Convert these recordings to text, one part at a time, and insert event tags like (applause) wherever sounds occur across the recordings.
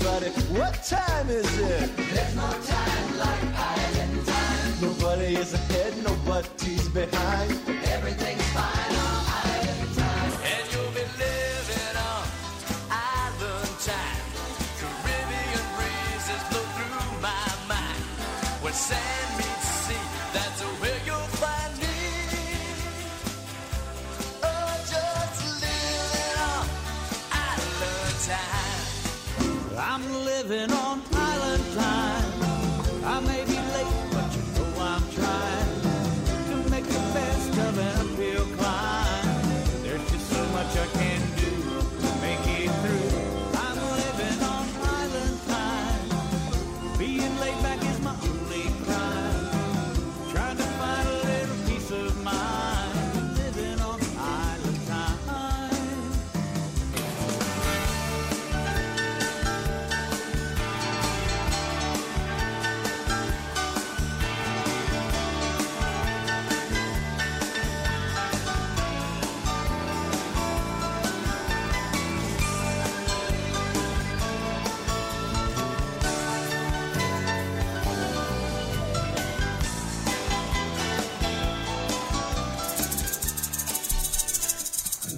everybody, what time is it? There's no time like island time. Nobody is ahead, nobody's behind. Everything's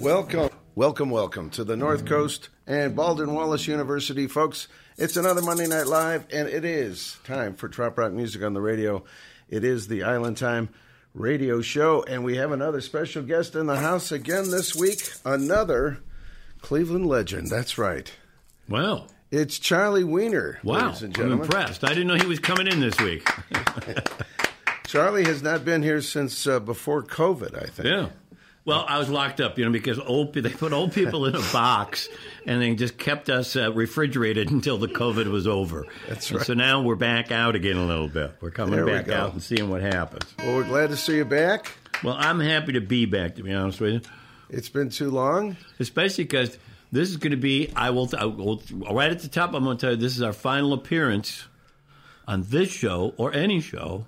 Welcome, welcome, welcome to the North Coast and Baldwin Wallace University, folks. It's another Monday Night Live, and it is time for Trop Rock Music on the radio. It is the Island Time radio show, and we have another special guest in the house again this week. Another Cleveland legend. That's right. Wow. It's Charlie Wiener, Wow. ladies and I'm impressed. I didn't know he was coming in this week. (laughs) Charlie has not been here since uh, before COVID, I think. Yeah. Well, I was locked up, you know, because old (laughs) they put old people in a box and they just kept us uh, refrigerated (laughs) until the COVID was over. That's And right. so now we're back out again a little bit. We're coming There back go. out and seeing what happens. Well, we're glad to see you back. Well, I'm happy to be back, to be honest with you, It's been too long. especially because this is going to be. I will, I will. Right at the top, I'm going to tell you this is our final appearance on this show or any show,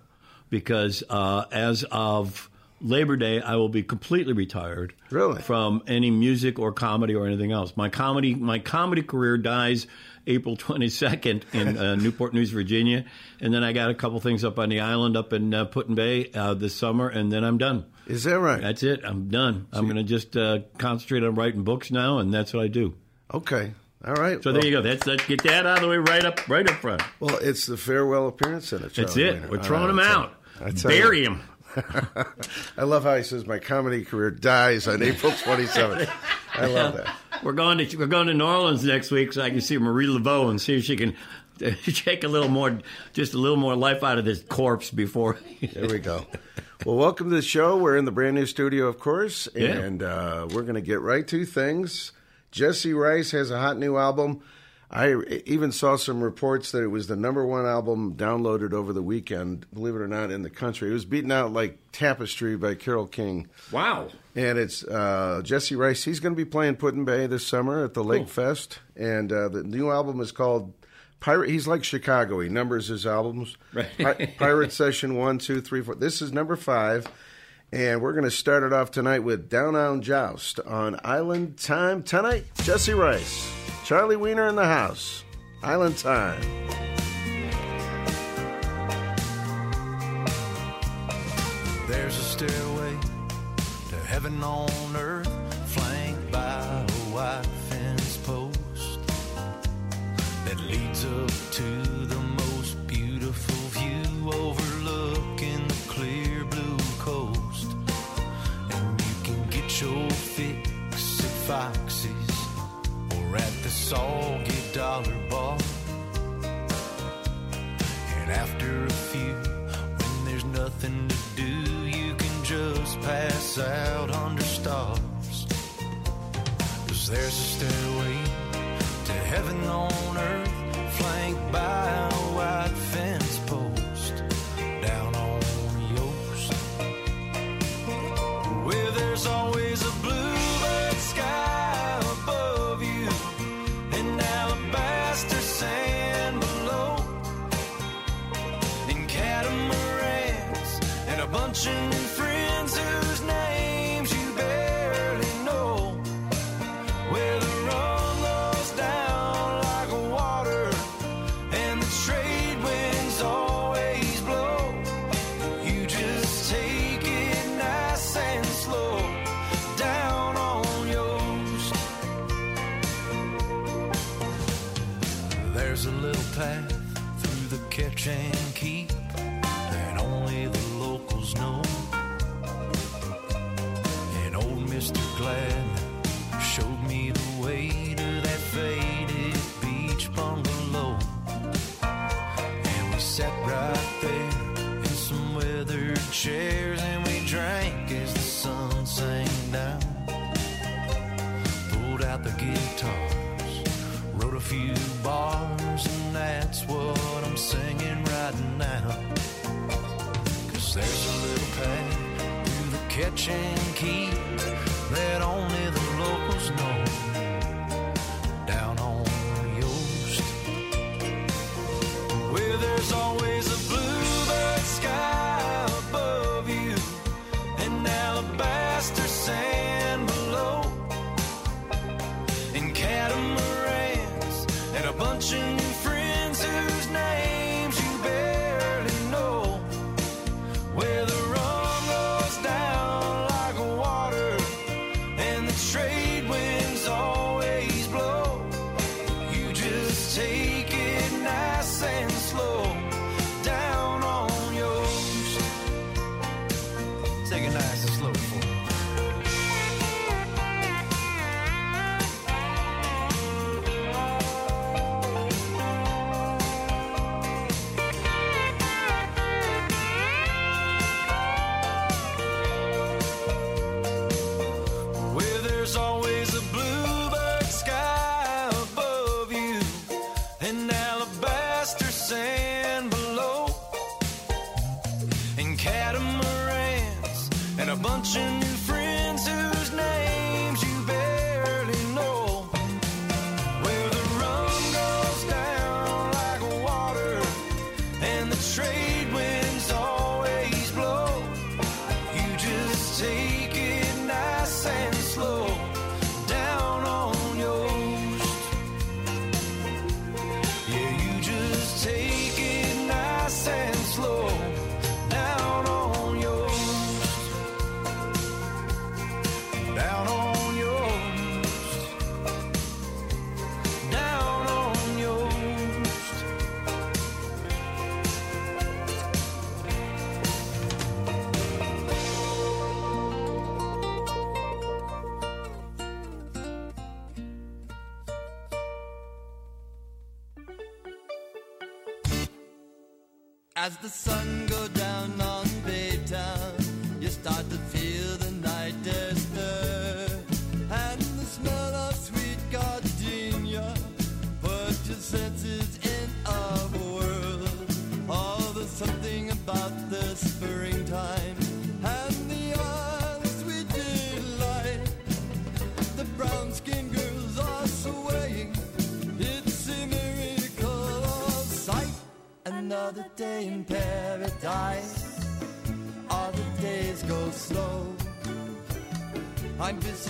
because uh, as of Labor Day, I will be completely retired. Really? From any music or comedy or anything else. My comedy, my comedy career dies April (laughs) 22nd in uh, (laughs) Newport News, Virginia, and then I got a couple things up on the island up in uh, Put in Bay uh, this summer, and then I'm done. Is that right? That's it. I'm done. I'm going to just uh, concentrate on writing books now, and that's what I do. Okay. All right. So well, there you go. That's let's get that out of the way right up, right up front. Well, it's the farewell appearance in it. That's it. We're throwing him out. tell- I tell you. Bury him. (laughs) I love how he says my comedy career dies on April 27th. I love that. We're going to we're going to New Orleans next week, so I can see Marie Laveau and see if she can (laughs) take a little more, just a little more life out of this corpse before. There we go. Well, welcome to the show. We're in the brand new studio, of course, Yeah. and uh, we're going to get right to things. Jesse Rice has a hot new album. I even saw some reports that it was the number one album downloaded over the weekend, believe it or not, in the country. It was beaten out like Tapestry by Carole King. wow. And it's uh, Jesse Rice. He's going to be playing Put-in Bay this summer at the Lake Fest. And uh, the new album is called Pirate. He's like Chicago. He numbers his albums. Right. Pi- Pirate Session one, two, three, four. This is number five. And we're going to start it off tonight with Down on Joust on Island Time. Tonight, Jesse Rice, Charlie Wiener in the house. Island Time. There's a stairway to heaven on earth, flanked by a white fence post that leads up to the most beautiful view overlooking the clear blue coast. And you can get your fix at the Soggy Dollar Bar. And after a few, when there's nothing to do, you can just pass out under stars. Cause there's a stairway to heaven on earth, flanked by a white fence post down on Yost. Where there's always a bluebird bunch of new friends whose share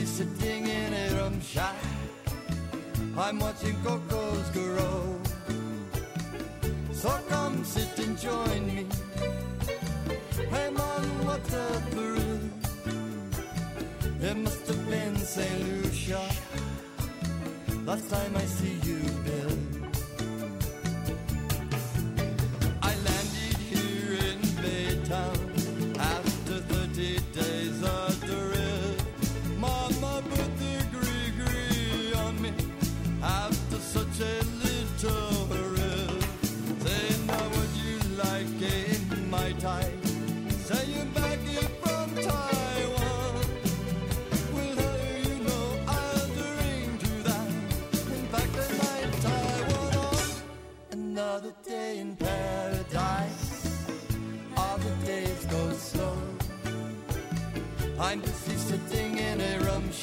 this a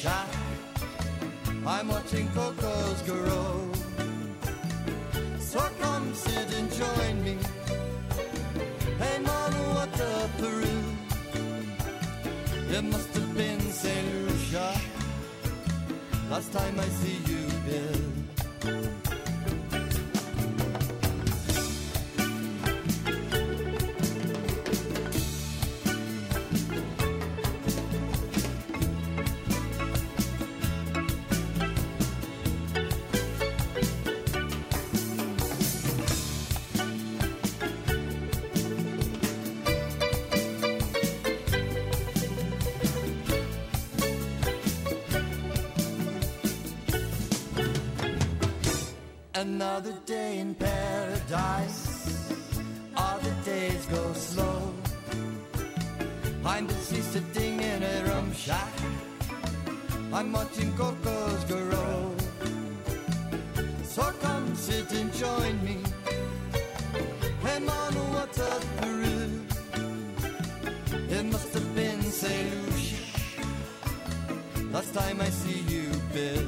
shack. I'm watching cocos grow. So come sit and join me. Hey, Mama, what a Peru. There must have been St. Lucia. Last time I see you. Another day in paradise. All the days go slow. I'm busy sitting in a rum shack. I'm watching cocos grow. So come sit and join me. Hey, man, what's up, Peru? It must have been St. Lucia. Last time I see you, Bill.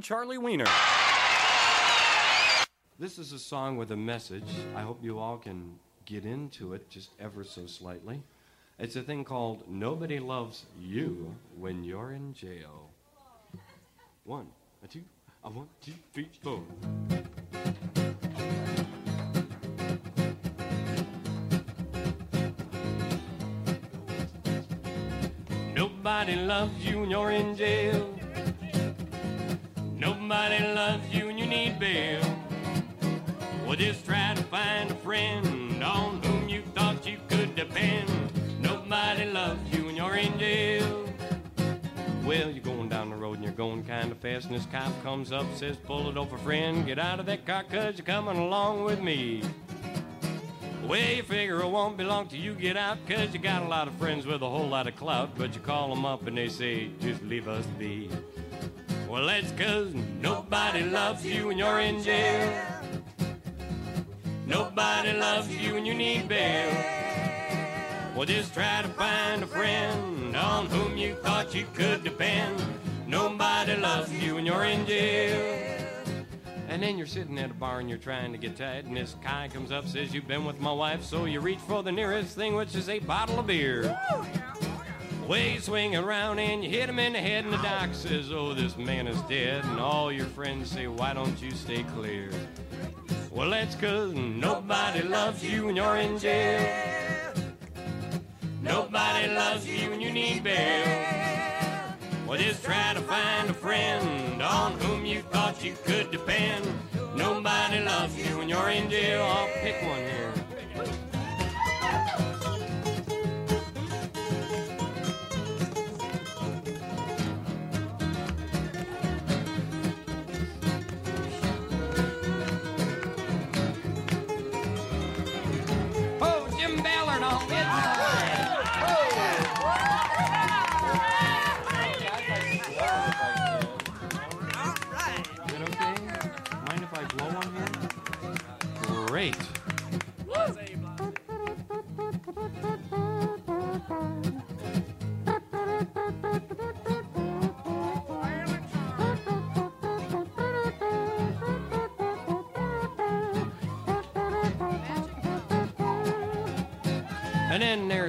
Charlie Wiener. This is a song with a message. I hope you all can get into it just ever so slightly. It's a thing called Nobody Loves You When You're in Jail. One, a two, a one, two, three, four. Nobody loves you when you're in jail. Nobody loves you when you need bail. Well, just try to find a friend on whom you thought you could depend. Nobody loves you when you're in jail. Well, you're going down the road and you're going kind of fast, and this cop comes up, says, Pull it over, friend. Get out of that car, cause you're coming along with me. Well, you figure it won't belong to you, get out, cause you got a lot of friends with a whole lot of clout, but you call them up and they say, Just leave us be. Well, that's cause nobody loves you when you're in jail. Nobody loves you when you need bail. Well, just try to find a friend on whom you thought you could depend. Nobody loves you when you're in jail. And then you're sitting at a bar and you're trying to get tight, and this guy comes up, says, You've been with my wife, so you reach for the nearest thing, which is a bottle of beer. Way swing around and you hit him in the head, and the doc says, Oh, this man is dead. And all your friends say, Why don't you stay clear? Well, that's cause nobody loves you when you're in jail. Nobody loves you when you need bail. Well, just try to find a friend on whom you thought you could depend. Nobody loves you when you're in jail. I'll pick one here. Ballard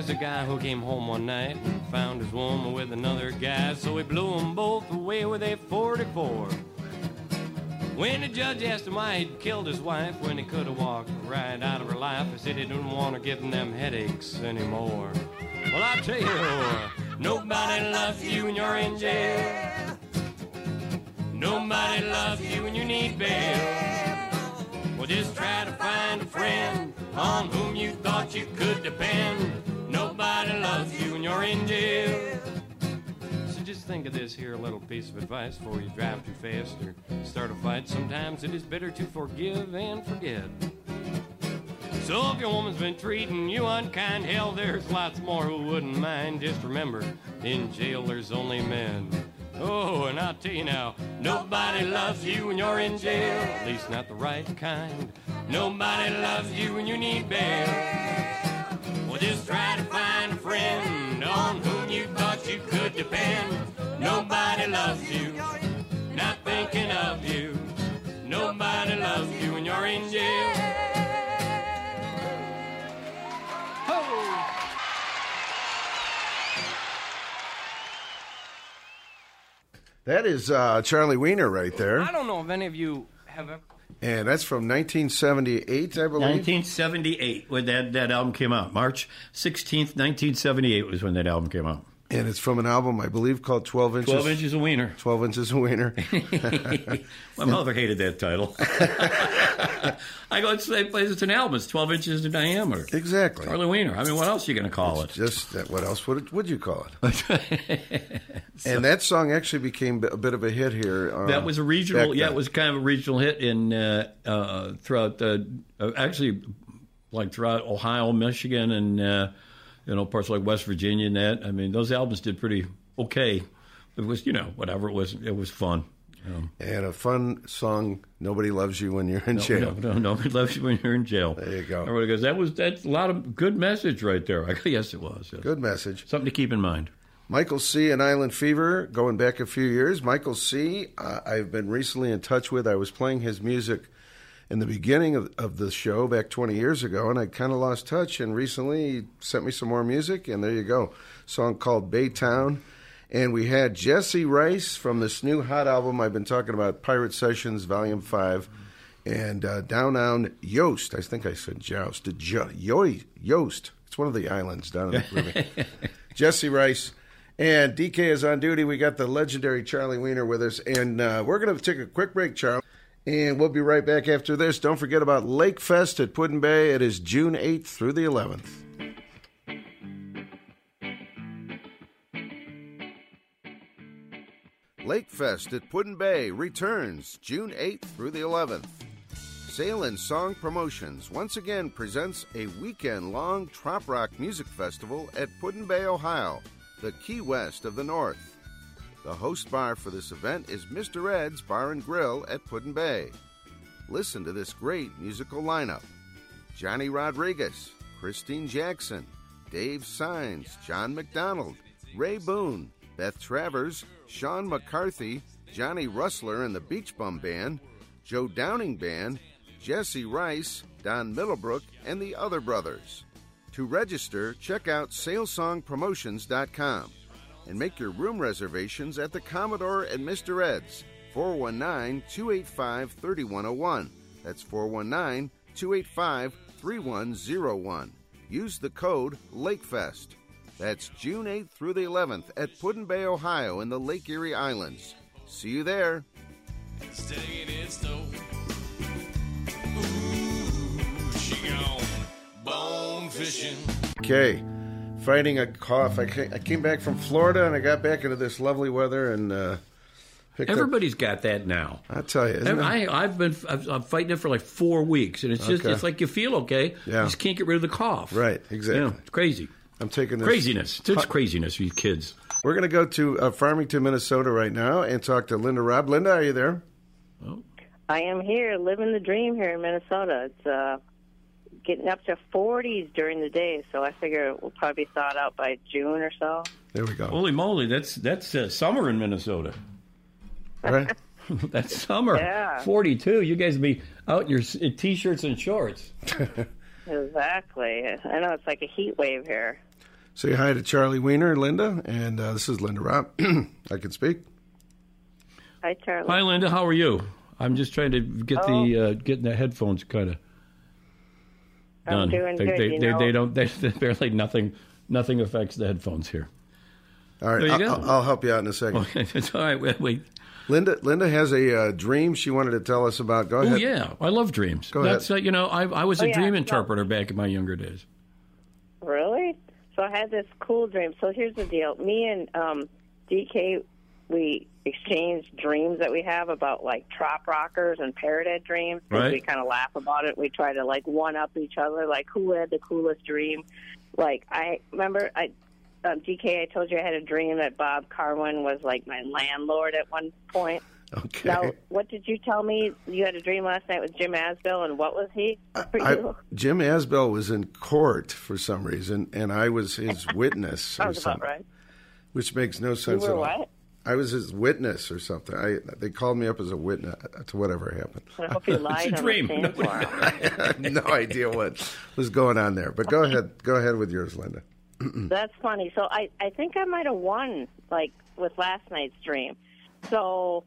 there's a guy who came home one night and found his woman with another guy, so he blew them both away with a 44. When the judge asked him why he'd killed his wife when he could have walked right out of her life, he said he didn't want to give them headaches anymore. Well, I tell you, nobody loves you when you're in jail. Nobody loves you when you need bail. Well, just try to find a friend on whom you thought you could depend. Nobody loves you when you're in jail. So just think of this here little piece of advice before you drive too fast or start a fight. Sometimes it is better to forgive and forget. So if your woman's been treating you unkind, hell, there's lots more who wouldn't mind. Just remember, in jail there's only men. Oh, and I'll tell you now, nobody loves you when you're in jail, at least not the right kind. Nobody loves you when you need bail. Well, just try to find a friend on whom you thought you could depend. Nobody loves you, not thinking of you. Nobody loves you when you're in jail. That is uh, Charlie Wiener right there. I don't know if any of you have ever. And that's from 1978, I believe. 1978 when that, that album came out. March 16th, 1978 was when that album came out. And it's from an album, I believe, called 12 Inches. 12 Inches of Wiener. 12 Inches of Wiener. (laughs) My mother hated that title. (laughs) I go, it's, it's an album. It's 12 inches in diameter. exactly. Charlie Wiener. I mean, what else are you going to call it? Just what else would, it, would you call it? (laughs) and that song actually became a bit of a hit here. um, That was a regional, yeah, it was kind of a regional hit in uh, uh, throughout, uh, uh, actually, like throughout Ohio, Michigan, and uh, you know parts like West Virginia. And that, I mean, those albums did pretty okay. It was, you know, whatever it was, it was fun. You know. And a fun song, Nobody Loves You When You're in Jail. No, no, nobody loves you when you're in jail. There you go. Everybody goes, that was that's a lot of good message right there. I yes, it was. yes. Good message. Something to keep in mind. Michael C. and Island Fever, going back a few years. Michael C. Uh, I've been recently in touch with. I was playing his music in the beginning of, of the show back 20 years ago, and I kind of lost touch. And recently he sent me some more music, and there you go. song called Baytown. And we had Jesse Rice from this new hot album I've been talking about, Pirate Sessions Volume 5. And uh, down on Yost, I think I said Joust, jo- Yo- Yost. It's one of the islands down in the Caribbean. (laughs) Jesse Rice. And DK is on duty. We got the legendary Charlie Wiener with us. And uh, we're going to take a quick break, Charlie. And we'll be right back after this. Don't forget about Lake Fest at Put-in-Bay. It is June 8th through the 11th. Lake Fest at Put-in-Bay returns June 8th through the 11th. Sail and Song Promotions once again presents a weekend long trop rock music festival at Put-in-Bay, Ohio, the Key West of the North. The host bar for this event is Mr. Ed's Bar and Grill at Put-in-Bay. Listen to this great musical lineup Johnny Rodriguez, Christine Jackson, Dave Sines, John McDonald, Ray Boone, Beth Travers, Sean McCarthy, Johnny Rustler and the Beach Bum Band, Joe Downing Band, Jesse Rice, Don Middlebrook, and the other brothers. To register, check out sailsongpromotions.com and make your room reservations at the Commodore and Mr. Ed's, 419 285 3101. That's 419 285 3101. Use the code LAKEFEST. That's June 8th through the 11th at Put-in-Bay, Ohio, in the Lake Erie Islands. See you there. Staying in snow. Ooh, she gone bone fishing. Okay, fighting a cough. I ca- I came back from Florida and I got back into this lovely weather and uh, picked up. Everybody's got that now. I tell you, isn't it? I, I've been I've, I'm fighting it for like four weeks, and it's just Okay. it's like you feel okay, Yeah. you just can't get rid of the cough. Right, exactly. Yeah, it's crazy, I'm taking this. craziness. It's just craziness. You kids. We're going to go to uh, Farmington, Minnesota right now and talk to Linda Robb. Linda, are you there? I am here, living the dream here in Minnesota. It's uh, getting up to 40s during the day, so I figure we'll probably be thawed out by June or so. There we go. Holy moly, that's that's uh, summer in Minnesota. Right? (laughs) (laughs) That's summer. Yeah. Forty-two. You guys be out in your t-shirts and shorts. (laughs) Exactly. I know it's like a heat wave here. Say hi to Charlie Wiener, Linda, and uh, this is Linda Robb. (clears throat) I can speak. Hi, Charlie. Hi, Linda. How are you? I'm just trying to get the uh, getting the headphones kind of I'm done. doing they, good, They, you they, know. they don't. They, (laughs) they barely nothing. Nothing affects the headphones here. All right, There you I'll, go. I'll help you out in a second. Okay, (laughs) it's all right. Wait, wait. Linda, Linda has a uh, dream she wanted to tell us about. Go ahead. Oh ahead. yeah, I love dreams. Go ahead. That's uh, you know, I, I was Oh, a yeah, dream no. interpreter back in my younger days. Really? So I had this cool dream. So here's the deal. Me and um, DK, we exchanged dreams that we have about like trop rockers and parrothead dreams. And Right. We kind of laugh about it. We try to like one up each other, like who had the coolest dream. Like I remember, I um, DK, I told you I had a dream that Bob Carwin was like my landlord at one point. Okay. Now, what did you tell me? You had a dream last night with Jim Asbell, and what was he for I, you? Jim Asbell was in court for some reason, and I was his (laughs) witness or Sounds about something, right. which makes no You sense were at all. what? I was his witness or something. I they called me up as a witness to whatever happened. I hope you lied (laughs) It's a dream. the stand. (laughs) I no idea what was going on there. But go ahead, go ahead with yours, Linda. (clears throat) That's funny. So I, I think I might have won like with last night's dream. So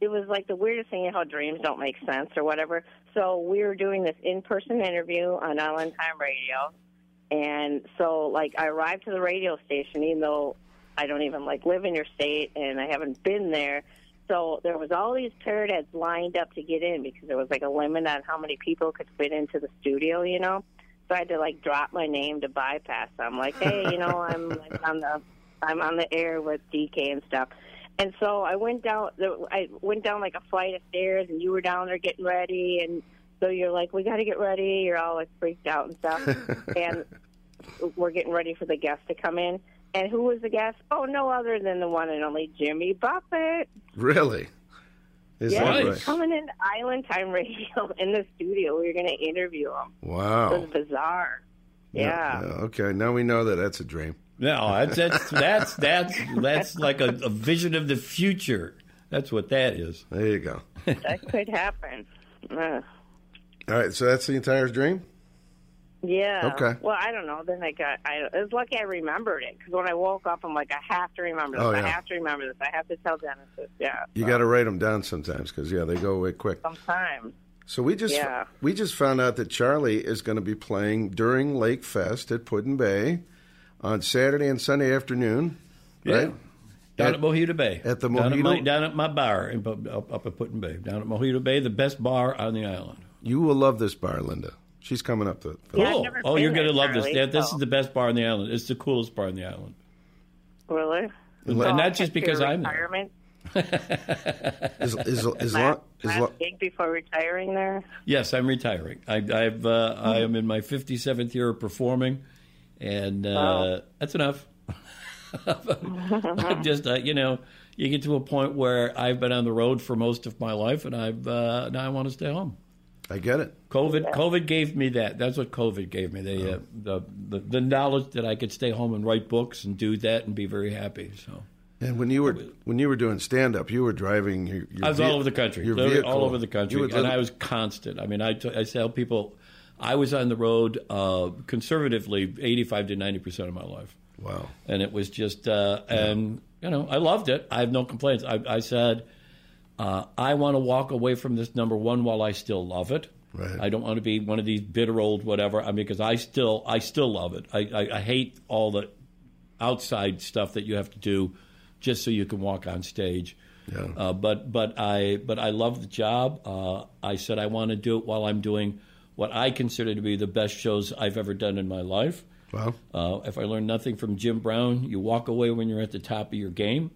it was like the weirdest thing how dreams don't make sense or whatever. So we were doing this in person interview on Island Time Radio and so like I arrived to the radio station even though I don't even like live in your state and I haven't been there. So there was all these parrot heads lined up to get in because there was like a limit on how many people could fit into the studio, you know. So I had to like drop my name to bypass them. Like, hey, you know, (laughs) I'm like on the I'm on the air with DK and stuff. And so I went down. the- I went down like a flight of stairs, and you were down there getting ready. And so you're like, "We got to get ready." You're all like freaked out and stuff. (laughs) and we're getting ready for the guests to come in. And who was the guest? Oh, no other than the one and only Jimmy Buffett. Really? Is yeah, that he's right? coming into Island Time Radio (laughs) in the studio. We were going to interview him. It Wow. was bizarre. Yeah. Okay, now we know that that's a dream. No, that's that's that's that's, that's like a, a vision of the future. That's what that is. There you go. that could happen. Uh, All right, so that's the entire dream. Yeah. Okay. Well, I don't know. Then I got. I it was lucky I remembered it because when I woke up, I'm like, I have to remember this. Oh, I have to remember this. I have to tell Dennis this. Yeah. You got to write them down sometimes because yeah, they go away quick. Sometimes. So we just Yeah. we just found out that Charlie is going to be playing during Lake Fest at Put-in-Bay on Saturday and Sunday afternoon. Right? Down At- at, Mojito Bay. at the down at, my, down at my bar in, up, up at Put-in-Bay. Down at Mojito Bay, the best bar on the island. You will love this bar, Linda. She's coming up to. Yeah, Cool. Oh, you're going to love this. Yeah, this so- is the best bar on the island. It's the coolest bar on the island. Really? And So not just because I'm there. retirement, (laughs) Is, is, is, last, is last long, gig before retiring there. Yes, I'm retiring. I, I've uh, I am in my 57th year of performing, and uh, Wow. that's enough. (laughs) I'm (laughs) just uh, you know you get to a point where I've been on the road for most of my life, and I've uh, now I want to stay home. I get it. COVID COVID gave me that. That's what COVID gave me. The, uh, the the the knowledge that I could stay home and write books and do that and be very happy. So. And when you were when you were doing stand up, you were driving. Your, your I was ve- all over the country, Your vehicle. all over the country, and live- I was constant. I mean, I, t- I tell people, I was on the road uh, conservatively eighty-five to ninety percent of my life, wow. and it was just, uh, and you know, I loved it. I have no complaints. I, I said, uh, I want to walk away from this number one while I still love it. Right. I don't want to be one of these bitter old whatever. I mean, because I still, I still love it. I, I, I hate all the outside stuff that you have to do just so you can walk on stage. Yeah. Uh, but but I but I love the job. Uh, I said I want to do it while I'm doing what I consider to be the best shows I've ever done in my life. Wow. Uh, if I learned nothing from Jim Brown, you walk away when you're at the top of your game.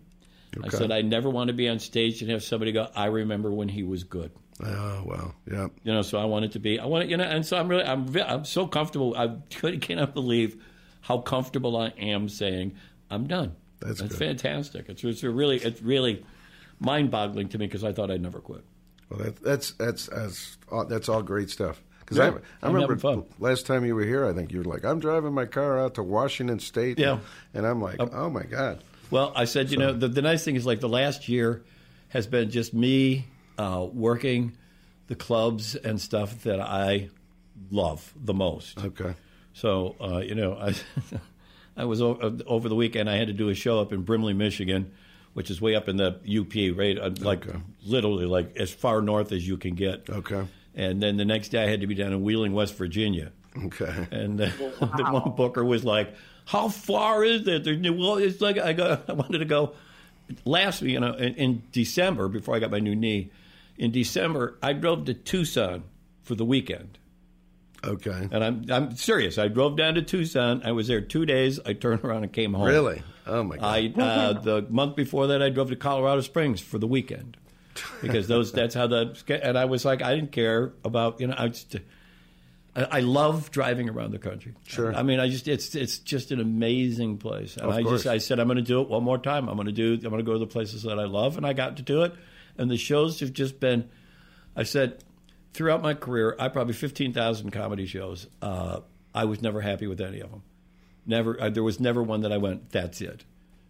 I said I never want to be on stage and have somebody go, "I remember when he was good." Oh wow. Yeah. You know, so I want it to be. I want it, you know, and so I'm really, I'm, I'm so comfortable. I could- (laughs) cannot believe how comfortable I am saying I'm done. That's That's fantastic. It's, it's really, it's really mind-boggling to me because I thought I'd never quit. Well, that, that's that's that's all, that's all great stuff. Because Yeah, I, I remember last time you were here, I think you were like, "I'm driving my car out to Washington State." Yeah. and I'm like, "Oh my god." Well, I said, you know, the, the nice thing is like the last year has been just me uh, working the clubs and stuff that I love the most. Okay. So, uh, you know, I, (laughs) I was over, over the weekend. I had to do a show up in Brimley, Michigan, which is way up in the UP, right? Uh, Like Okay. literally, like as far north as you can get. Okay. And then the next day, I had to be down in Wheeling, West Virginia. Okay. And uh, the (laughs) one booker was like, "How far is it?" There's Well, it's like I go. (laughs) I wanted to go. last you know in, in December before I got my new knee, in December I drove to Tucson for the weekend. Okay. And I'm I'm serious. I drove down to Tucson. I was there two days. I turned around and came home. Really? Oh my god. I uh, (laughs) the month before that I drove to Colorado Springs for the weekend because those that's how the and I was like I didn't care about you know I just I, I love driving around the country. Sure. I mean I just it's it's just an amazing place and Of I course. just I said I'm going to do it one more time. I'm going to do I'm going to go to the places that I love and I got to do it and the shows have just been I said throughout my career I probably 15,000 comedy shows. Uh, I was never happy with any of them. Never, uh, there was never one that I went. That's it,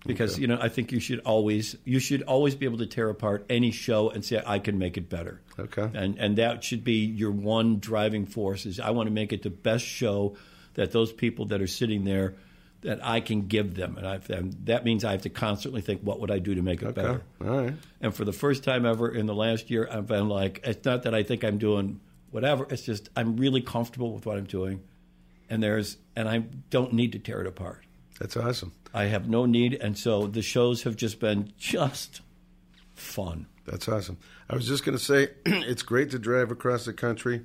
because you know I think you should always you should always be able to tear apart any show and say I can make it better. Okay. and and that should be your one driving force. Is I want to make it the best show that those people that are sitting there that I can give them, and, I, and that means I have to constantly think, what would I do to make it Okay. better? All right. And for the first time ever in the last year, I've been like, it's not that I think I'm doing whatever. It's just I'm really comfortable with what I'm doing, and there's and I don't need to tear it apart. That's awesome. I have no need, and so the shows have just been just fun. That's awesome. I was just going to say, (clears throat) it's great to drive across the country.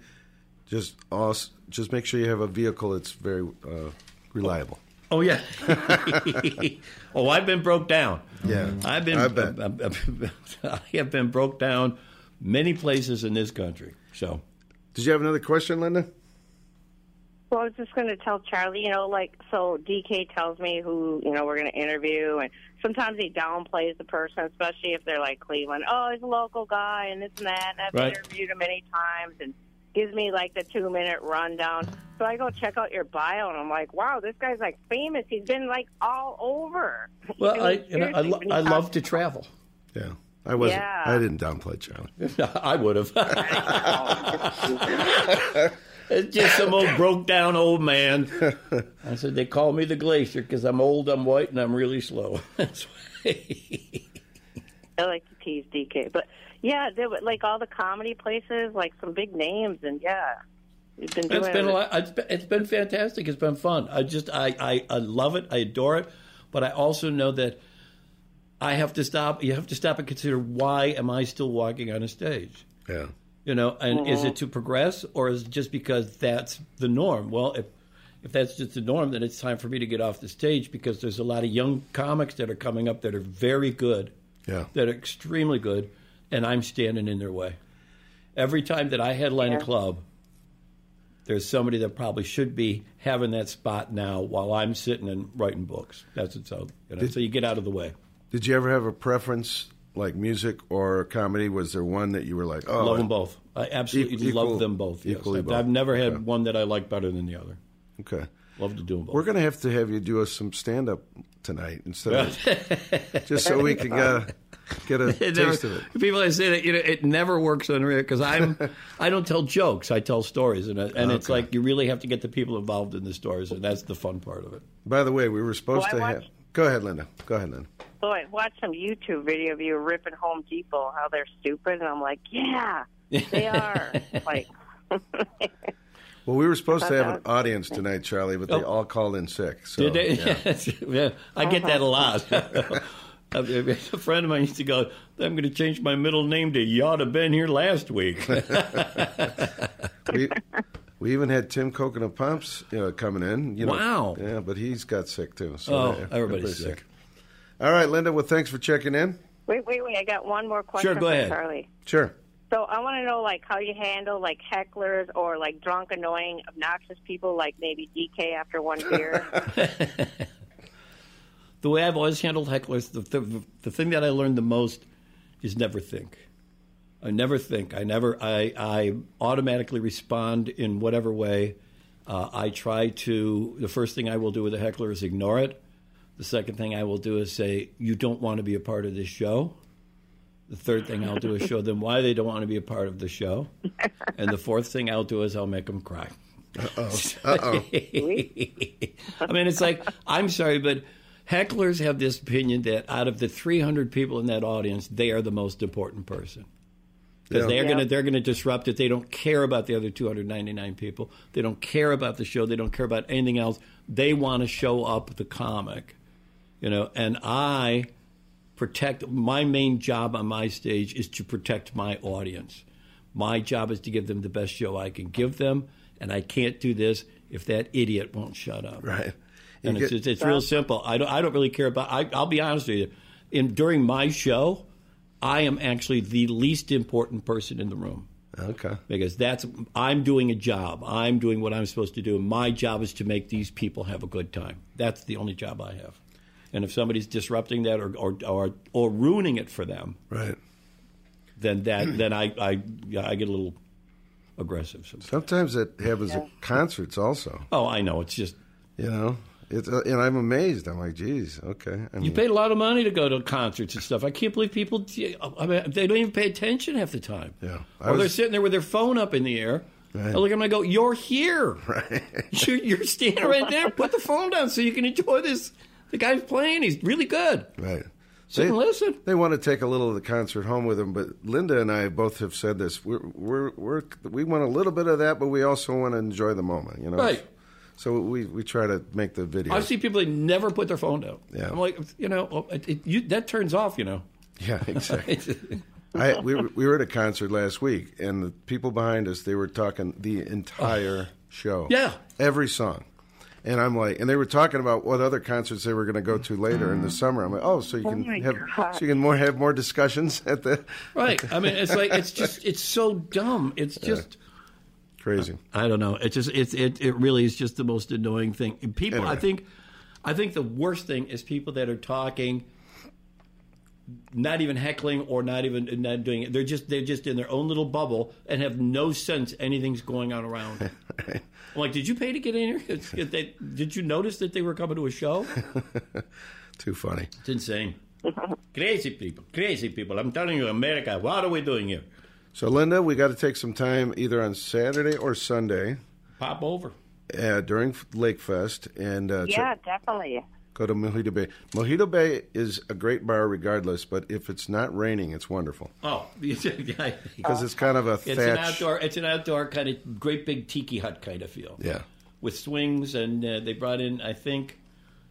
Just also, just make sure you have a vehicle that's very uh, reliable. Oh yeah. (laughs) oh, I've been broke down. Yeah, I've been. I bet. (laughs) I have been broke down many places in this country. So Did you have another question, Linda? Well, I was just going to tell Charlie, you know, like, so DK tells me who, you know, we're going to interview, and sometimes he downplays the person, especially if they're like Cleveland. Oh, he's a local guy, and this and that, and I've Right. interviewed him many times, and gives me like the two minute rundown. So I go check out your bio, and I'm like, wow, this guy's like famous. He's been like all over. (laughs) well, He's I you know, I, lo- I love to travel. Yeah, I wasn't. Yeah. I didn't downplay Charlie. (laughs) I would have. (laughs) it's just some old broke down old man. I said they call me the glacier because I'm old, I'm white, and I'm really slow. (laughs) That's why. I like to tease DK, but yeah, there were like all the comedy places, like some big names, and yeah, we've been doing It's been a lot. It's been, it's been fantastic. It's been fun. I just I, I I love it. I adore it. But I also know that I have to stop. You have to stop and consider why am I still walking on a stage? Yeah. You know, and is mm-hmm. it to progress or is it just because that's the norm? Well, if if that's just the norm, then it's time for me to get off the stage because there's a lot of young comics that are coming up that are very good, Yeah. that are extremely good, and I'm standing in their way. Every time that I headline a club, there's somebody that probably should be having that spot now while I'm sitting and writing books. That's it. So, you know, so you get out of the way. Did you ever have a preference, like music or comedy? Was there one that you were like, oh, I love them both. I absolutely Equal- love them both. Yes. equally I've, both. I've never had Okay. one that I like better than the other. Okay. Love to do them both. We're going to have to have you do us some stand up tonight instead of (laughs) just so we can uh, get a (laughs) It never- taste of it. People always say that you know it never works on radio because I'm I don't tell jokes. I tell stories, and it- and it's like you really have to get the people involved in the stories, and that's the fun part of it. By the way, we were supposed Well, to I have. Go ahead, Linda. Go ahead, Linda. So I watched some YouTube video of you ripping Home Depot, how they're stupid, and I'm like, yeah, they are. (laughs) like, (laughs) Well, we were supposed to have an audience tonight, Charlie, but they Oh. all called in sick. So, Did they? yeah. (laughs) Yeah. I get that a lot. a friend of mine used to go, "I'm going to change my middle name to You ought to been here last week." we, we even had Tim Coconut Pumps you know, coming in. You know, Wow. Yeah, but he's got sick too. So Oh, yeah, everybody's everybody's sick. All right, Linda. Well, thanks for checking in. wait, wait, wait. I got one more question Sure, go for ahead. Charlie. Sure. So I want to know, like, how you handle like hecklers or like drunk, annoying, obnoxious people, like maybe DK after one beer. (laughs) the way I've always handled hecklers, the, the, the thing that I learned the most is never think. I never think. I never. I, I automatically respond in whatever way. Uh, I try to. The first thing I will do with a heckler is ignore it. The second thing I will do is say, "You don't want to be a part of this show." The third thing I'll do is show them why they don't want to be a part of the show. And the fourth thing I'll do is I'll make them cry. Uh-oh. (laughs) I mean, it's like, I'm sorry, but hecklers have this opinion that out of the 300 people in that audience, they are the most important person. Because Yeah. they're Yeah. gonna they're gonna disrupt it. They don't care about the other 299 people. They don't care about the show. They don't care about anything else. They want to show up the comic, you know. And I protect. My main job on my stage is to protect my audience. My job is to give them the best show I can give them, and I can't do this if that idiot won't shut up. Right. And You it's, get- it's, it's real simple. I don't, I don't really care about. I, I'll be honest with you. In during my show, I am actually the least important person in the room Okay. because that's I'm doing a job. I'm doing what I'm supposed to do. And my job is to make these people have a good time. That's the only job I have. And if somebody's disrupting that or or or, or ruining it for them, Right. then that (clears throat) then I I I get a little aggressive. sometimes. Sometimes it happens at concerts also. Oh, I know. It's just You know, it's uh, and I'm amazed. I'm like, geez, okay. I mean, you paid a lot of money to go to concerts and stuff. I can't believe people. I mean, they don't even pay attention half the time. Yeah. I Or they're sitting there with their phone up in the air. Right. I look at them I go, "You're here. (laughs) Right. (laughs) You're, you're standing right there. Put the phone down so you can enjoy this. The guy's playing. He's really good. Right. Sit and listen. They want to take a little of the concert home with them, but Linda and I both have said this. We're, we're, we're, we want a little bit of that, but we also want to enjoy the moment, you know? Right. So we, we try to make the video. I see people that never put their phone down. Yeah. I'm like, you know, it, it, you, that turns off. You know. Yeah, (laughs) exactly. I, we, were, we were at a concert last week, and the people behind us, they were talking the entire (sighs) show. Yeah. Every song. And I'm like, and they were talking about what other concerts they were going to go to later in the mm. summer. I'm like, oh, so you oh can my have God. so you can more have more discussions (laughs) at the (laughs) Right. I mean, it's like it's just it's so dumb. It's just. crazy. I don't know. It just it it it really is just the most annoying thing. People, I think, I think the worst thing is people that are talking, not even heckling or not even not doing it. They're just they're just in their own little bubble and have no sense anything's going on around. (laughs) I'm like, did you pay to get in here? Did, you notice that they were coming to a show? (laughs) Too funny. It's insane. crazy people, crazy people. I'm telling you, America. What are we doing here? So, Linda, we got to take some time either on Saturday or Sunday Pop over. uh, during Lake Fest and uh, Yeah, check- definitely. Go to Mojito Bay. Mojito Bay is a great bar regardless, but if it's not raining, it's wonderful Oh, (laughs) yeah. because it's kind of a It's an outdoor. It's an outdoor kind of great big tiki hut kind of feel. Yeah. with swings, and uh, they brought in I think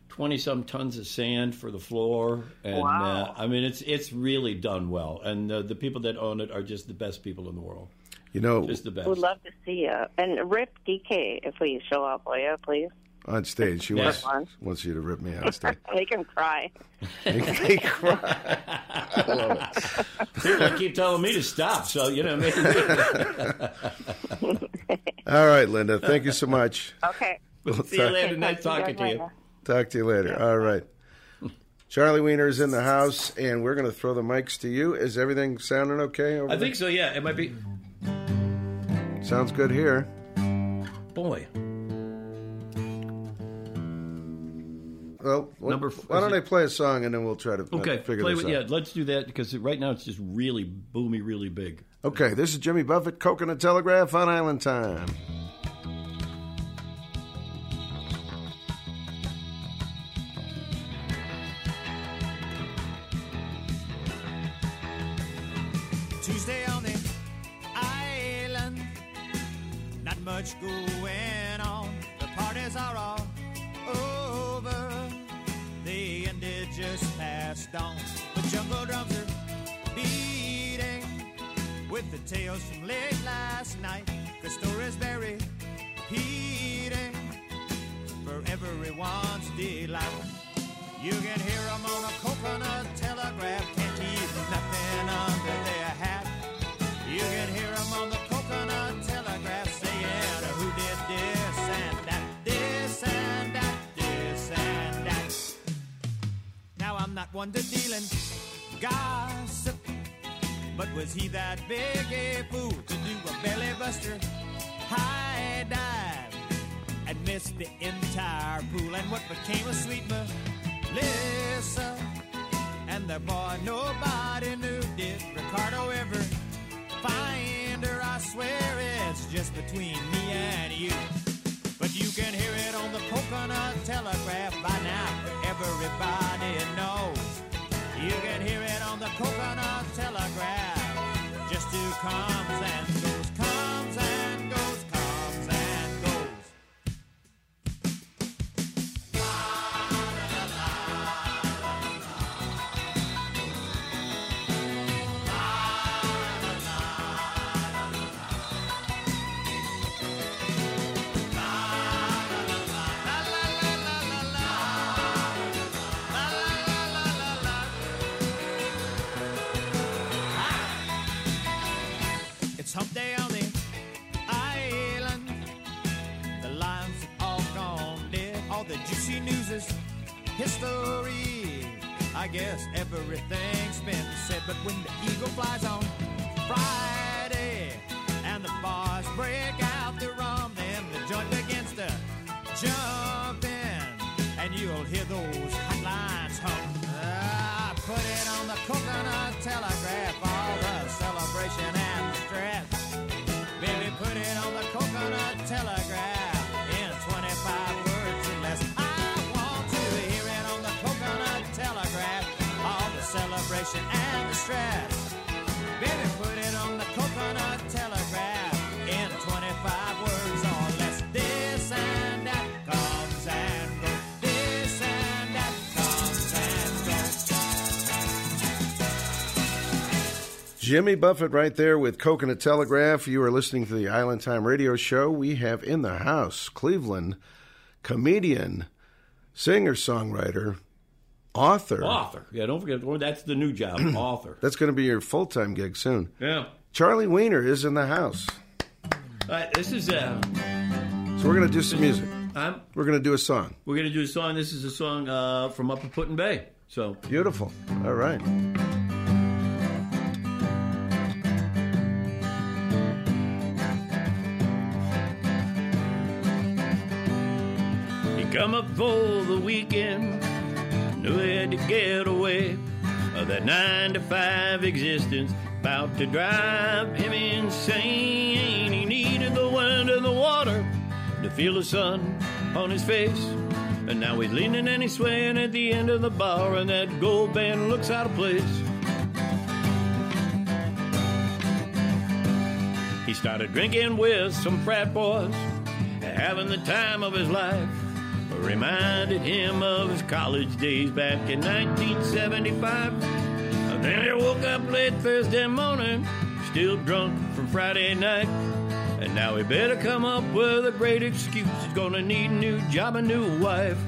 twenty some tons of sand for the floor, and Wow. uh, I mean it's it's really done well, and uh, the people that own it are just the best people in the world, You know, just the best. We'd love to see you. And Rip DK, if we show up, will you, please? On stage, she wants, wants you to rip me on stage. (laughs) Make him cry. they (laughs) cry. I love it. People keep telling me to stop, so you know maybe. (laughs) All right, Linda. Thank you so much. Okay. We'll See you later. Nice talking to you. Talk to you later. All right. Charlie Wiener's in the house, and we're going to throw the mics to you. Is everything sounding okay? Over I think so. Yeah, it might be. Sounds good here. Boy, Well, what, Number f- why don't is I play a song and then we'll try to uh, okay. figure Play this with, out. yeah, let's do that because right now it's just really boomy, really big. Okay, this is Jimmy Buffett, Coconut Telegraph on Island Time. Tuesday on the island. Not much going on. The parties are all just passed on. The jungle drums are beating with the tales from late last night. The stories repeating for everyone's delight. You can hear 'em on a coconut telegraph, can't keep nothing under their hat. You can hear 'em on the not one to deal in gossip, but was he that big a fool to do a belly buster high dive? and missed the entire pool. And what became of sweet Melissa and the boy nobody knew? Did Ricardo ever find her? I swear it's just between me and you. But you can hear it on the coconut telegraph by now. Everybody knows. You can hear it on the coconut telegraph. Just who comes and goes, history. I guess everything's been said, but when the eagle flies on Friday and the bars break out the rum, then the joint begins to jump in, and you'll hear those Jimmy Buffett right there with Coconut Telegraph. You are listening to the Island Time Radio Show. We have in the house Cleveland comedian, singer songwriter, author. Author. Yeah, don't forget, that's the new job, (clears throat) author. That's going to be your full time gig soon. Yeah. Charlie Wiener is in the house. All right, this is, uh, So we're going to do some music. I'm, We're going to do a song. we're going to do a song. This is a song uh, from up at Put Bay. So, Beautiful. All right. Come up for the weekend, knew he had to get away that nine to five existence, about to drive him insane. He needed the wind and the water to feel the sun on his face. And now he's leaning and he's swaying at the end of the bar, and that gold band looks out of place. He started drinking with some frat boys, having the time of his life. Reminded him of his college days back in 1975. And then he woke up late Thursday morning, still drunk from Friday night. And now he better come up with a great excuse. He's gonna need a new job, a new wife.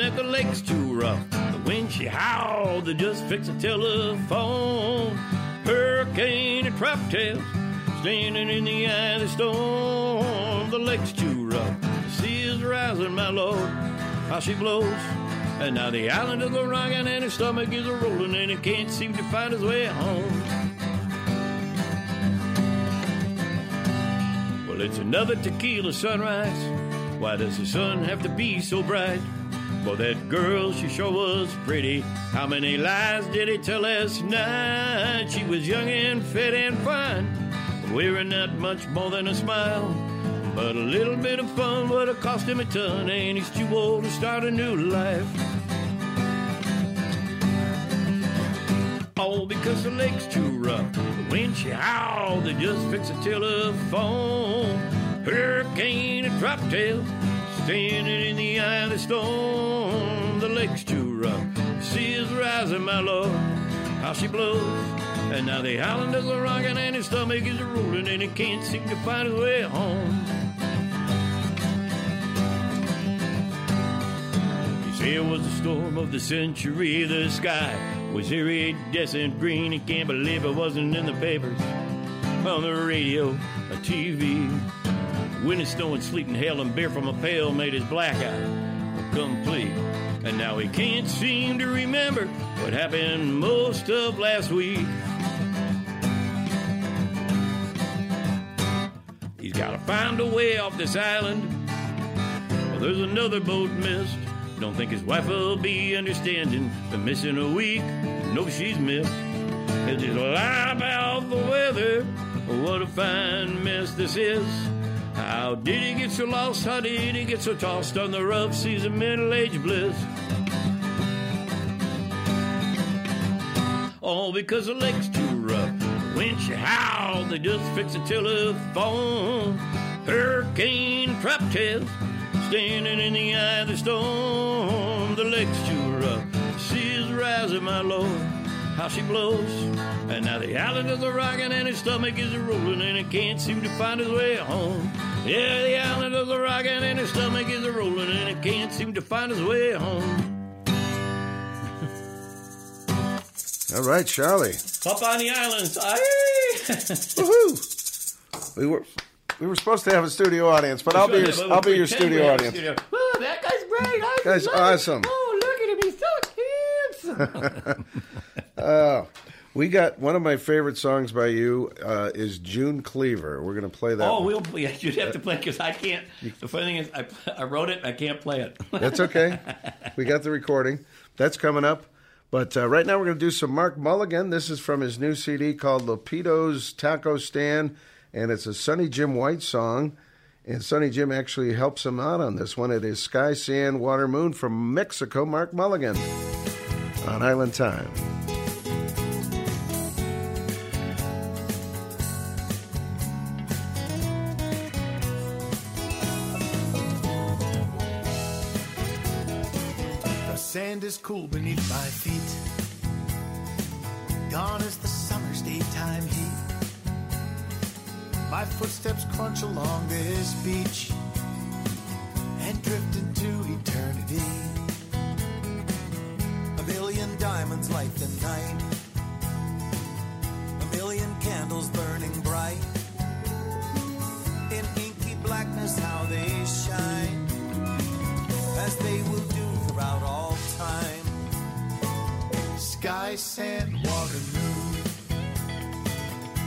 That the lake's too rough. The wind she howled, they just fix a telephone. Hurricane and trap tails, standing in the eye of the storm. The lake's too rough. The sea is rising, my lord. How she blows. And now the island is a rocking and his stomach is a rolling and he can't seem to find his way home. Well, it's another tequila sunrise. Why does the sun have to be so bright? Well, that girl, she sure was pretty. How many lies did he tell last night? She was young and fit and fine, wearing not much more than a smile. But a little bit of fun would have cost him a ton, and he's too old to start a new life. All because the lake's too rough. The wind she howled, they just fix a telephone. Hurricane and drop tail, standing in the eye of the storm. The lake's too rough. The sea is rising, my lord. How she blows. And now the island is a rocking and his stomach is a rolling and he can't seem to find his way home. You say it was the storm of the century. The sky was iridescent green. He can't believe it wasn't in the papers, on the radio, a TV. Wind and snow and sleet and hail and beer from a pail made his black eye complete. And now he can't seem to remember what happened most of last week. He's got to find a way off this island. Well, there's another boat missed. Don't think his wife will be understanding. Been missing a week. No, she's missed. He'll just lie about the weather. What a fine mess this is. How did he get so lost? How did he get so tossed on the rough seas of middle age bliss? All because the lake's too. When she howled, they just fix a telephone. Hurricane trap tails, standing in the eye of the storm. The lake's. The sea is rising, my lord. How she blows. And now the island is a rocking and his stomach is a rolling and he can't seem to find his way home. Yeah, the island is a rocking and his stomach is a rolling and he can't seem to find his way home. All right, Charlie. Up on the islands. Aye. (laughs) Woohoo! We were We were supposed to have a studio audience, but I'll be your, I'll be your studio audience. studio. Oh, that guy's great. I Guy's awesome. Oh, look at him. He's so handsome. (laughs) Uh, we got one of my favorite songs by you uh, is June Cleaver. We're going to play that. oh, one. we'll, yeah, you'd have to play because I can't. The funny thing is, I, I wrote it. I can't play it. That's okay. (laughs) we got the recording. That's coming up. But uh, right now we're going to do some Mark Mulligan. This is from his new CD called Lopito's Taco Stand, and it's a Sonny Jim White song. And Sonny Jim actually helps him out on this one. It is Sky, Sand, Water, Moon from Mexico, Mark Mulligan on Island Time. Is cool beneath my feet. Gone is the summer's daytime heat. My footsteps crunch along this beach and drift into eternity. A million diamonds light the night. A million candles burning bright. In inky blackness, how they shine. As they will do Sky, sand, water, moon.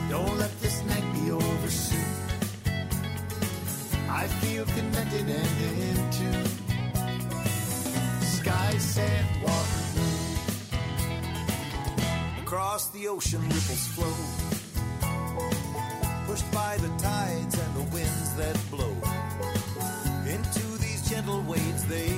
Don't let this night be over soon. I feel connected and in tune. Sky, sand, water, moon. Across the ocean, ripples flow. Pushed by the tides and the winds that blow. Into these gentle waves they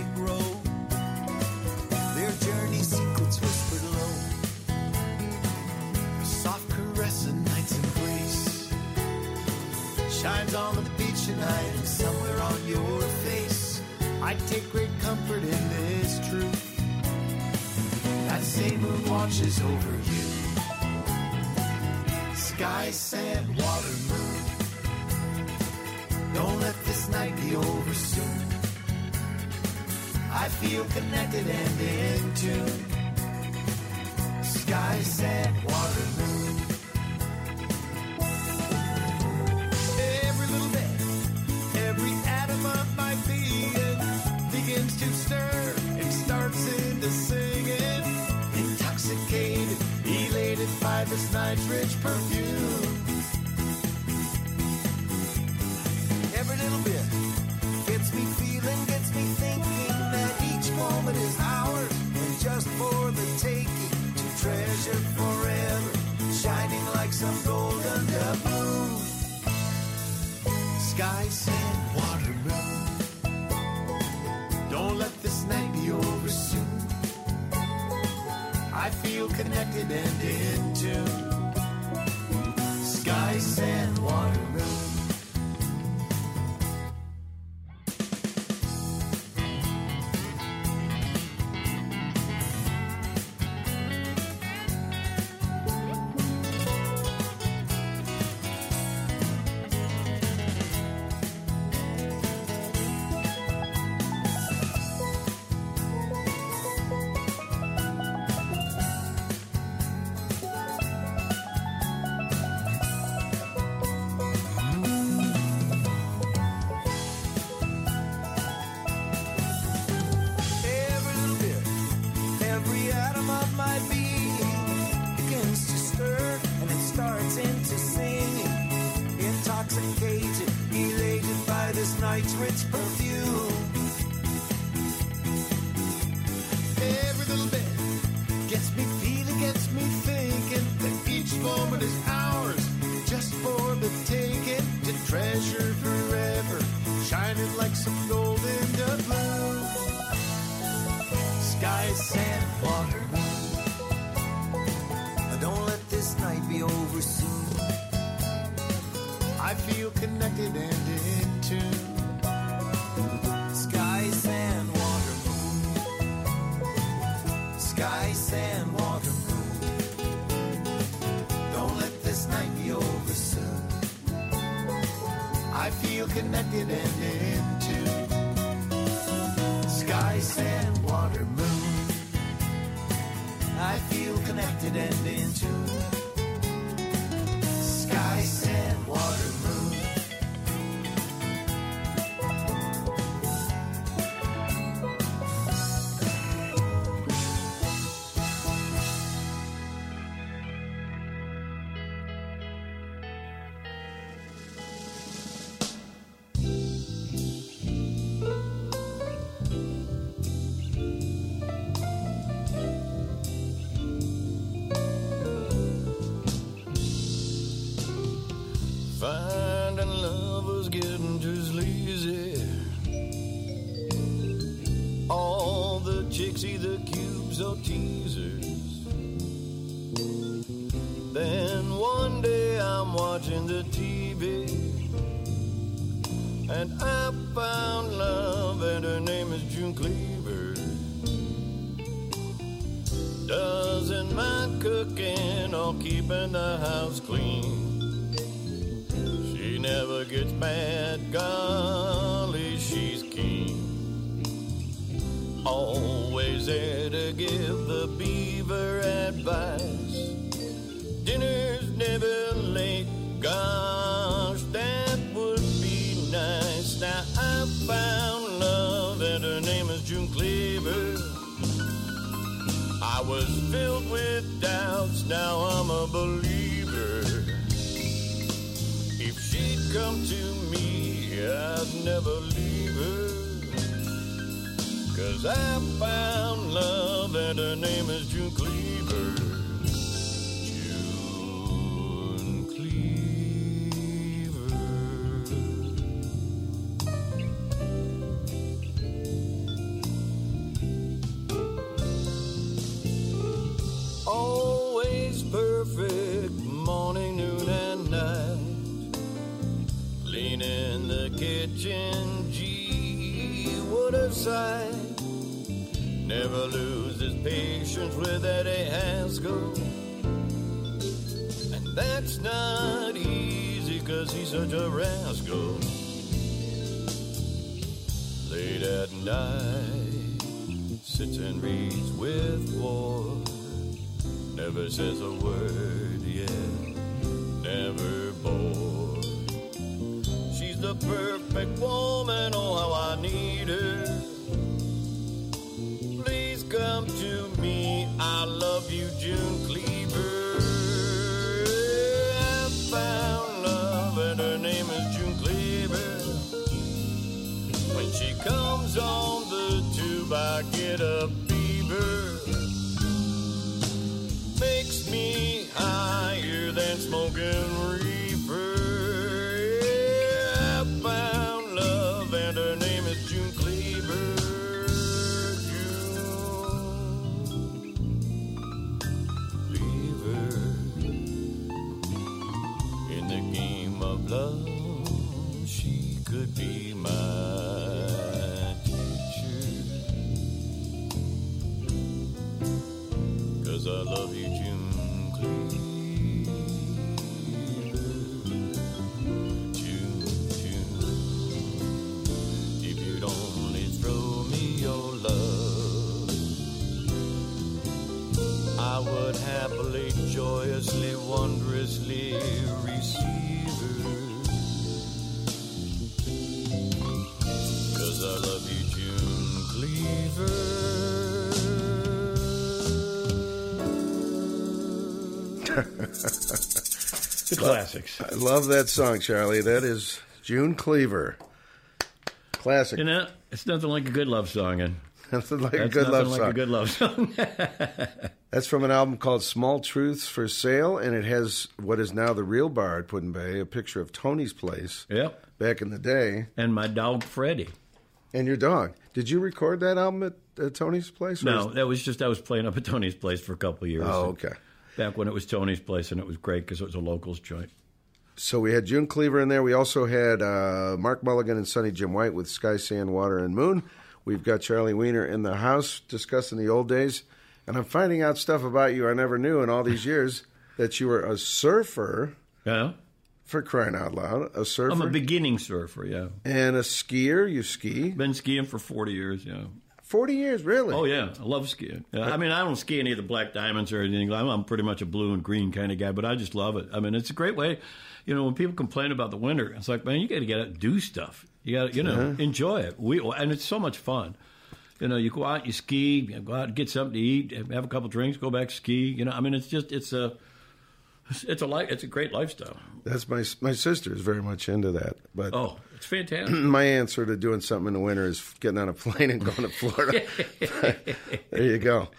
shines on the beach tonight and somewhere on your face. I take great comfort in this truth. That same moon watches over you. Sky, sand, water, moon. Don't let this night be over soon. I feel connected and in tune. Sky, sand, water, moon. Night's perfume. Every little bit gets me feeling, gets me thinking that each moment is ours and just for the taking to treasure forever, shining like some golden doubloon. Sky, sand, water, moon. Don't let this night be over soon. I feel connected and in get a fever. Makes me higher than smoking classics. I love that song, Charlie. That is June Cleaver. Classic. You know, it's nothing like a good love song, and (laughs) Nothing like a good love song. nothing like song. a good love song. That's from an album called Small Truths for Sale, and it has what is now the real bar at Put-in-Bay, a picture of Tony's place yep. back in the day, And my dog Freddie. and your dog. Did you record that album at, at Tony's place? No, is- that was just I was playing up at Tony's place for a couple of years. Oh, okay. Back when it was Tony's place, and it was great because it was a locals joint. So we had June Cleaver in there. We also had uh, Mark Mulligan and Sonny Jim White with Sky, Sand, Water, and Moon. We've got Charlie Wiener in the house discussing the old days. And I'm finding out stuff about you I never knew in all these (laughs) years that you were a surfer, Yeah, for crying out loud. A surfer. I'm a beginning surfer. Yeah, and a skier. You ski. been skiing for 40 years. Yeah. 40 years, really? Oh yeah, I love skiing. Yeah, I mean, I don't ski any of the black diamonds or anything. I'm, I'm pretty much a blue and green kind of guy, but I just love it. I mean, it's a great way. You know, when people complain about the winter, it's like, man, you got to get out and do stuff. You got to, you know, uh-huh. enjoy it. We and it's so much fun. You know, you go out, you ski, you go out and get something to eat, have a couple drinks, go back ski. You know, I mean, it's just it's a it's a life, it's a great lifestyle. That's my my sister is very much into that. But Oh, it's fantastic. (clears throat) my answer to doing something in the winter is getting on a plane and going to Florida. (laughs) there you go.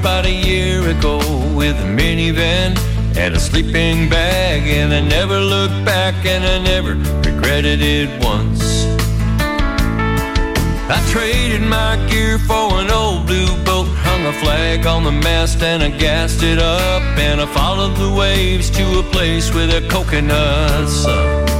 about a year ago with a minivan and a sleeping bag. And I never looked back and I never regretted it once. I traded my gear for an old blue boat, hung a flag on the mast and I gassed it up. And I followed the waves to a place where the coconuts up.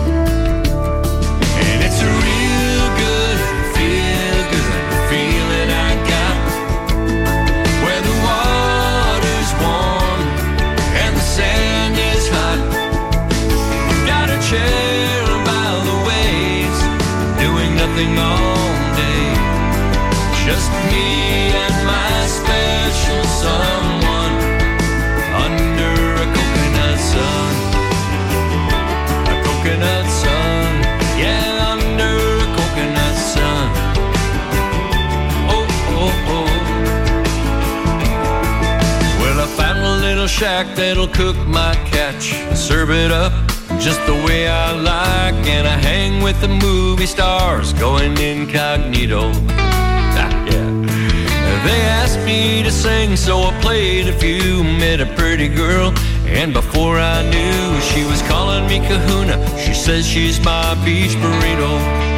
Shack that'll cook my catch, serve it up just the way I like, and I hang with the movie stars going incognito. Ah, yeah. They asked me to sing, so I played a few. Met a pretty girl, and before I knew, she was calling me Kahuna. She says she's my beach burrito.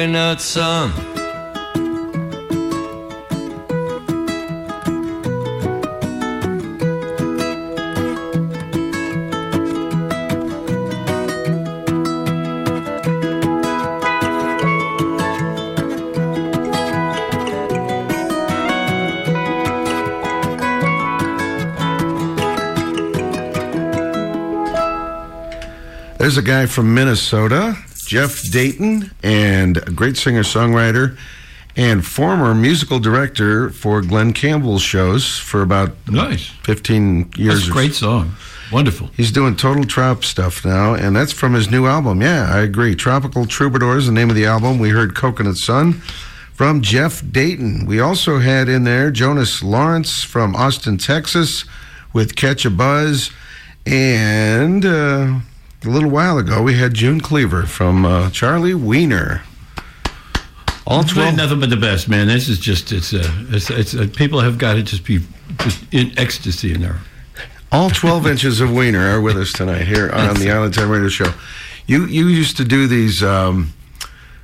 Coconut sun. There's a guy from Minnesota, Jeff Dayton, and a great singer songwriter and former musical director for Glen Campbell's shows for about Nice. 15 years. That's a great song. Wonderful. He's doing total trop stuff now, and that's from his new album. Yeah, I agree. Tropical Troubadours, the name of the album. We heard Coconut Sun from Jeff Dayton. We also had in there Jonas Lawrence from Austin, Texas, with Catch a Buzz. And uh, a little while ago, we had June Cleaver from uh, Charlie Wiener. All 12 nothing but the best, man. This is just it's uh, it's, it's uh, people have got to just be just in ecstasy in there. All 12 inches of wiener are with us tonight here on the Island Time Radio Show. You you used to do these. Um,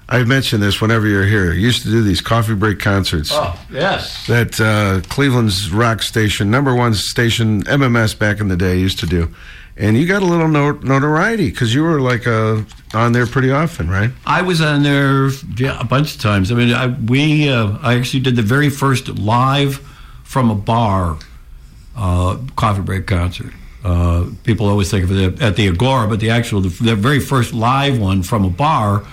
I've mentioned this whenever you're here. You used to do these coffee break concerts. Oh yes, That uh, Cleveland's rock station, number one station, MMS back in the day, used to do. And you got a little not- notoriety because you were like uh, on there pretty often, right? I was on there yeah, a bunch of times. I mean, I, we uh, I actually did the very first live from a bar uh, coffee break concert. Uh, people always think of it at the Agora, but the actual the, the very first live one from a bar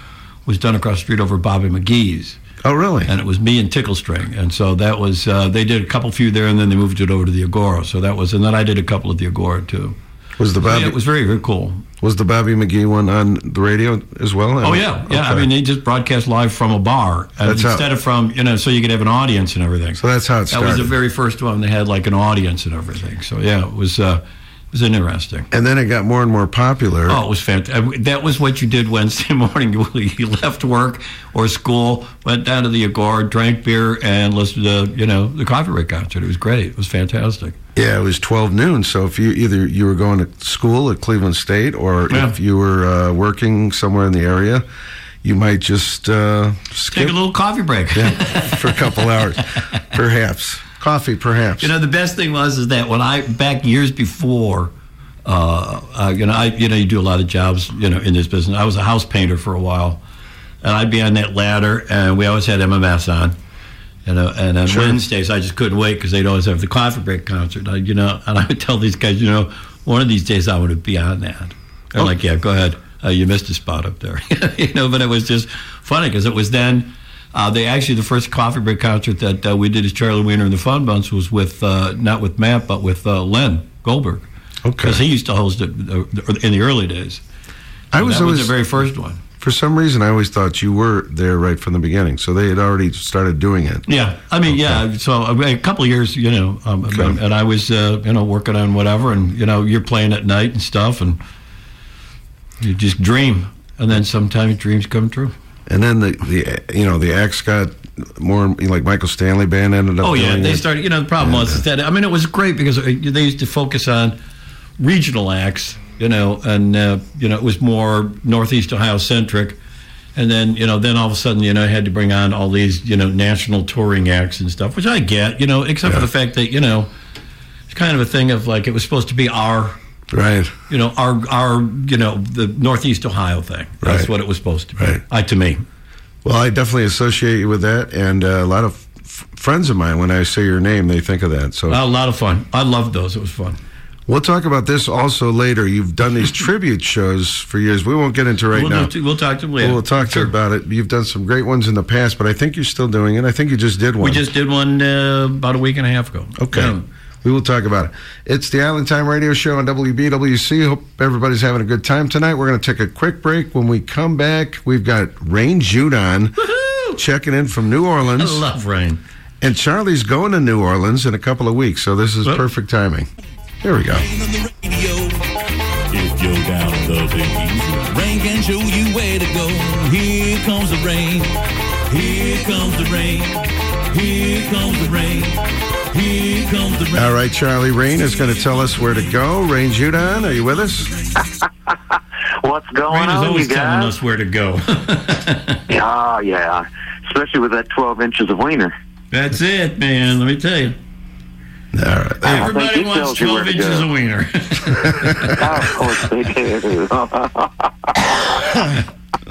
was done across the street over Bobby McGee's. Oh, really? And it was me and Tickle String, and so that was uh, they did a couple few there, and then they moved it over to the Agora. So that was, and then I did a couple of the Agora too. Was the So, yeah, it was very very cool. was the Bobby McGee one on the radio as well? Oh yeah, yeah. I mean, they just broadcast live from a bar and That's how- instead of from you know, so you could have an audience and everything. So that's how it started. That was the very first one. They had like an audience and everything. So yeah, it was uh, was interesting. And then it got more and more popular. Oh, it was fantastic. That was what you did Wednesday (laughs) morning. (laughs) You, you left work or school, went down to the Agora, drank beer, and listened to you know the Coffee Break concert. It was great. It was fantastic. Yeah, it was 12 noon. So if you either you were going to school at Cleveland State or Yeah. if you were uh, working somewhere in the area, you might just uh, Take a little coffee break. yeah, (laughs) for a couple hours, perhaps. Coffee, perhaps. You know, the best thing was is that when I back years before, uh, uh, you know, I you know you do a lot of jobs, you know, in this business. I was a house painter for a while, and I'd be on that ladder, and we always had MMS on. You know, and on Wednesdays I just couldn't wait because they'd always have the coffee break concert. I, you know, and I would tell these guys, you know, one of these days I want to be on that. They're like, yeah, go ahead. Uh, you missed a spot up there, (laughs) you know. But it was just funny because it was then. Uh, they actually the first coffee break concert that uh, we did as Charlie Wiener and the Fun Bunch was with uh, not with Matt but with uh, Len Goldberg. Okay. Because he used to host it uh, in the early days. I was that was the very first one. for some reason I always thought you were there right from the beginning. So they had already started doing it. Yeah, I mean, yeah. So I mean, a couple of years, you know, um, and, and I was, uh, you know, working on whatever, and you know, you're playing at night and stuff, and you just dream, and then sometimes dreams come true. And then the, the you know the acts got more like Michael Stanley band ended up. Oh yeah, they it. started. You know, the problem was is that I mean, it was great because uh, they used to focus on regional acts, you know, and uh, you know it was more Northeast Ohio centric, and then you know, then all of a sudden, you know, I had to bring on all these you know national touring acts and stuff, which I get, you know, except for the fact that you know, it's kind of a thing of like it was supposed to be our. Right. You know, our our you know the Northeast Ohio thing. That's Right. what it was supposed to be. Right. I, to me. Well, I definitely associate you with that, and uh, a lot of f- friends of mine, when I say your name, they think of that. So A lot of fun. I loved those. It was fun. we'll talk about this also later. You've done these tribute shows for years. We won't get into right we'll, now. do- we'll talk to them later. We'll talk to you about it. You've done some great ones in the past, but I think you're still doing it. I think you just did one. We just did one uh, about a week and a half ago. Okay. Yeah. We will talk about it. It's the Island Time Radio Show on WBWC. Hope everybody's having a good time tonight. We're going to take a quick break. When we come back, we've got Rain Jaudon checking in from New Orleans. I Orleans. love rain. And Charlie's going to New Orleans in a couple of weeks, so this is Well- perfect timing. Here we go. If you're down the easy, rain can show you where to go. Here comes the rain. Here comes the rain. Here comes the rain. Here comes the rain. All right, Charlie Rain is going to tell us where to go. Rain Jaudon, are you with us? (laughs) What's going Rain is on, always you telling guys? us where to go. Yeah, (laughs) yeah. Especially with that 12 inches of wiener. That's it, man. Let me tell you. All right. Everybody wants 12 inches of wiener. (laughs) of course they do.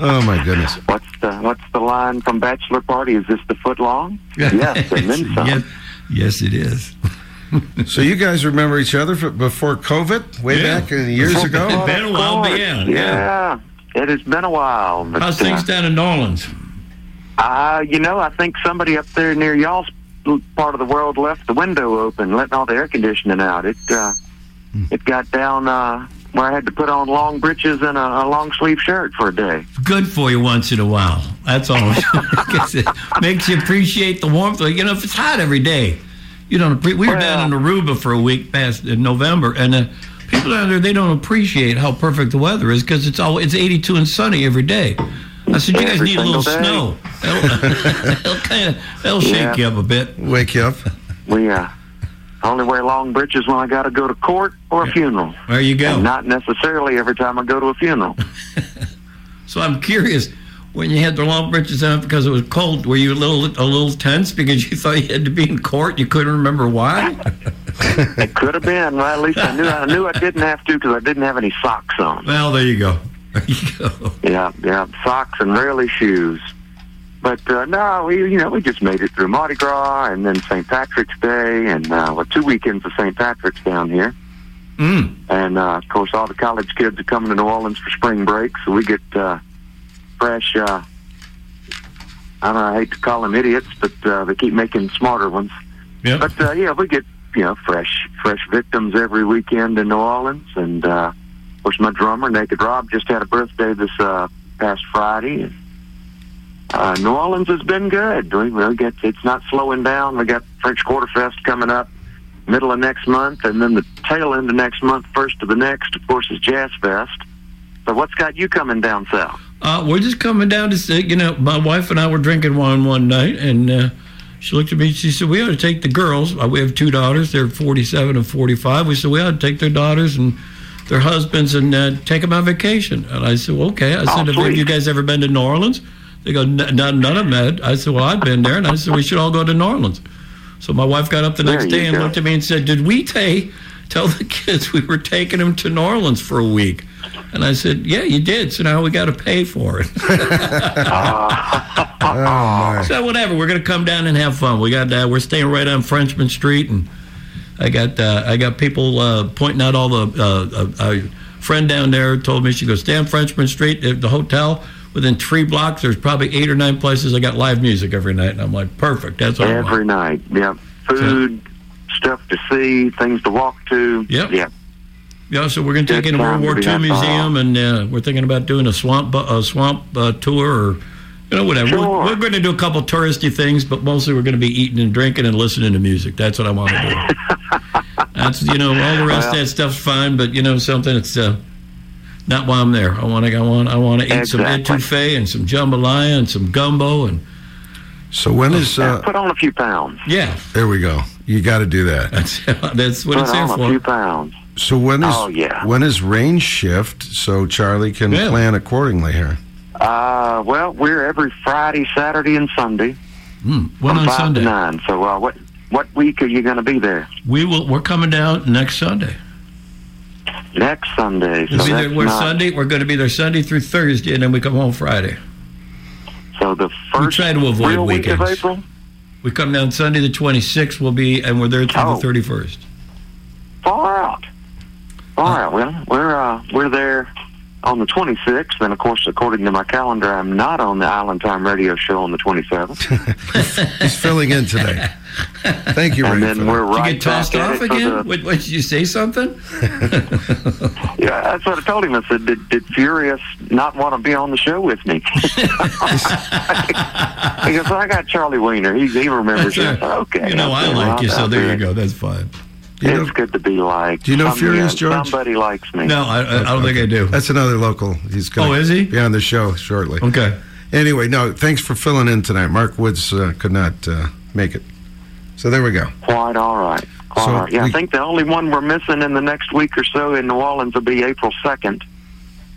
Oh, my goodness. what's the What's the line from Bachelor Party? Is this the foot long? yes, and then some. yes, yes, it is. So you guys remember each other for, before COVID, way Yeah. back uh, years Before- ago? It's been a while, but yeah, yeah. yeah. It has been a while. But, How's things uh, down in New Orleans? Uh, you know, I think somebody up there near y'all's part of the world left the window open, letting all the air conditioning out. It uh, it got down uh, where I had to put on long breeches and a, a long sleeve shirt for a day. Good for you once in a while. That's all. (laughs) It makes you appreciate the warmth. You know, if it's hot every day, you don't. Appre- we were down in Aruba for a week past in November, and uh, people down there they don't appreciate how perfect the weather is because it's all it's 82 and sunny every day. I said, you guys Every need a little day. snow. It'll, (laughs) that'll (laughs) kind of that'll shake Yeah. you up a bit. Wake you up. We uh, only wear long breeches when I got to go to court or a funeral. There you go. And not necessarily every time I go to a funeral. (laughs) So I'm curious. When you had the long breeches on because it was cold, were you a little a little tense because you (laughs) thought you had to be in court? You couldn't remember why. it could have been. Well, at least I knew I knew I didn't have to because I didn't have any socks on. Well, there you go. (laughs) There you go. Yeah, yeah, socks and rarely shoes. But uh, no, we you know we just made it through Mardi Gras and then St. Patrick's Day and uh, well, two weekends of St. Patrick's down here. Mm. And uh, of course, all the college kids are coming to New Orleans for spring break, so we get uh, fresh. Uh, I don't know. I hate to call them idiots, but uh, they keep making smarter ones. Yeah. But uh, yeah, we get you know fresh fresh victims every weekend in New Orleans, and uh, of course my drummer Naked Rob just had a birthday this uh, past Friday. And, uh, New Orleans has been good. We really get it's not slowing down. We got French Quarter Fest coming up middle of next month, and then the tail end of next month, first of the next, of course, is Jazz Fest. So what's got you coming down south? Uh, we're just coming down to see. you know, my wife and I were drinking wine one night, and uh, she looked at me. She said, "We ought to take the girls. Uh, we have two daughters. They're 47 and 45. We said we ought to take their daughters and their husbands and uh, take them on vacation." And I said, well, "Okay." I said, "Have you guys ever been to New Orleans?" They go, "None, none of them." had." I said, "Well, I've been there," and I said, "We should all go to New Orleans." So my wife got up the next you day and go. looked at me and said, "Did we take tell the (laughs) kids we were taking them to New Orleans for a week?" And I said, "Yeah, you did. So now we got to pay for it." (laughs) (laughs) So whatever, we're gonna come down and have fun. We got uh, we're staying right on Frenchmen Street, and I got uh, I got people uh, pointing out all the. Uh, uh, a friend down there told me she goes stay on Frenchmen Street at the hotel. Within three blocks, there's probably eight or nine places I got live music every night, and I'm like, perfect. That's want. Every night. Yep. Food, stuff to see, things to walk to. Yep. Yep. Yeah, so we're going to take in a World War II museum, and uh, we're thinking about doing a swamp a swamp uh, tour, or you know whatever. We're, we're going to do a couple touristy things, but mostly we're going to be eating and drinking and listening to music. That's what I want to do. (laughs) That's you know all the rest of that stuff's fine, but you know something, it's uh, not why I'm there. I want to I want I want to eat some Exactly. etouffee and some jambalaya and some gumbo and. So when is uh, Put on a few pounds. Yeah, there we go. You got to do that. That's (laughs) that's what Put it's there on a few pounds. So when is Oh, yeah. when is rain shift so Charlie can Yeah. plan accordingly here? Uh, well, we're every Friday, Saturday, and Sunday Hmm, when from on five Sunday? to nine. So, uh, what what week are you going to be there? We will. We're coming down next Sunday. Next Sunday. So we'll be there, we're not- Sunday. We're going to be there Sunday through Thursday, and then we come home Friday. So the first we try to avoid real week of weekends. April. We come down Sunday the 26th. We'll be, and we're there through Oh. the 31st. Far out. Far out. Well, we're uh, we're there on the 26th, and of course, according to my calendar, I'm not on the Island Time Radio Show on the 27th. (laughs) He's filling in today. (laughs) (laughs) Thank you, and Ray. then for we're that. right you get tossed off again? the- What, what, did you say something? (laughs) Yeah, that's what I told him. I said, "Did, did Furious not want to be on the show with me?" (laughs) he goes, "I got Charlie Wiener. He, he remembers you." I said, Okay, You know, I okay, like well, you, so there you go. That's fine. You it's good to be liked. Do you know Some- Furious George? Somebody likes me. No, I, I I don't think I do. That's another local. He's going Oh, is he? be on the show shortly. Okay. Anyway, no, thanks for filling in tonight. Mark Woods uh, could not uh, make it. So there we go. Quite all right. Quite So all right. Yeah, we- I think the only one we're missing in the next week or so in New Orleans will be April second.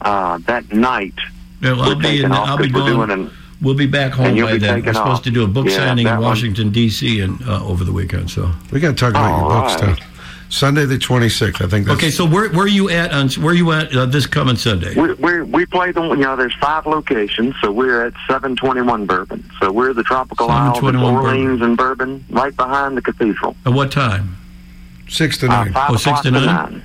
Uh, that night. Yeah, well, I'll we're be taking in. off I'll be 'cause we're doing an, we'll be back home by then. We're taking supposed to do a book Yeah, signing in. Washington D.C. and uh, over the weekend. So We got to talk about your All books, right. too. Sunday the 26th, I think that's okay, so where where are you at on where are you at uh, this coming Sunday? we we we play them. You know, there's five locations, so we're at 721 Bourbon. So we're the tropical isle, that's 721 Orleans and Bourbon, right behind the cathedral. At what time? 6 to Uh, 9. five Oh, six o'clock to nine?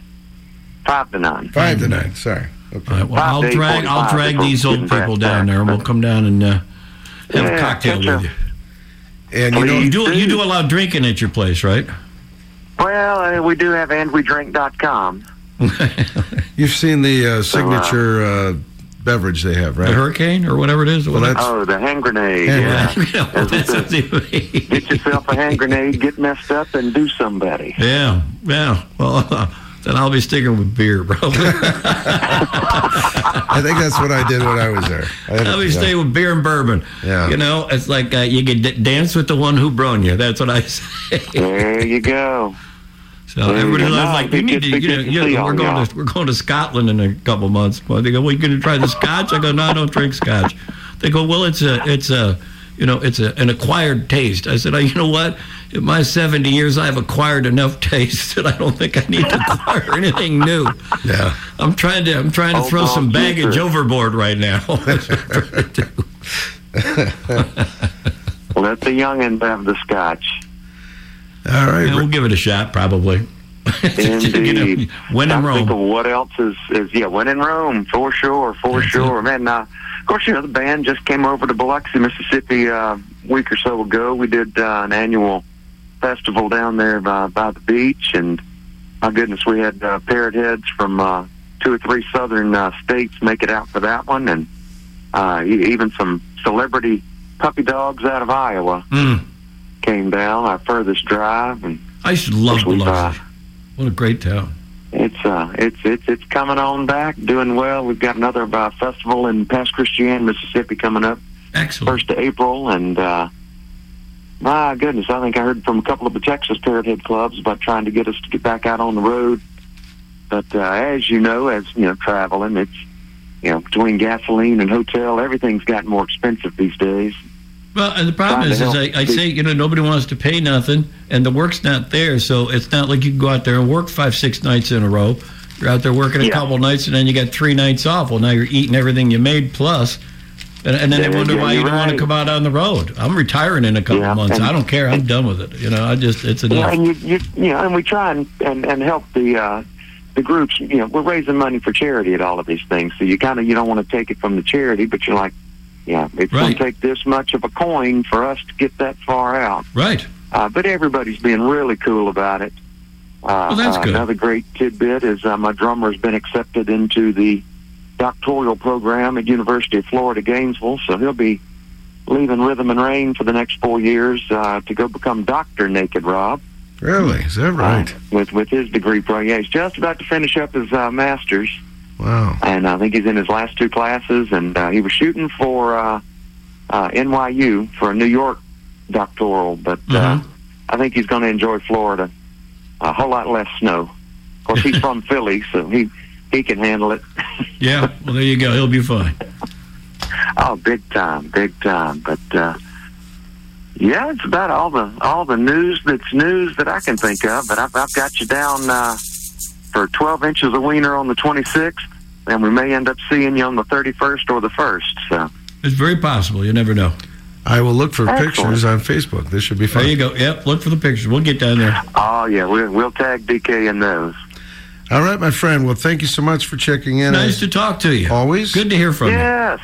Five to nine. 5 to 9, sorry. Okay. All right, well, I'll drag I'll drag these old people down there. there, and we'll come down and uh, have a cocktail with you. And you know, You do you do allow drinking at your place, right? Well, uh, we do have andwedrink.com. (laughs) you've seen the uh, signature uh, beverage they have, right? The hurricane or whatever it is. Well, that's Oh, the hand grenade. Hand yeah. You know, As that's it Get yourself a hand grenade, get messed up, and do somebody. yeah, yeah. Well, (laughs) then I'll be sticking with beer, probably. (laughs) I think that's what I did when I was there. I had a- I'll be yeah. staying with beer and bourbon. Yeah. You know, it's like uh, you can d- dance with the one who brung you. That's what I say. There you go. So There everybody go. was No, like, "You need to, good- you know, good you know, we're all going y'all. to we're going to Scotland in a couple months." Well, they go, "Well, you going to try the Scotch?" I go, "No, I don't drink Scotch." They go, "Well, it's a it's a you know it's a, an acquired taste." I said, oh, "You know what? In my seventy years, I've acquired enough (laughs) taste that I don't think I need to acquire (laughs) anything new." Yeah. I'm trying to I'm trying to Oh, throw some baggage future. overboard right now. (laughs) Let the youngins have the scotch. All right. Yeah, we'll give it a shot, probably. (laughs) Indeed. you know, when in I'm Rome. thinking, what else is, is yeah, when in Rome, for sure, for That's sure. Man, uh, of course, you know, the band just came over to Biloxi, Mississippi uh, a week or so ago. We did uh, an annual festival down there by, by the beach, and my goodness, we had uh, parrot heads from uh, two or three southern uh, states make it out for that one, and uh, e- even some celebrity puppy dogs out of Iowa Mm. Came down our furthest drive, and I used to love we've, Biloxi. What a great town. it's uh, it's it's it's coming on back, doing well. We've got another uh, festival in Pass Christian, Mississippi, coming up. Excellent. First of April, and uh, my goodness, I think I heard from a couple of the Texas Parrot Head clubs about trying to get us to get back out on the road. But uh, as you know, as you know, traveling, it's you know between gasoline and hotel, everything's gotten more expensive these days. Well, and the problem is, is I, I say, you know, nobody wants to pay nothing, and the work's not there, so it's not like you can go out there and work five, six nights in a row. You're out there working a Yeah. couple nights, and then you got three nights off. Well, now you're eating everything you made plus, and, and then Yeah, they wonder yeah, why you don't want to come out on the road. I'm retiring in a couple Yeah, months. and- I don't care. I'm done with it. You know, I just it's Yeah, enough. and you, you, you know, and we try and, and, and help the uh, the groups. You know, we're raising money for charity at all of these things, so you kind of you don't want to take it from the charity, but you're like, yeah, it's gonna take this much of a coin for us to get that far out. Right. Uh, but everybody's being really cool about it. Uh, Well, that's uh, good. Another great tidbit is uh, my drummer has been accepted into the doctoral program at University of Florida Gainesville, so he'll be leaving Rhythm and Rain for the next four years uh, to go become Doctor Naked Rob Really? Is that right? with with his degree program. Yeah, he's just about to finish up his uh, master's, Wow. and I think he's in his last two classes. And uh, he was shooting for uh, uh, NYU for a New York doctoral, but uh, Mhm. I think he's going to enjoy Florida. A whole lot less snow. Of course, he's (laughs) from Philly, so he he can handle it. (laughs) Yeah. Well, there you go. He'll be fine. Oh, big time, big time. But uh, yeah, it's about all the all the news that's news that I can think of. But I've, I've got you down uh, for 12 inches of wiener on the 26th, and we may end up seeing you on the 31st or the first. So It's very possible. You never know. I will look for Excellent. pictures on Facebook. This should be fun. There you go. Yep. Look for the pictures. We'll get down there. oh yeah, we'll we'll tag DK in those. All right, my friend. Well, thank you so much for checking in. Nice to talk to you. Always. Good to hear from you. Yes,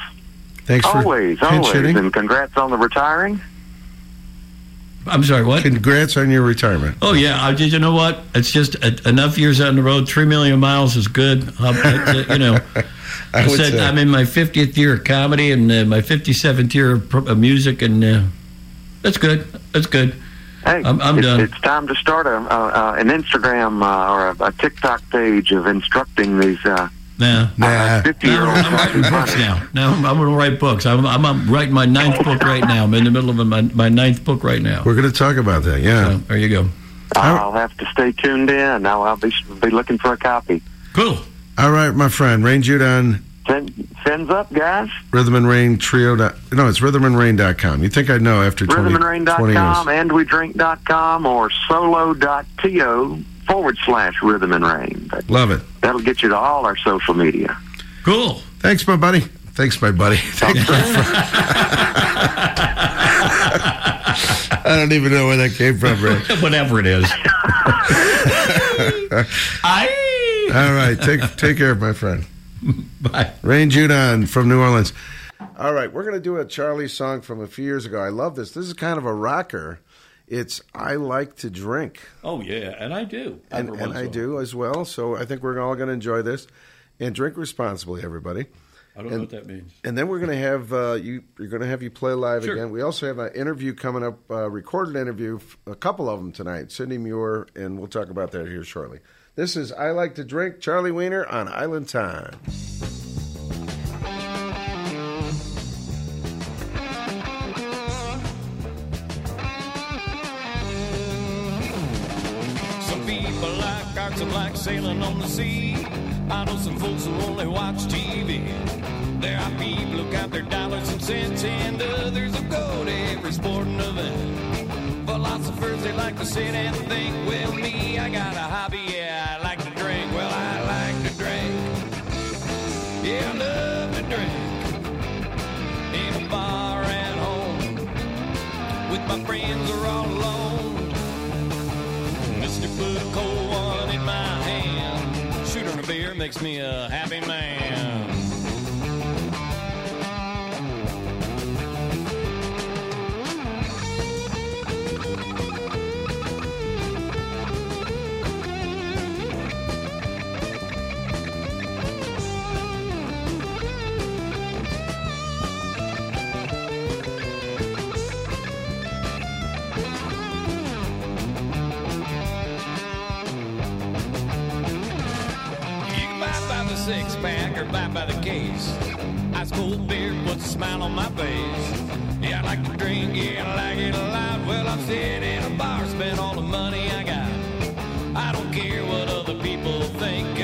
Thanks for always, always, and congrats on the retiring. I'm sorry. What? Congrats on your retirement. Oh yeah, I just you know what? It's just uh, enough years on the road. Three million miles is good. It's, uh, you know, (laughs) I I, said say. I'm in my 50th year of comedy and uh, my 57th year of, pro- of music, and uh, that's good. That's good. Hey, I'm- I'm it's, done. It's time to start a, a, a an Instagram uh, or a, a TikTok page of instructing these uh, Nah. Nah. fifty Now year I'm writing books now. Now I'm, I'm going to write books. I'm, I'm, I'm writing my ninth book right now. I'm in the middle of my, my ninth book right now. We're going to talk about that. Yeah. So, there you go. I'll have to stay tuned in. I'll, I'll be be looking for a copy. Cool. All right, my friend. Rain Jaudon, Send, sends up, guys. Rhythm and Rain Trio. dot- No, it's rhythmandrain.com. You think I'd know after 20, 20 years. Rhythmandrain.com, andwedrink.com, or solo.to forward slash rhythm and rain. But Love it. that'll get you to all our social media. Cool. Thanks, my buddy. Thanks, my buddy. (laughs) Thanks, my friend. I don't even know where that came from, Ray. (laughs) Whatever it is. (laughs) I. All right, take take care, my friend. Bye. Rain Jaudon from New Orleans. All right, we're going to do a Charlie song from a few years ago. I love this. This is kind of a rocker. It's I like to drink, Oh yeah, and I do. and, and I do as well. So I think we're all going to enjoy this, and drink responsibly, everybody. I don't know and- what that means. And then we're going to have uh, you. You're going to have you play live Sure. again. We also have an interview coming up, uh, recorded interview, a couple of them tonight. Cindy Muir, and we'll talk about that here shortly. This is I like to drink. Charlie Wiener on Island Time. Sailing on the sea. I know some folks who only watch TV. There are people who count their dollars and cents, and others who go to every sporting event. Philosophers, they like to sit and think. Well, me, I got a hobby, yeah, I like to drink. Well, I like to drink. Yeah, I love to drink. In a bar at home, with my friends beer makes me a happy man. Pack by the case. Ice cold beer puts a smile on my face. Yeah, I like to drink, yeah, I like it a lot. Well, I'm sitting in a bar, spend all the money I got. I don't care what other people think,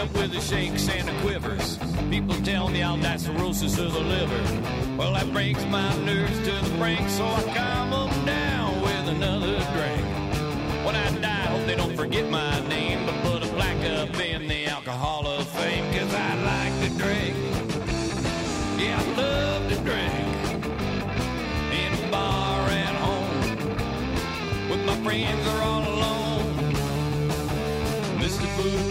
up with the shakes and the quivers. People tell me I'll die cirrhosis of the liver. Well, that breaks my nerves to the brink, so I calm 'em down with another drink. When I die, hope they don't forget my name, but put a plaque up in the Alcohol of Fame, cause I like to drink. Yeah, I love to drink. In a bar at home, with my friends are all alone. Mr. Put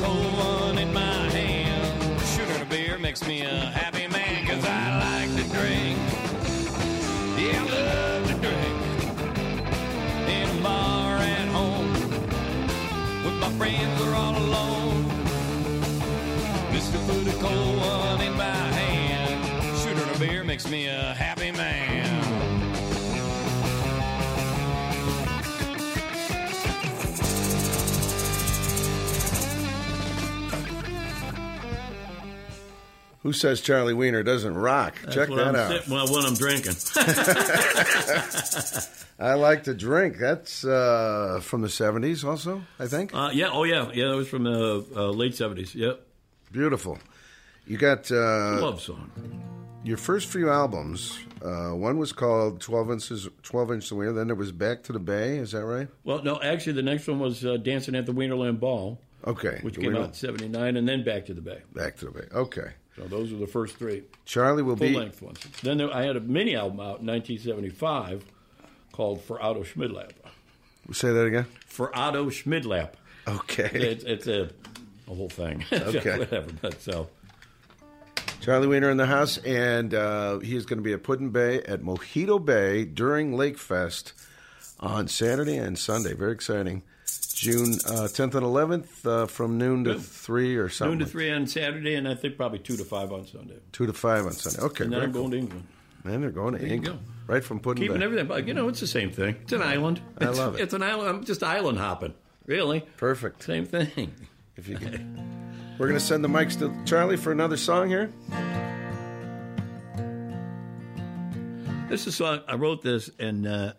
friends or all alone. Mr. Put a cold one in my hand. Shooting a beer makes me a happy man. Who says Charlie Wiener doesn't rock? That's Check that I'm out. si- well, when I'm drinking. (laughs) (laughs) I like to drink. That's uh, from the 70s also, I think. Uh, yeah, oh yeah, yeah. That was from the uh, late seventies. Yep, Beautiful. You got uh, love song. your first few albums. Uh, one was called 12 inches, 12 inch the wiener. Then there was Back to the Bay. Is that right? Well, no, actually, the next one was uh, Dancing at the Wienerland Ball, Okay. which the came Wiener- out in '79, and then Back to the Bay. Back to the Bay. Okay. So those were the first three Charlie will full be. length ones. Then there, I had a mini album out in 1975 called For Otto Schmidlap. Say that again. For Otto Schmidlap. Okay. It's, it's a, a whole thing. (laughs) Okay. Whatever. But so Charlie Wiener in the house, and uh, he is going to be at Put-in-Bay at Mojito Bay during Lake Fest on Saturday and Sunday. Very exciting. June uh, 10th and 11th uh, from noon to Good. 3 or something. noon to three on Saturday, and I think probably two to five on Sunday. 2 to 5 on Sunday. Okay. and then I'm cool. going to England. Man, they're going to There you England. Right from putting Keeping Bay. everything, but you know, it's the same thing. It's an island. I It's- love it. It's an island. I'm just island hopping. Really, Perfect. same thing. If you can. We're going to send the mics to Charlie for another song here. This is a song I wrote this, and uh,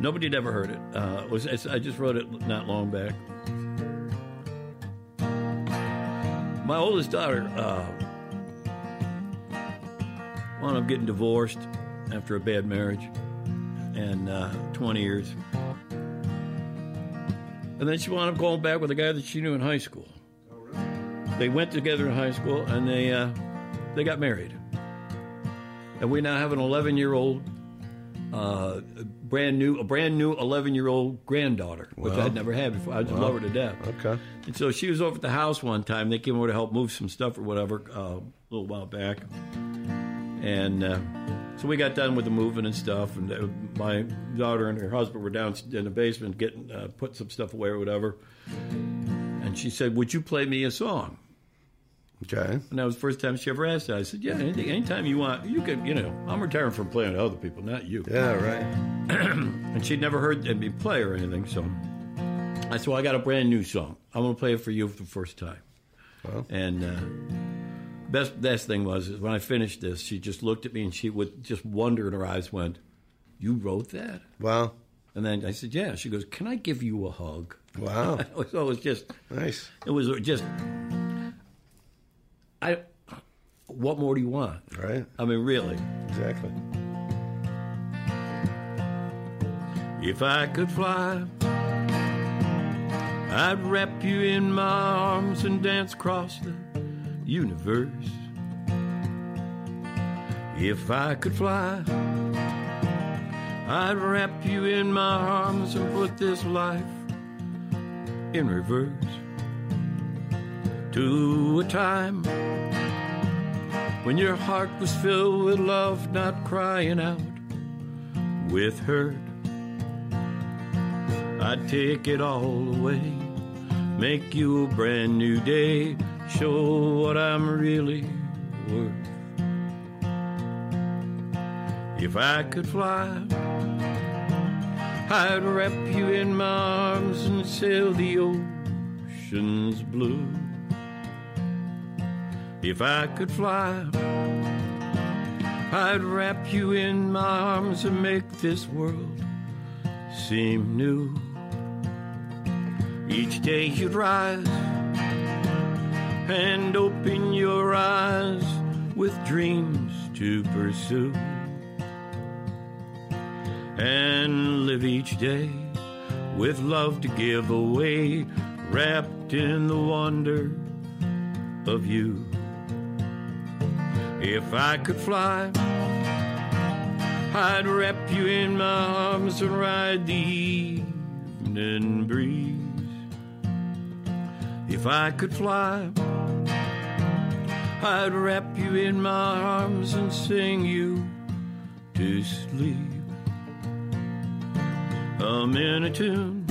nobody had ever heard it. Uh, it was it's, I just wrote it not long back. My oldest daughter uh, wound up getting divorced after a bad marriage, and uh, 20 years. And then she wound up going back with a guy that she knew in high school. They went together in high school, and they uh, they got married and we now have an 11 year old uh, brand new a brand new 11 year old granddaughter which Wow. i'd never had before i just Wow. love her to death Okay. and so she was over at the house one time they came over to help move some stuff or whatever uh, a little while back and uh, so we got done with the moving and stuff and uh, my daughter and her husband were down in the basement getting uh, put some stuff away or whatever and she said would you play me a song Okay. and that was the first time she ever asked that. I said, "Yeah, anything, anytime you want, you could. You know, I'm retiring from playing with other people, not you." Yeah, right. (clears throat) and she'd never heard me play or anything, so I said, "Well, I got a brand new song. I'm going to play it for you for the first time." Well. And uh, best best thing was is when I finished this, she just looked at me and she with just wonder in her eyes went, "You wrote that?" Wow. And then I said, "Yeah." She goes, "Can I give you a hug?" Wow. (laughs) so it was just Nice. it was just I. What more do you want? Right. I mean, really. Exactly. If I could fly, I'd wrap you in my arms and dance across the universe. If I could fly, I'd wrap you in my arms and put this life in reverse to a time when your heart was filled with love, not crying out with hurt. I'd take it all away, make you a brand new day, show what I'm really worth. If I could fly, I'd wrap you in my arms and sail the ocean's blue. If I could fly, I'd wrap you in my arms and make this world seem new. Each day you'd rise and open your eyes with dreams to pursue and live each day with love to give away, wrapped in the wonder of you. If I could fly, I'd wrap you in my arms and ride the evening breeze. If I could fly, I'd wrap you in my arms and sing you to sleep. I'm in a tune.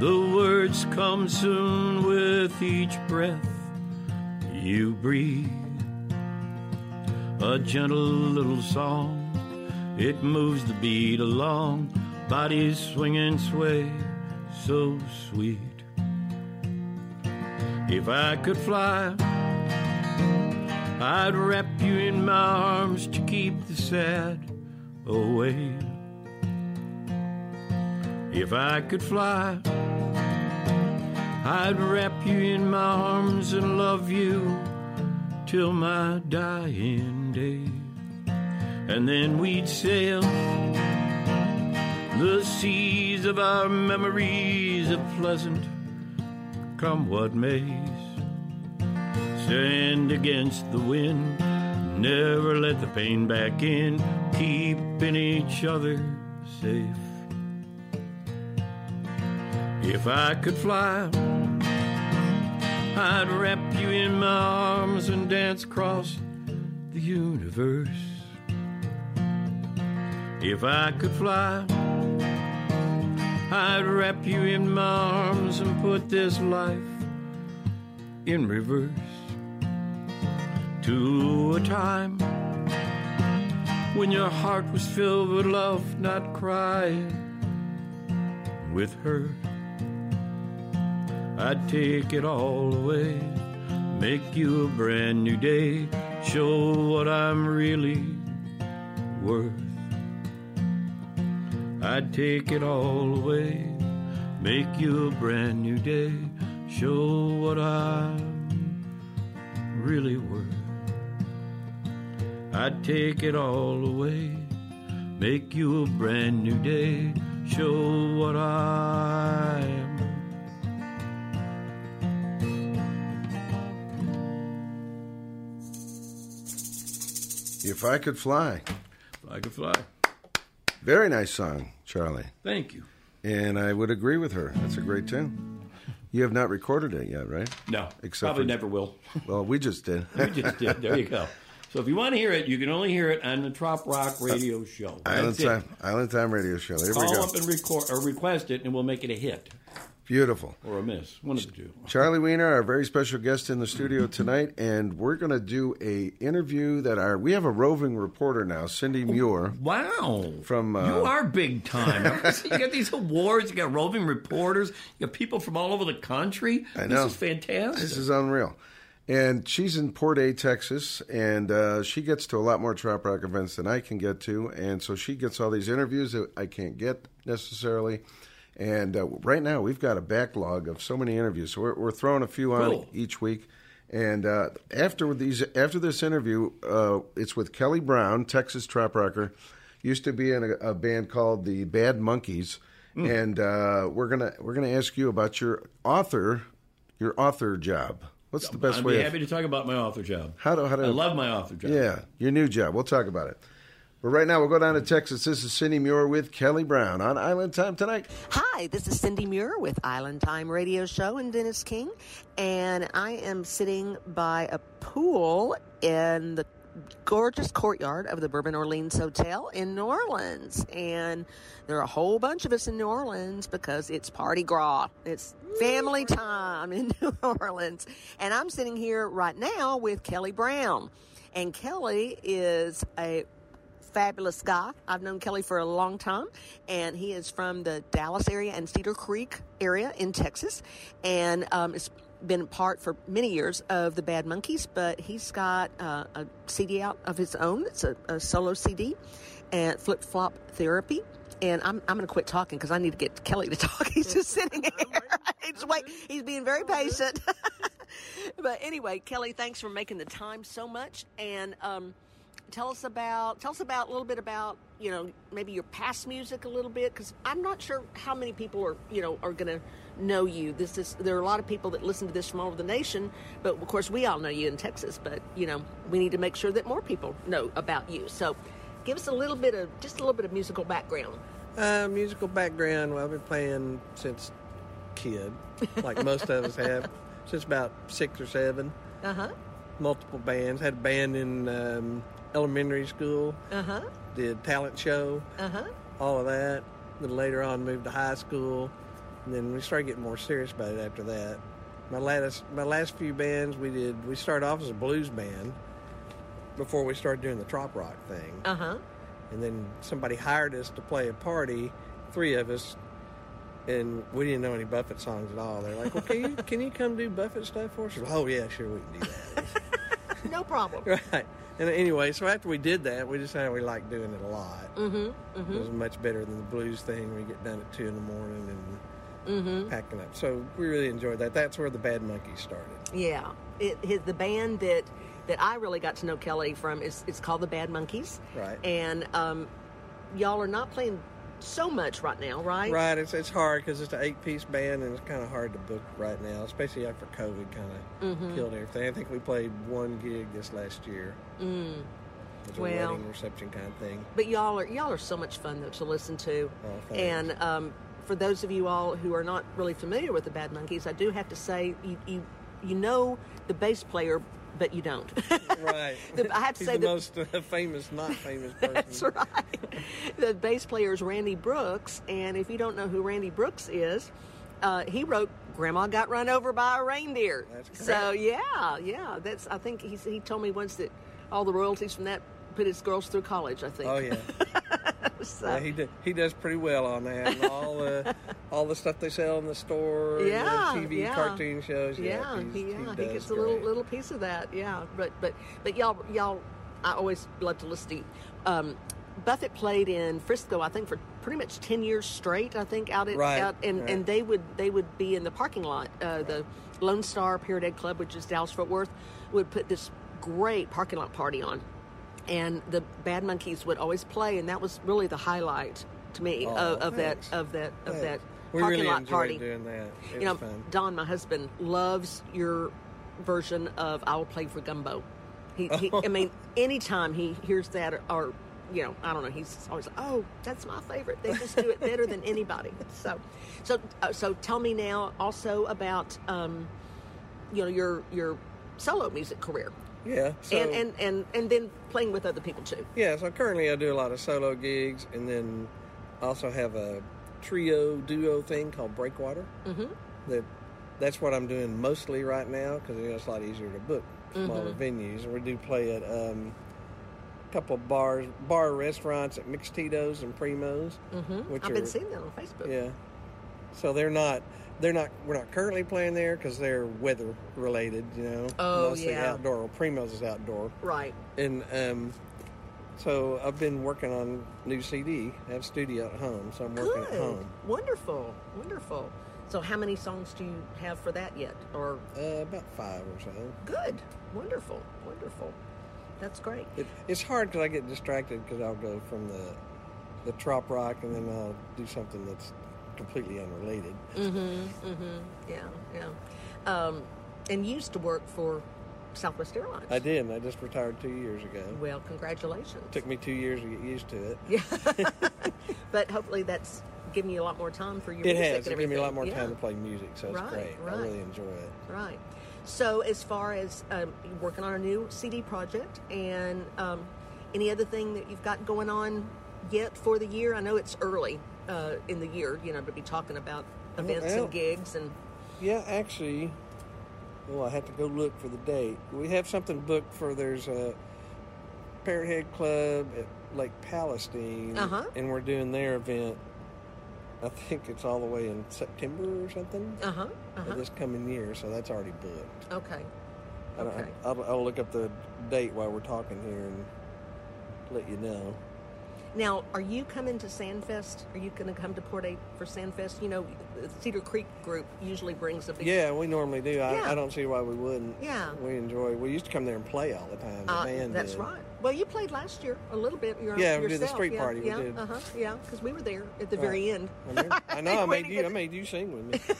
The words come soon with each breath you breathe. A gentle little song, it moves the beat along, bodies swing and sway, so sweet. If I could fly, I'd wrap you in my arms to keep the sad away. If I could fly, I'd wrap you in my arms and love you till my dying day. And then we'd sail the seas of our memories of pleasant, come what may. Stand against the wind, never let the pain back in, keeping each other safe. If I could fly, I'd wrap you in my arms and dance across the universe. If I could fly, I'd wrap you in my arms and put this life in reverse to a time when your heart was filled with love, not crying with hurt. I'd take it all away, make you a brand new day, show what I'm really worth. I'd take it all away, make you a brand new day, show what I'm really worth. I'd take it all away, make you a brand new day, show what I am. If I could fly. If I could fly. Very nice song, Charlie. Thank you. And I would agree with her. That's a great tune. You have not recorded it yet, right? No, Except probably for- never will. (laughs) Well, we just did. we just did. There you go. So if you want to hear it, you can only hear it on the Trop Rock Radio Show. Island That's it. Time, Island Time Radio Show. There we Call go. up and record or request it, and we'll make it a hit Beautiful. or a miss. One of the two. Charlie Wiener, our very special guest in the studio tonight, and we're going to do a interview that our we have a roving reporter now, Cindy Muir. Wow, from uh, You are big time. (laughs) you got these awards. You got roving reporters. You got people from all over the country. I know. This is fantastic. This is unreal. And she's in Port A, Texas, and uh, she gets to a lot more Trop Rock events than I can get to. And so she gets all these interviews that I can't get necessarily. And uh, right now, we've got a backlog of so many interviews. So we're, we're throwing a few on Cool. each week. And uh, after these, after this interview, uh, it's with Kelly Brown, Texas Trop Rocker. Used to be in a, a band called the Bad Monkeys, and uh, we're gonna we're gonna ask you about your author, your author job. What's the best I'd way? be of- happy to talk about my author job. How do how do I love my author job. Yeah, your new job. We'll talk about it. But right now, we'll go down to Texas. This is Cindy Muir with Kelly Brown on Island Time tonight. Hi, this is Cindy Muir with Island Time Radio Show and Dennis King, and I am sitting by a pool in the gorgeous courtyard of the Bourbon Orleans Hotel in New Orleans. And there are a whole bunch of us in New Orleans because it's party gras. It's family time in (laughs) New Orleans. And I'm sitting here right now with Kelly Brown. And Kelly is a fabulous guy. I've known Kelly for a long time, and he is from the Dallas area and Cedar Creek area in Texas, and um, has been part for many years of the Bad Monkeys. But he's got uh, a CD out of his own. It's a, a solo CD, and Flip Flop Therapy. And I'm, I'm going to quit talking because I need to get Kelly to (laughs) talk. He's just (laughs) sitting here. (laughs) He's wait. He's being very patient. but anyway, Kelly, thanks for making the time so much. And um, tell us about tell us about a little bit about you know maybe your past music a little bit because I'm not sure how many people are you know are going to know you. This is there are a lot of people that listen to this from all over the nation, but of course we all know you in Texas. But you know we need to make sure that more people know about you. So give us a little bit of just a little bit of musical background. Uh, musical background. Well, I've been playing since kid, like most of us have, (laughs) since about six or seven. Uh huh. Multiple bands. Had a band in um, elementary school. Uh huh. Did talent show. Uh huh. All of that. Then later on, moved to high school, and then we started getting more serious about it after that. My last my last few bands we did. We started off as a blues band before we started doing the trop rock thing. Uh huh. And then somebody hired us to play a party, three of us, and we didn't know any Buffett songs at all. They're like, "Well, can you (laughs) can you come do Buffett stuff for us?" Oh yeah, sure we can do that. (laughs) no problem. (laughs) right. And anyway, so after we did that, we decided we liked doing it a lot. Mm-hmm. It was Mm-hmm. much better than the blues thing. We get done at two in the morning and Mm-hmm. packing up. So we really enjoyed that. That's where the Bad Monkeys started. Yeah, it, his, the band that that I really got to know Kelly from is it's called the Bad Monkeys, Right. and um, y'all are not playing so much right now, right? Right. It's it's hard because it's an eight piece band and it's kind of hard to book right now, especially after COVID kind of Mhm. killed everything. I think we played one gig this last year. Mm. It was a Well- wedding reception kind of thing. But y'all are y'all are so much fun though to listen to, Oh, and um, for those of you all who are not really familiar with the Bad Monkeys, I do have to say you you, you know the bass player, but you don't. (laughs) right. The- I have to He's say the the- most uh, famous, not famous (laughs) person. That's right. The bass player is Randy Brooks, and if you don't know who Randy Brooks is, uh, he wrote "Grandma Got Run Over by a Reindeer." That's So yeah, yeah. That's I think he he told me once that all the royalties from that put his girls through college. I think. Oh yeah. (laughs) So- Yeah, he do, he does pretty well on that. And all the (laughs) all the stuff they sell in the store, and the yeah, TV yeah. cartoon shows. Yeah, Yeah, he, yeah, he, does gets a little little piece of that. Yeah, but but but y'all y'all, I always love to listen to. You. Um, Buffett played in Frisco, I think, for pretty much ten years straight. I think out at Right, out, and right. and they would they would be in the parking lot. Uh, The Lone Star Egg Club, which is Dallas Fort Worth, would put this great parking lot party on, and the Bad Monkeys would always play, and that was really the highlight to me Oh, of, of that of that of that We parking really lot party. doing that. It you know, fun. Don, my husband, loves your version of "I Will Play for Gumbo." He, he I mean, (laughs) anytime he hears that, or, or you know, I don't know, he's always like, "Oh, that's my favorite." They just do it better than anybody. So, so, uh, so, tell me now also about, um, you know, your your solo music career, Yeah. So, and and and and then playing with other people too. Yeah, so currently I do a lot of solo gigs, and then I also have a trio duo thing called Breakwater. Mm-hmm. That that's what I'm doing mostly right now because you know, it's a lot easier to book smaller Mhm. venues. We do play at um, a couple of bars, bar restaurants at Mixtitos and Primos. Mm-hmm. Which I've been seeing that on Facebook. Yeah. So they're not. They're not. We're not currently playing there because they're weather related. You know. Oh, Mostly yeah. outdoor. Well, Primos is outdoor. Right. And um, so I've been working on new CD. I have studio at home, so I'm working Good. at home. Wonderful. Wonderful. So, how many songs do you have for that yet? Or uh, about five or so. Good. Wonderful. Wonderful. That's great. It, it's hard because I get distracted because I'll go from the the trop rock and then I'll do something that's completely unrelated. Mm-hmm. Mm-hmm. Yeah. Yeah. Um, and used to work for Southwest Airlines. I did. I just retired two years ago. Well, congratulations. Took me two years to get used to it. Yeah. (laughs) but hopefully that's giving you a lot more time for your It music has. and It gave me a lot more everything. time to play music, so it's Right, great. I really enjoy it. Right. So, as far as um, working on a new CD project and um, any other thing that you've got going on yet for the year, I know it's early uh, in the year, you know, to be talking about events Well, and gigs and. Yeah, actually, well, I have to go look for the date. We have something booked for there's a Parrot Head Club at Lake Palestine, Uh-huh. and we're doing their event. I think it's all the way in September or something Uh huh. Uh-huh. this coming year, so that's already booked. Okay. I Okay. I'll, I'll look up the date while we're talking here and let you know. Now, are you coming to Sandfest? Are you going to come to Port A for Sandfest? You know, Cedar Creek group usually brings a big. Yeah, we normally do. I, Yeah. I don't see why we wouldn't. Yeah. We enjoy. We used to come there and play all the time. The Uh, band that's did. right. Well, you played last year a little bit. Your, Yeah, we did the yourself. street yeah, party, we Yeah, did. uh huh. Yeah, because we were there at the Right. very end. I, I (laughs) know. I made you. I made you sing with me.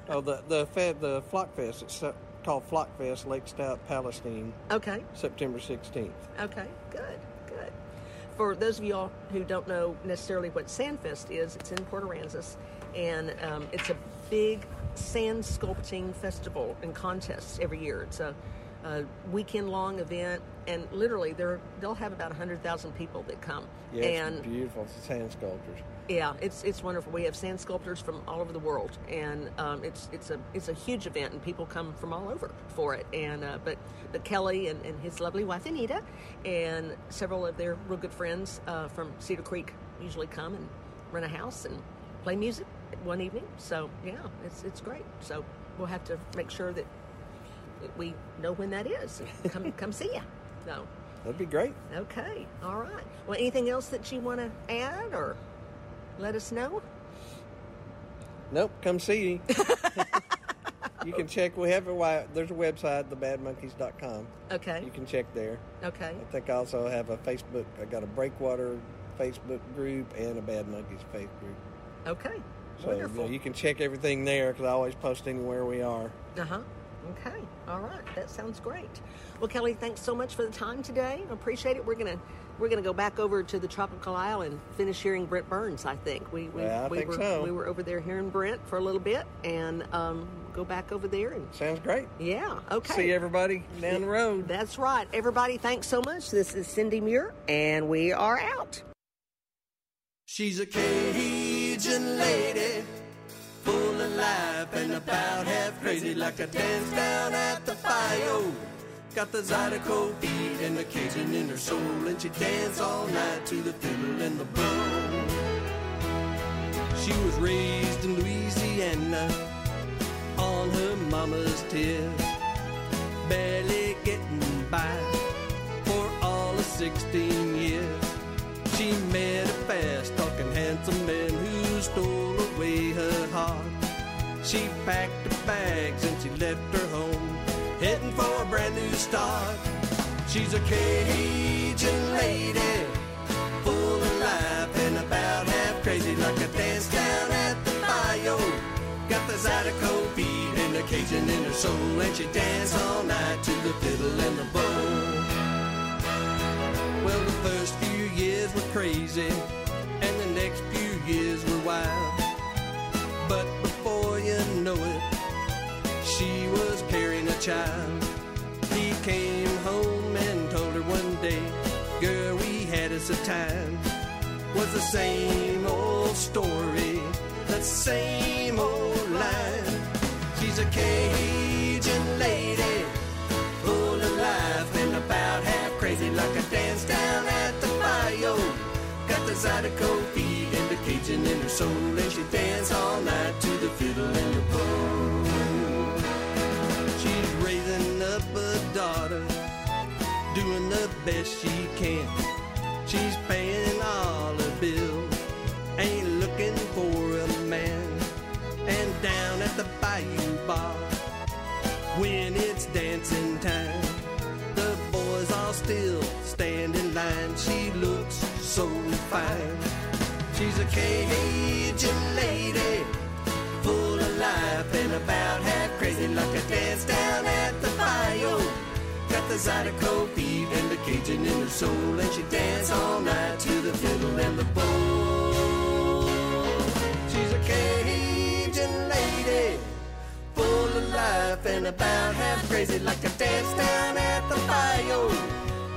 (laughs) oh, the the fed the Flock Fest. It's called Flock Fest, Lake Stout, Palestine. Okay. September sixteenth. Okay, good. For those of y'all who don't know necessarily what Sandfest is, it's in Port Aransas, and um, it's a big sand sculpting festival and contest every year. It's a, a weekend-long event, and literally there they'll have about hundred thousand people that come. Yeah, and beautiful. Sand sculptures. Yeah, it's it's wonderful. We have sand sculptors from all over the world, and um, it's it's a it's a huge event, and people come from all over for it. And uh, but but Kelly and, and his lovely wife Anita, and several of their real good friends uh, from Cedar Creek usually come and rent a house and play music one evening. So yeah, it's it's great. So we'll have to make sure that we know when that is. Come (laughs) come see you. So That'd be great. okay, all right. Well, anything else that you want to add or let us know? Nope. Come see. you (laughs) you can check. We have a there's a website, thebadmonkeys.com. Okay. You can check there. Okay. I think I also have a Facebook. I got a Breakwater Facebook group and a Bad Monkeys Facebook group. Okay. So you, know, Wonderful. you can check everything there because I always post anywhere we are. Uh huh. Okay. All right. That sounds great. Well, Kelly, thanks so much for the time today. I appreciate it. We're gonna we're gonna go back over to the tropical isle and finish hearing Brent Burns. I think we we, Yeah, I we think were so. we were over there hearing Brent for a little bit and um, go back over there and sounds great. Yeah. Okay. See everybody down the road. That's right. Everybody, thanks so much. This is Cindy Muir, and we are out. She's a Cajun lady, full of life and about half crazy, like a dance down at the bayou. Got the Zydeco beat she dance all night to the fiddle and the bow. She was raised in Louisiana on her mama's tears, barely getting by for all of 16 years. She met a fast talking handsome man who stole away her heart. She packed her bags and she left her home, heading for a brand new start. She's a Cajun lady, full of life and about half crazy, like a dance down at the bayou. Got the Zydeco beat and the Cajun in her soul, and she dance all night to the fiddle and the bow. Well, the first few years were crazy, and the next few years were wild. But before you know it, she was carrying a child. He came a time. Was the same old story, the same old line. She's a Cajun lady, full of life and about half crazy, like a dance down at the bayou. Got the Zydeco beat and the Cajun in her soul, and she dance all night to the fiddle and the bow. She's raising up a daughter, doing the best she can. She's paying all her bills, ain't looking for a man. And down at the Bayou Bar, when it's dancing time, the boys all still stand in line. She looks so fine. She's a Cajun lady, full of life and about half crazy like a dance down at the bayou. The Zydeco beat and the Cajun in her soul, and she dance all night to the fiddle and the bowl. She's a Cajun lady, full of life and about half crazy like a dance down at the bayou.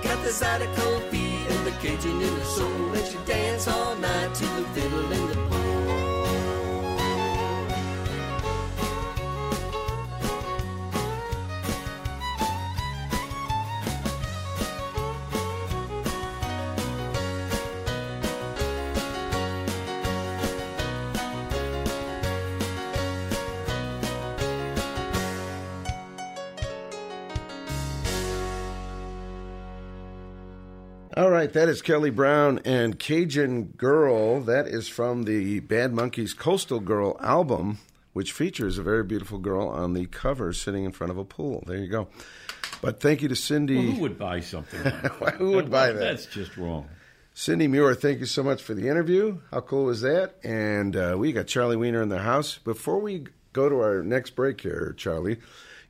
Got the Zydeco beat and the Cajun in her soul, and she dance all night to the fiddle and the All right, that is Kelly Brown and Cajun Girl. That is from the Bad Monkeys Coastal Girl album, which features a very beautiful girl on the cover sitting in front of a pool. There you go. But thank you to Cindy. Well, who would buy something like (laughs) that? Who would buy that? That's just wrong. Cindy Muir, thank you so much for the interview. How cool was that? And uh, we got Charlie Wiener in the house. Before we go to our next break here, Charlie,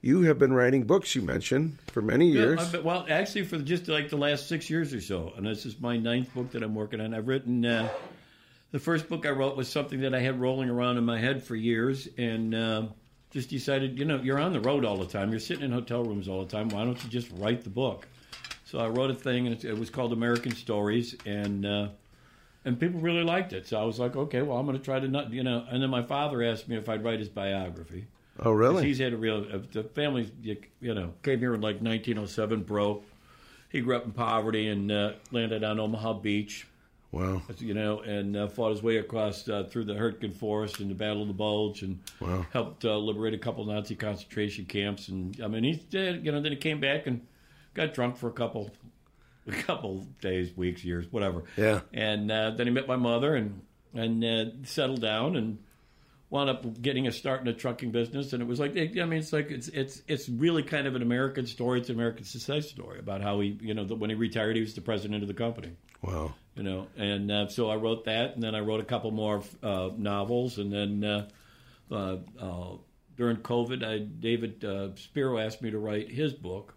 you have been writing books, you mentioned, for many years. Yeah, been- well, actually, for just like the last six years or so, and this is my ninth book that I'm working on. I've written uh, the first book I wrote was something that I had rolling around in my head for years, and uh, just decided, you know, you're on the road all the time, you're sitting in hotel rooms all the time. Why don't you just write the book? So I wrote a thing, and it, it was called American Stories, and uh, and people really liked it. So I was like, okay, well, I'm going to try to not, you know. And then my father asked me if I'd write his biography. Oh, really? He's had a real. Uh, the family, you, you know, came here in like 1907, broke. He grew up in poverty and uh, landed on Omaha Beach. Wow. You know, and uh, fought his way across uh, through the Hurtgen Forest and the Battle of the Bulge, and Wow. helped uh, liberate a couple Nazi concentration camps. And I mean, he did. You know, then he came back and got drunk for a couple, (laughs) a couple days, weeks, years, whatever. Yeah. And uh, then he met my mother and and uh, settled down and wound up getting a start in the trucking business. And it was like, I mean, it's like it's it's it's really kind of an American story. It's an American success story about how he, you know, when he retired, he was the president of the company. Wow. You know, and uh, so I wrote that, and then I wrote a couple more uh, novels, and then uh, uh, uh, during COVID, I, David uh, Spero asked me to write his book,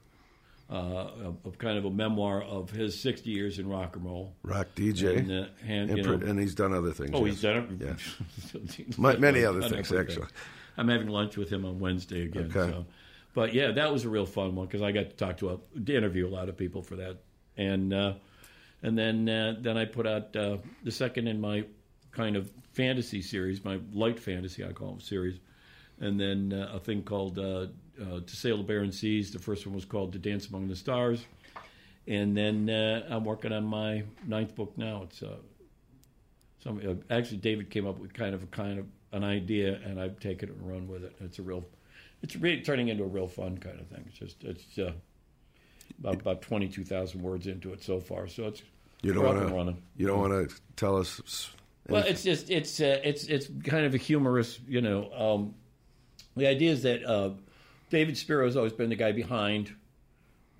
uh, of, of kind of a memoir of his 60 years in rock and roll. Rock DJ. And, uh, and, know- and he's done other things, Oh, yes. (laughs) he's done it. Yeah. Ma- many other things, everything. actually. I'm having lunch with him on Wednesday again. Okay. So. But yeah, that was a real fun one because I got to talk to a to interview a lot of people for that, and uh, and then uh, then I put out uh, the second in my kind of fantasy series, my light fantasy I call it series, and then uh, a thing called uh, To Sail the Barren Seas. The first one was called To Dance Among the Stars, and then uh, I'm working on my ninth book now. It's uh, some uh, actually David came up with kind of a kind of an idea, and I've taken it and run with it. It's a real, it's really turning into a real fun kind of thing. It's just it's uh, about about twenty two thousand words into it so far, so it's You don't want to. You don't want to tell us. Well, it's just it's uh, it's it's kind of a humorous, you know. Um, the idea is that uh, David Spero has always been the guy behind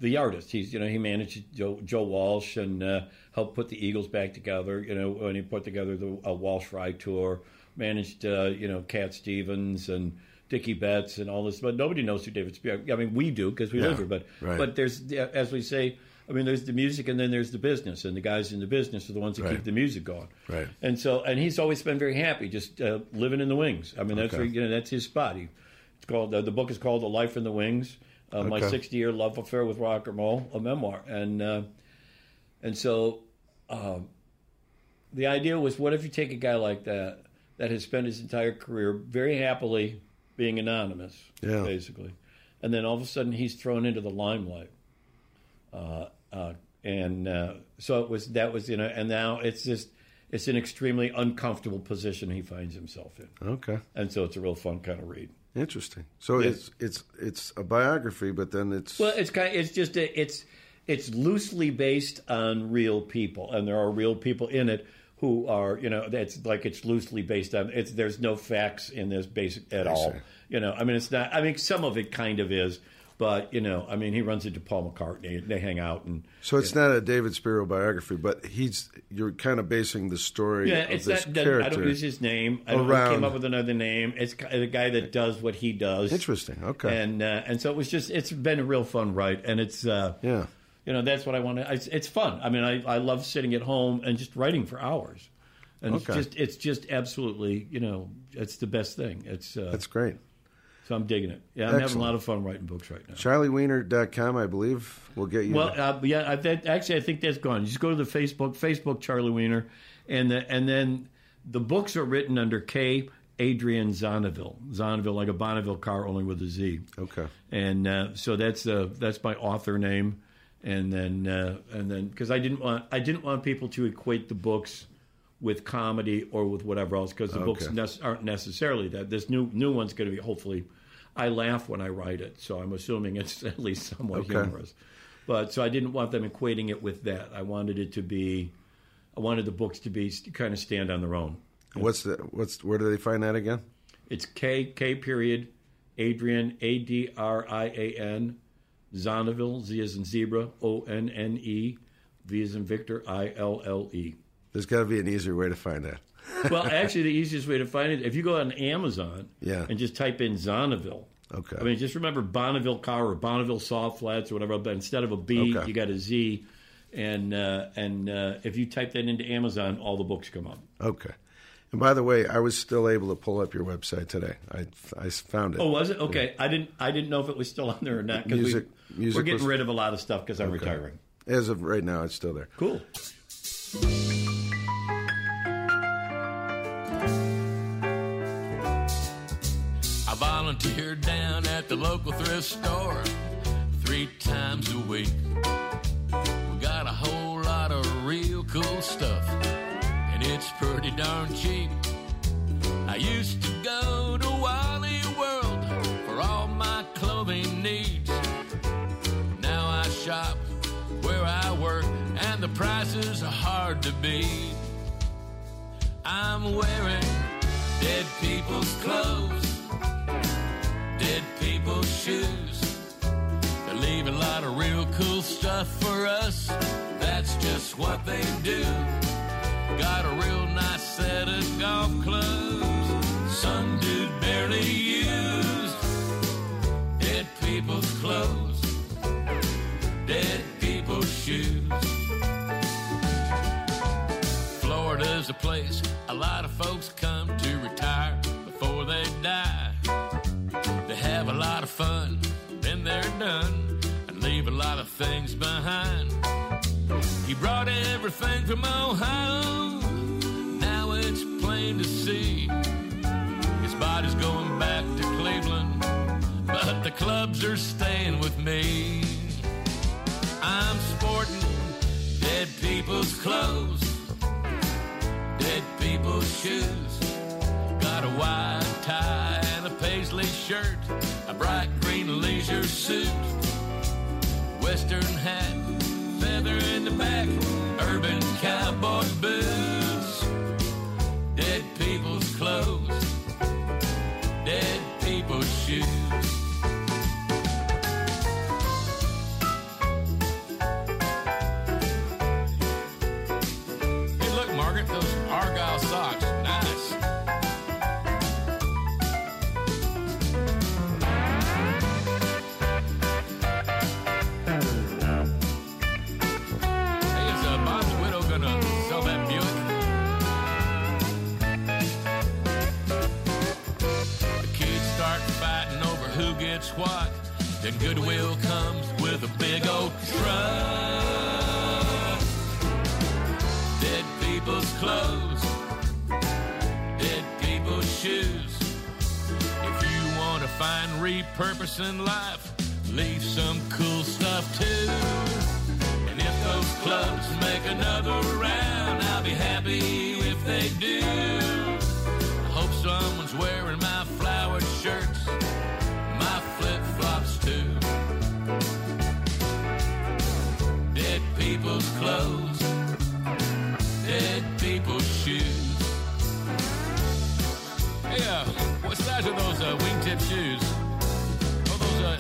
the artist. He's you know he managed Joe, Joe Walsh and uh, helped put the Eagles back together. You know when he put together the uh, Walsh Ride tour, managed uh, you know Cat Stevens and Dickey Betts and all this. But nobody knows who David Spero. I mean we do because we Yeah, live here. But right. but there's as we say. I mean, there's the music, and then there's the business, and the guys in the business are the ones that Right. keep the music going. Right. And so, and he's always been very happy, just uh, living in the wings. I mean, that's Okay. where, you know that's his spot. He, it's called uh, the book is called "A Life in the Wings." Uh, My 60 year love affair with rock and roll, a memoir, and uh, and so um, the idea was, what if you take a guy like that that has spent his entire career very happily being anonymous, Yeah. basically, and then all of a sudden he's thrown into the limelight. Uh, uh, and uh, so it was that was you know, and now it's just it's an extremely uncomfortable position he finds himself in. Okay. And so it's a real fun kind of read. Interesting. So Yeah. it's it's it's a biography, but then it's Well, it's kind. Of, it's just a, it's it's loosely based on real people, and there are real people in it who are you know it's like it's loosely based on it's there's no facts in this basic at all. You know, I mean, it's not. I mean, some of it kind of is, But you know, I mean, he runs into Paul McCartney. They hang out and So it's not a David Spero biography, but he's you're kind of basing the story yeah, of it's this that- character. I don't use his name. I don't around- came up with another name. It's the guy that does what he does. Interesting. Okay. And uh, and so it was just. It's been a real fun write, and it's. Uh, yeah. You know, that's what I want to. It's, it's fun. I mean, I, I love sitting at home and just writing for hours, and Okay. it's just it's just absolutely. You know, it's the best thing. It's uh, That's great. So I'm digging it. Yeah, I'm having a lot of fun writing books right now. CharlieWiener.com, I believe, will get you. Well, uh, yeah, I, that, actually, I think that's gone. You just go to the Facebook, Facebook Charlie Wiener, and the, and then the books are written under K. Adrian Zonneville. Zonneville, like a Bonneville car, only with a Z. Okay. And uh, so that's uh, that's my author name, and then uh, and then because I didn't want I didn't want people to equate the books with comedy or with whatever else because the books Okay. nec- aren't necessarily that. This new new one's going to be hopefully. I laugh when I write it, so I'm assuming it's (laughs) at least somewhat Okay. humorous. But so I didn't want them equating it with that. I wanted it to be, I wanted the books to be kind of stand on their own. What's the what's where do they find that again? It's K K period Adrian A D R I A N Zonneville Z as in zebra O N N E V as in Victor I L L E. There's got to be an easier way to find that. Well, actually, the easiest way to find it if you go on Amazon Yeah. and just type in Zonneville. Okay. I mean, just remember Bonneville car or Bonneville soft flats or whatever, but instead of a B, Okay. you got a Z. And uh, and uh, if you type that into Amazon, all the books come up. Okay. And by the way, I was still able to pull up your website today. I, I found it. Oh, was it? Okay, I didn't I didn't know if it was still on there or not because Music- we, music we're getting was- rid of a lot of stuff because I'm Okay. retiring. As of right now, it's still there. Cool. I volunteered down at the local thrift store three times a week. We got a whole lot of real cool stuff, and it's pretty darn cheap. I used to go to Wally World for all my clothing needs. Now I shop where I work, and the prices are hard to beat. I'm wearing dead people's clothes, people's shoes. They leave a lot of real cool stuff for us. That's just what they do. Got a real nice set of golf clubs, some dude barely used. Dead people's clothes, dead people's shoes. Florida's a place a lot of folks come of fun, then they're done, and leave a lot of things behind. He brought everything from Ohio, now it's plain to see. His body's going back to Cleveland, but the clubs are staying with me. I'm sporting dead people's clothes dead people's shoes. Got a white tie paisley shirt, a bright green leisure suit, western hat, feather in the back, urban cowboy boots. Dead people's clothes, dead people's shoes. What. Then Goodwill comes with a big old truck. Dead people's clothes, dead people's shoes. If you want to find repurposing life, leave some cool stuff too. And if those clubs make another round, I'll be happy if they do. I hope someone's wearing my flowered shirts, clothes dead people's shoes. Hey, uh, what size are those uh, wingtip shoes? Oh, those, uh,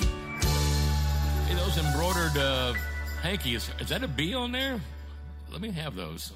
those embroidered uh, hankies. Is that a bee on there? Let me have those.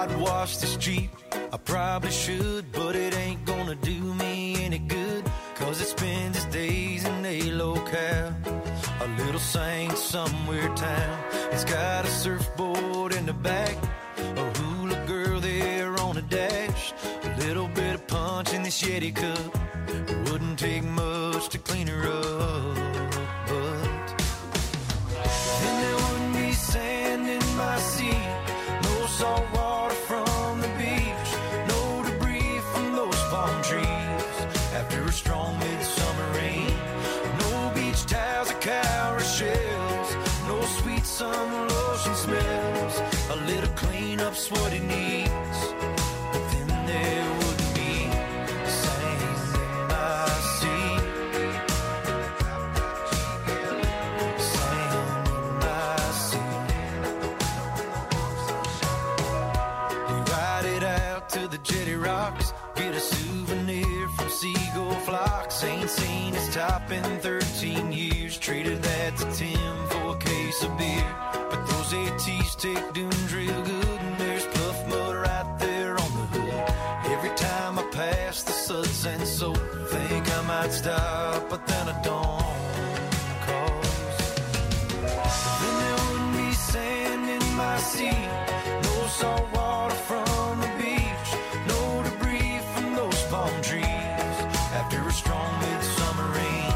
I'd wash this Jeep, I probably should, but it ain't gonna do me any good. Cause it spends its days in a locale, a little Saint somewhere town. It's got a surfboard in the back, a hula girl there on the dash, a little bit of punch in this Yeti cup. Cleanup's what it needs. But then there wouldn't be sand in my sea. Sand in my sea. We ride it out to the jetty rocks, get a souvenir from seagull flocks. Ain't seen its top in 13 years. Traded that to Tim for a case of beer. But those ATs take dunes Stop, but then I don't. Cause then there wouldn't be sand in my sea. No salt water from the beach. No debris from those palm trees. After a strong midsummer rain.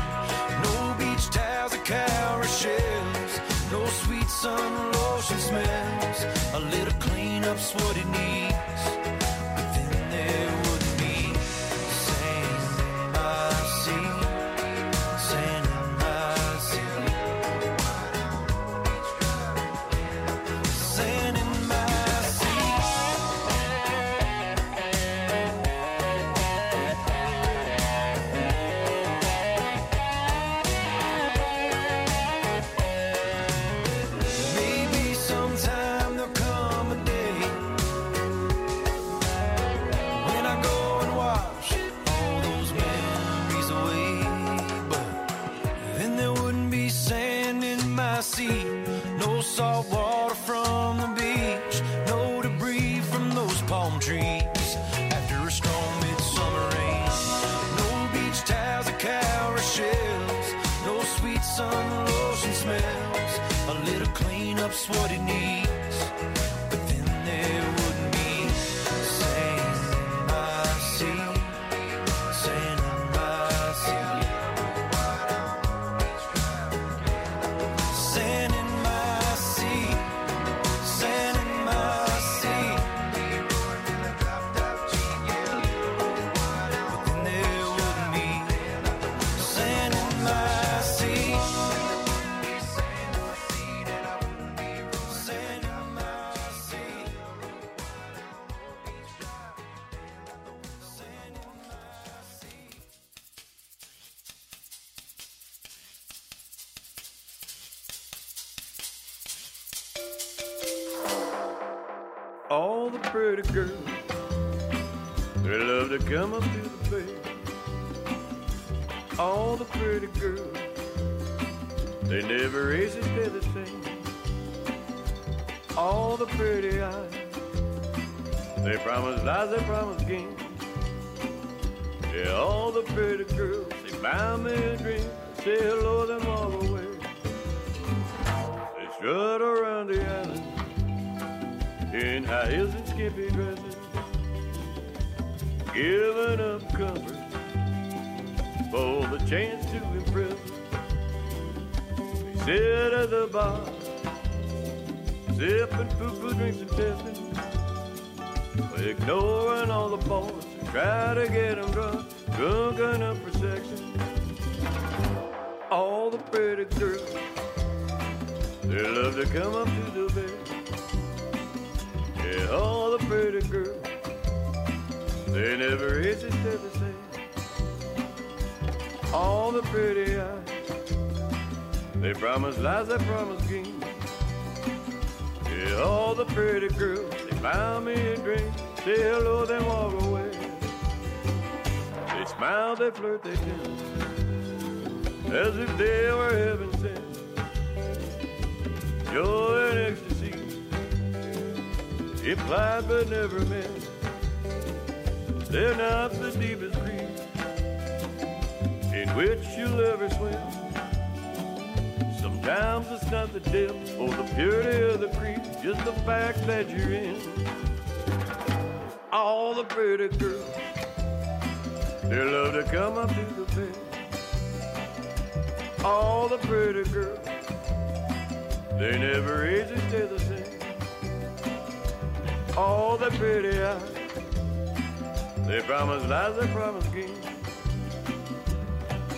No beach towels or cowrie shells. No sweet sun lotion smells. A little cleanup's what it needs. All the pretty eyes, they promise lies, they promise games. Yeah, all the pretty girls, they buy me a drink, say hello, then walk away. They smile, they flirt, they dance, as if they were heaven sent. Joy and ecstasy implied but never meant. They're not the deepest in which you'll ever swim. Sometimes it's not the depth or the purity of the creek, just the fact that you're in. All the pretty girls, they love to come up to the bed. All the pretty girls, they never age, they stay the same all the pretty eyes. They promise lies, they promise games.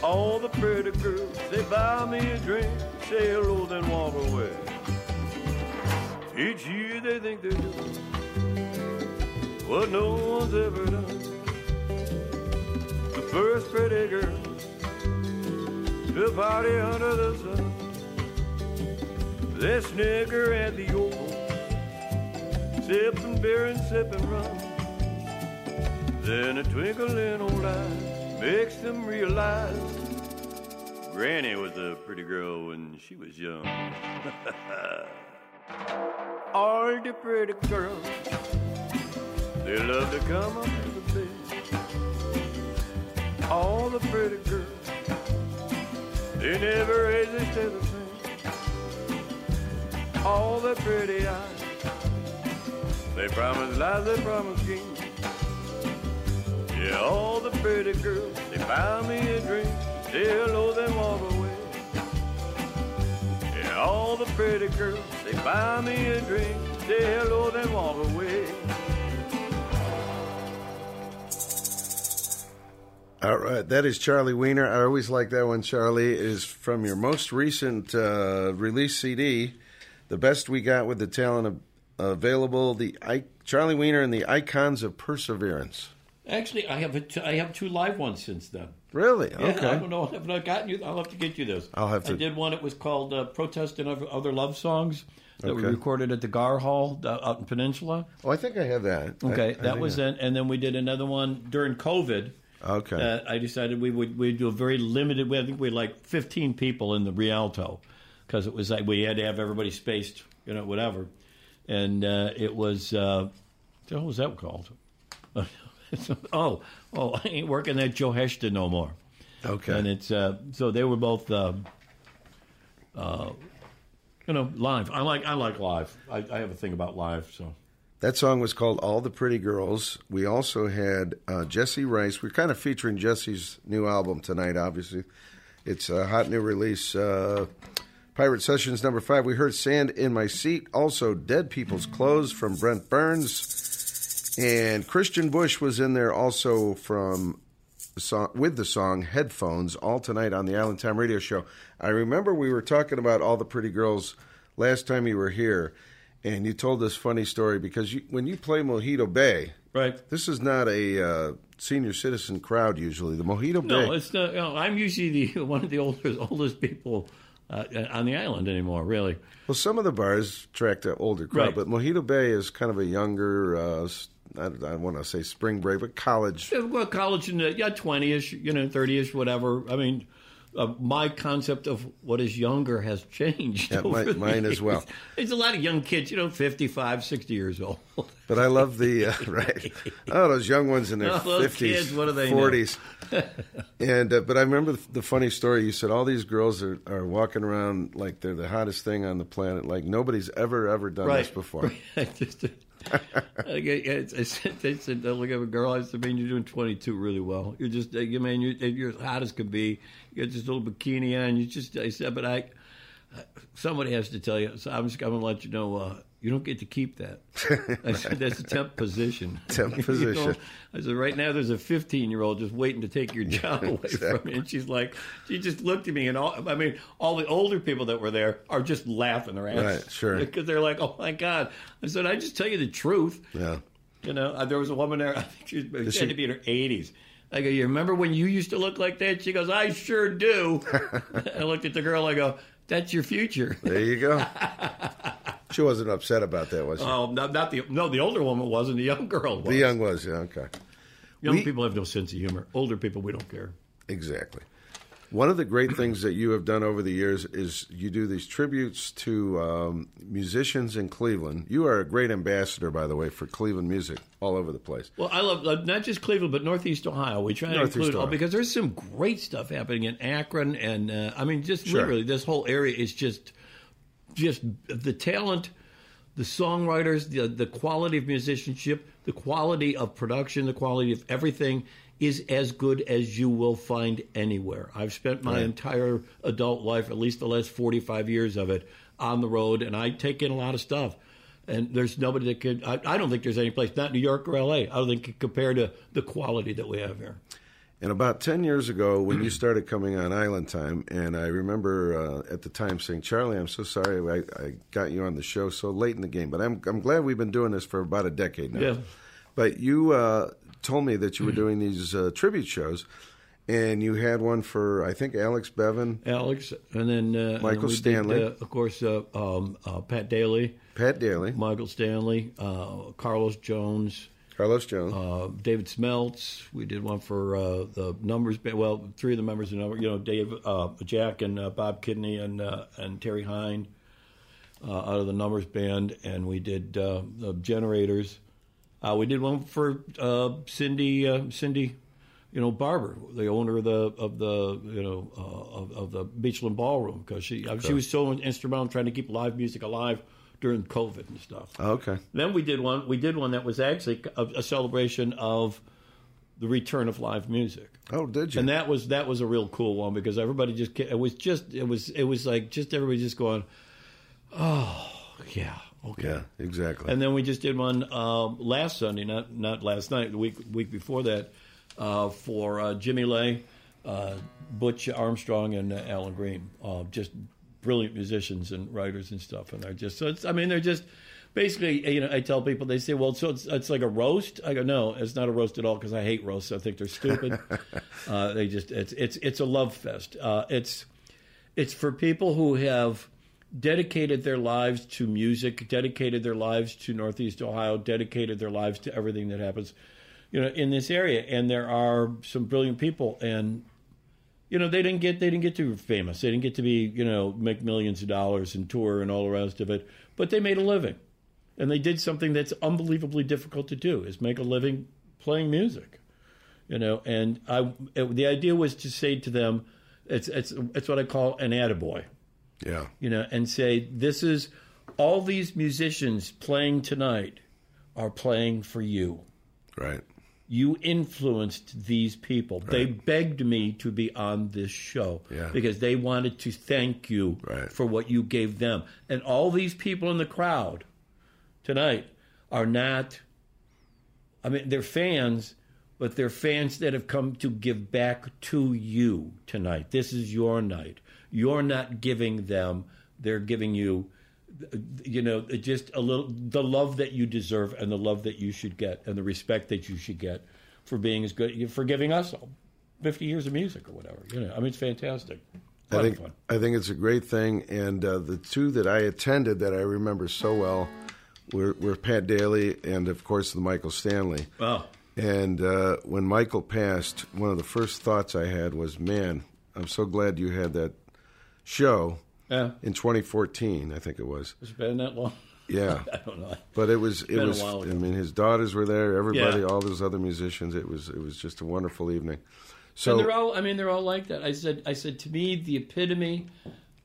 All the pretty girls, they buy me a drink, say hello, then walk away. Each year they think they're doing what no one's ever done. The first pretty girl to party under the sun. They snicker at the oval sipping beer and sipping rum. Then a twinkle in old eyes makes them realize Granny was a pretty girl when she was young. (laughs) All the pretty girls, they love to come up to the bed. All the pretty girls, they never the same. All the pretty eyes. They promise lies, they promise games. Yeah, all the pretty girls, they buy me a drink, say hello, then walk away. Yeah, all the pretty girls, they buy me a drink, say hello, then walk away. All right, that is Charlie Wiener. I always like that one, Charlie. Is from your most recent uh, release CD, "The Best We Got with the Talent Available." The I, Charlie Wiener and the Icons of Perseverance. Actually, I have a t- I have two live ones since then. Really? Yeah, Okay. I don't know. I Have not gotten you? I'll have to get you those. I'll have to. I did one. It was called uh, "Protest and Other Love Songs" that we recorded at the Gar Hall uh, out in Peninsula. Oh, I think I have that. Okay, I that think was I- it. And then we did another one during COVID. Okay. Uh, I decided we would we do a very limited. We I think we had like fifteen people in the Rialto because it was like we had to have everybody spaced, you know, whatever. And uh, it was uh, what was that called? (laughs) (laughs) oh, oh, I ain't working at Joe Heshton no more. Okay. And it's uh, so they were both uh, uh, You know, live. I like I like live. I, I have a thing about live. So That song was called All the Pretty Girls. We also had uh, Jesse Rice. We're kind of featuring Jesse's new album tonight, obviously. It's a hot new release. Uh, Pirate Sessions number five. We heard Sand in My Seat. Also, Dead People's Clothes from Brent Burns. And Christian Bush was in there also from the song, with the song Headphones, all tonight on the Island Time Radio Show. I remember we were talking about All the Pretty Girls last time you were here, and you told this funny story because you, when you play Mojito Bay, right? This is not a uh, senior citizen crowd usually. The Mojito Bay no, Bay. it's not. You know, I'm usually the (laughs) one of the oldest (laughs) oldest people uh, on the island anymore. Really. Well, some of the bars attract an older crowd, Right. but Mojito Bay is kind of a younger. Uh, I, I want to say spring break, but college. Yeah, Well, college in the yeah twenty ish, you know, thirty ish, whatever. I mean, uh, my concept of what is younger has (laughs) changed. Yeah, the mine as well. There's a lot of young kids, you know, 55, 60 years old. (laughs) But I love the uh, (laughs) right. Oh, those young ones in their Oh, fifties, kids, what do they know? forties. and uh, but I remember the, the funny story. You said all these girls are, are walking around like they're the hottest thing on the planet. Like nobody's ever ever done this before. Right. (laughs) I, it's, they said, they look at a girl. I said, man, you're doing 22 really well. You're just, uh, you man, you're, you're as hot as could be. You got this little bikini on. You just, I said, but I, somebody has to tell you. So I'm just going to let you know. Uh, you don't get to keep that. (laughs) I said, that's a temp position. (laughs) Temp (laughs) You know? position. I said, right now there's a 15 year old just waiting to take your job away from exactly. you. And she's like, she just looked at me, and all, I mean, all the older people that were there are just laughing their ass. Right, sure. Because they're like, oh my God. I said, I just tell you the truth. Yeah. You know, uh, there was a woman there, I think she, was, she- had to be in her 80s. I go, you remember when you used to look like that? She goes, I sure do. I looked at the girl, I go, that's your future. There you go. She wasn't upset about that, was she? Oh, not, not the no, the older woman wasn't. The young girl was. the young was, yeah, okay. young We- people have no sense of humor. Older people, we don't care. Exactly. One of the great things that you have done over the years is you do these tributes to um, musicians in Cleveland. You are a great ambassador, by the way, for Cleveland music all over the place. Well, I love uh, not just Cleveland, but Northeast Ohio. We try to Northeast include all because there's some great stuff happening in Akron, and uh, I mean, just Sure. literally, this whole area is just, just the talent, the songwriters, the the quality of musicianship, the quality of production, the quality of everything is as good as you will find anywhere. I've spent my Right. entire adult life, at least the last 45 years of it, on the road, and I take in a lot of stuff. And there's nobody that could. I, I don't think there's any place, not New York or L.A. I don't think could compare to the quality that we have here. And about 10 years ago, when you started coming on Island Time, and I remember uh, at the time saying, Charlie, I'm so sorry I, I got you on the show so late in the game, but I'm, I'm glad we've been doing this for about a decade now. Yeah. But you uh, told me that you were doing these uh, tribute shows, and you had one for, I think, Alex Bevan. Alex, and then uh, Michael and did, Stanley. uh, of course, uh, um, uh, Pat Dailey, Pat Dailey, Michael Stanley, uh, Carlos Jones, Carlos Jones, uh, David Smeltz. We did one for uh, the numbers. band. Well, three of the members of the number. You know, Dave, uh, Jack, and uh, Bob Kidney, and uh, and Terry Hynde uh, out of the numbers band, and we did uh, the generators. Uh, we did one for uh, Cindy, uh, Cindy, you know, Barber, the owner of the of the you know uh, of, of the Beachland Ballroom, because she uh, she was so instrumental in trying to keep live music alive during COVID and stuff. Oh, okay. Then we did one. We did one that was actually a, a celebration of the return of live music. Oh, did you? And that was that was a real cool one because everybody just it was just it was it was like just everybody just going, oh yeah okay Yeah, exactly. and then we just did one um, last Sunday, not not last night, the week week before that, uh, for uh, Jimmy Lay, uh, Butch Armstrong, and uh, Alan Green. Uh, just brilliant musicians and writers and stuff, and they're just so. It's, I mean, they're just basically. You know, I tell people they say, "Well, so it's, it's like a roast." I go, "No, it's not a roast at all because I hate roasts. I think they're stupid. (laughs) uh, they just it's it's it's a love fest. Uh, it's it's for people who have dedicated their lives to music, dedicated their lives to Northeast Ohio, dedicated their lives to everything that happens, you know, in this area. And there are some brilliant people, and you know, they didn't get they didn't get to be famous. They didn't get to be you know make millions of dollars and tour and all the rest of it, but they made a living, and they did something that's unbelievably difficult to do: is make a living playing music you know and i it, the idea was to say to them it's it's it's what i call an attaboy Yeah. you know, and say, this is all these musicians playing tonight are playing for you. Right. You influenced these people. They begged me to be on this show Yeah. because they wanted to thank you for what you gave them. And all these people in the crowd tonight are not, I mean, they're fans, but they're fans that have come to give back to you tonight. This is your night. You're not giving them, they're giving you, you know, just a little, the love that you deserve and the love that you should get and the respect that you should get for being as good, for giving us 50 years of music or whatever. You know, I mean, it's fantastic. I think fun. I think it's a great thing, and uh, the two that I attended that I remember so well were, were Pat Dailey and of course the Michael Stanley. Oh. And uh, when Michael passed, one of the first thoughts I had was, "Man, I'm so glad you had that show Yeah. in 2014. I think it was. It's been that long? Yeah, (laughs) I don't know. But it was it was. I mean, his daughters were there. Everybody, Yeah. all those other musicians. It was it was just a wonderful evening. So and they're all. I mean, they're all like that. I said. I said to me, the epitome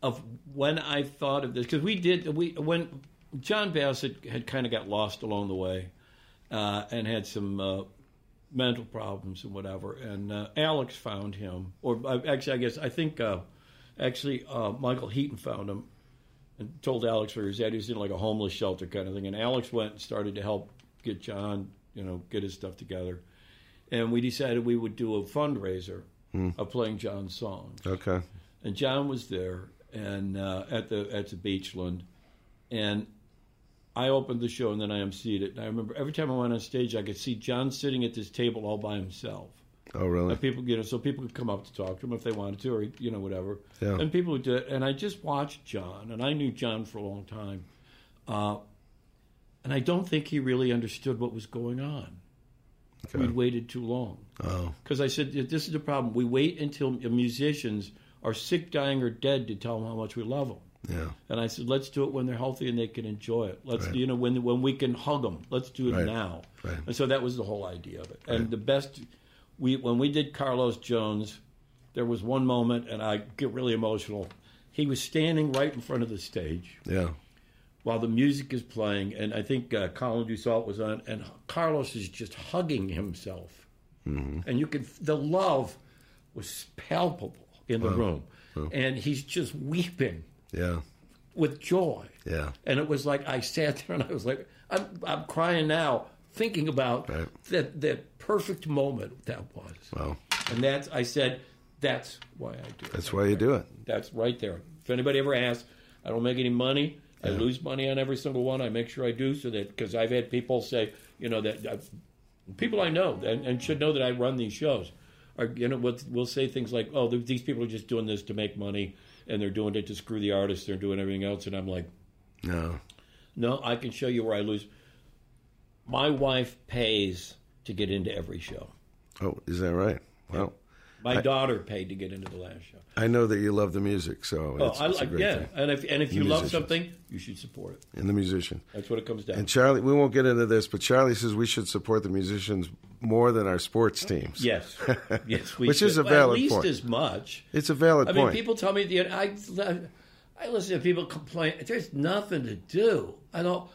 of when I thought of this because we did. We when John Bassette had kind of got lost along the way, uh, and had some uh, mental problems and whatever. And uh, Alex found him, or uh, actually, I guess I think uh, actually uh, Michael Heaton found him and told Alex where he was at. He was in like a homeless shelter kind of thing. And Alex went and started to help get John, you know, get his stuff together. And we decided we would do a fundraiser Hmm. of playing John's songs. okay, And John was there and uh, at the at the Beachland, and I opened the show and then I emceed it. And I remember every time I went on stage, I could see John sitting at this table all by himself. Oh really? And people, you know, so people could come up to talk to him if they wanted to, or you know, whatever. Yeah. And people would do it. And I just watched John, and I knew John for a long time, uh, and I don't think he really understood what was going on. Okay. We'd waited too long. Oh, Because I said, this is the problem. We wait until musicians are sick, dying, or dead to tell them how much we love them. yeah, And I said, let's do it when they're healthy and they can enjoy it. Let's, Right. you know, when when we can hug them, let's do it Right. now. Right. And so that was the whole idea of it. And the best, we when we did Carlos Jones, there was one moment, and I get really emotional. He was standing right in front of the stage yeah, while the music is playing, and I think uh, Colin Dussault was on, and Carlos is just hugging himself, hmm and you could the love was palpable in the Wow. room, Wow. and he's just weeping yeah, with joy. yeah. And it was like I sat there and I was like, I'm, I'm crying now, thinking about that that perfect moment that was. Wow. And that's I said, that's why I do it. That's why you do it. That's right there. If anybody ever asks, I don't make any money. I Yeah. lose money on every single one. I make sure I do so that because I've had people say, you know, that I've, people I know and, and should know that I run these shows are, you know, will, will say things like, oh, these people are just doing this to make money and they're doing it to screw the artists. They're doing everything else. And I'm like, No, no, I can show you where I lose. My wife pays to get into every show. oh, is that right? Well, My I- daughter paid to get into the last show. I know that you love the music, so Oh, it's, I it's a great yeah, thing. and if and if The you love something, you should support it. And the musician. That's what it comes down. To. And. Charlie, we won't get into this, but Charlie says we should support the musicians more than our sports teams. Yes, (laughs) yes, we which should. is a Well, valid at least point. as much. It's a valid point. I mean, point. people tell me the I I listen to people complain. There's nothing to do. I don't.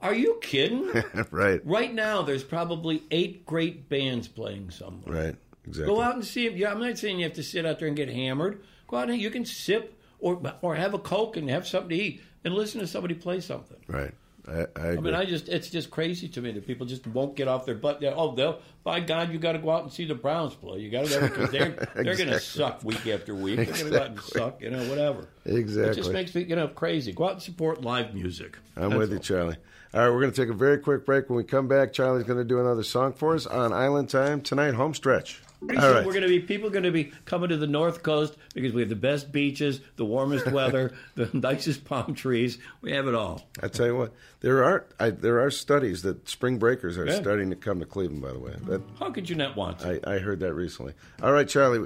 Are you kidding? (laughs) right, right now, there's probably eight great bands playing somewhere. right, exactly. Go out and see them. Yeah, I'm not saying you have to sit out there and get hammered. Go out and you can sip or or have a coke and have something to eat and listen to somebody play something. Right. I, I I mean, I just it's just crazy to me that people just won't get off their butt. They're, oh, they'll by God, you got to go out and see the Browns play. You got to go because they're (laughs) they're going to suck week after week. They're going to go out and Exactly. suck, you know, whatever. Exactly. It just makes me you know crazy. Go out and support live music. I'm That's with you, all. Charlie. All right, we're going to take a very quick break. When we come back, Charlie's going to do another song for us on Island Time tonight, home stretch. Pretty All soon right. We're going to be people are going to be coming to the North Coast because we have the best beaches, the warmest (laughs) weather, the nicest palm trees. We have it all. I tell you what, there are I, there are studies that spring breakers are Yeah. starting to come to Cleveland. By the way, that, How could you not want to? I, I heard that recently. All right, Charlie,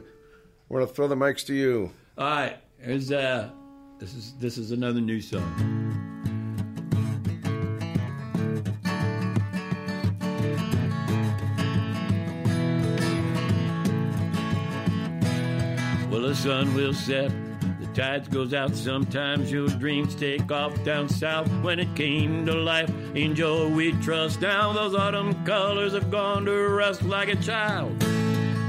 we're going to throw the mics to you. All right, here's uh, this is this is another new song. The sun will set, the tides goes out, sometimes your dreams take off down south. When it came to life, in joy we trust. Now those autumn colors have gone to rust like a child.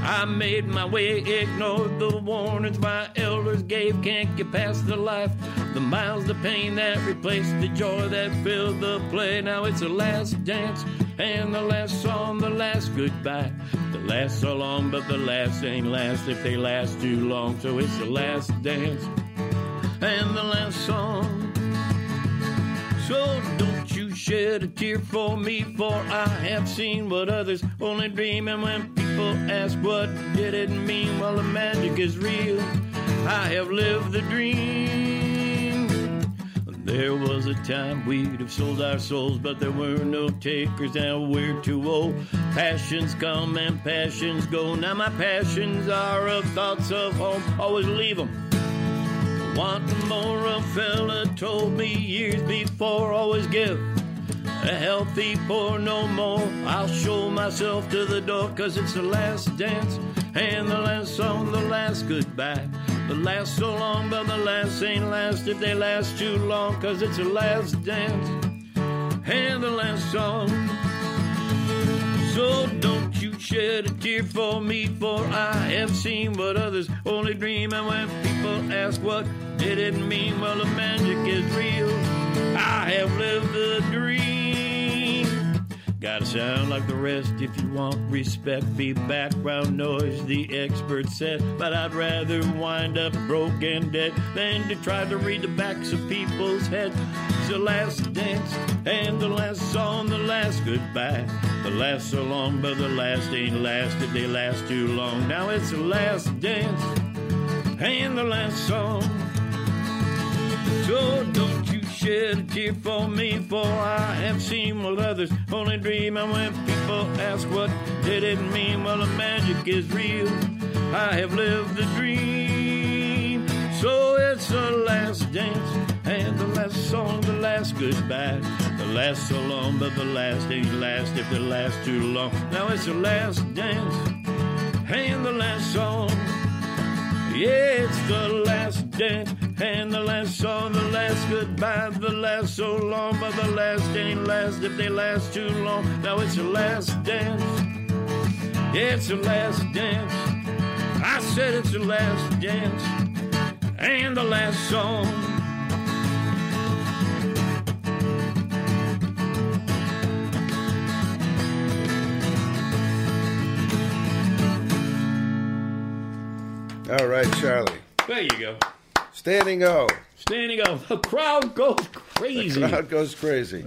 I made my way, ignored the warnings my elders gave. Can't get past the life, the miles, the pain that replaced the joy that filled the play. Now it's the last dance and the last song, the last goodbye. The last so long, but the last ain't last if they last too long. So it's the last dance and the last song. So don't shed a tear for me, for I have seen what others only dream. And when people ask what did it mean, well, the magic is real. I have lived the dream. There was a time we'd have sold our souls, but there were no takers. Now we're too old. Passions come and passions go. Now my passions are of thoughts of home. Always leave 'em. Wanting more, a fella told me years before. Always give a healthy pour, no more. I'll show myself to the door, cause it's the last dance and the last song, the last goodbye. The last so long, but the last ain't last if they last too long, cause it's the last dance and the last song. So don't you shed a tear for me, for I have seen what others only dream. And when people ask what did it mean, well, the magic is real. I have lived the dream. Gotta sound like the rest if you want respect. Be background noise, the expert said. But I'd rather wind up broke and dead than to try to read the backs of people's heads. It's the last dance and the last song, the last goodbye. The last so long, but the last ain't last if they last too long. Now it's the last dance and the last song. So don't shed a tear for me, for I have seen what others only dream. And when people ask what did it mean, well, the magic is real. I have lived the dream. So it's the last dance and the last song, the last goodbye. The last so long, but the last ain't last if the last too long. Now it's the last dance and the last song. Yeah, it's the last dance and the last song, the last goodbye, the last so long, but the last ain't last if they last too long. Now it's the last dance. It's the last dance. I said it's the last dance and the last song. All right, Charlie. There you go. Standing O. Standing O. The crowd goes crazy. The crowd goes crazy.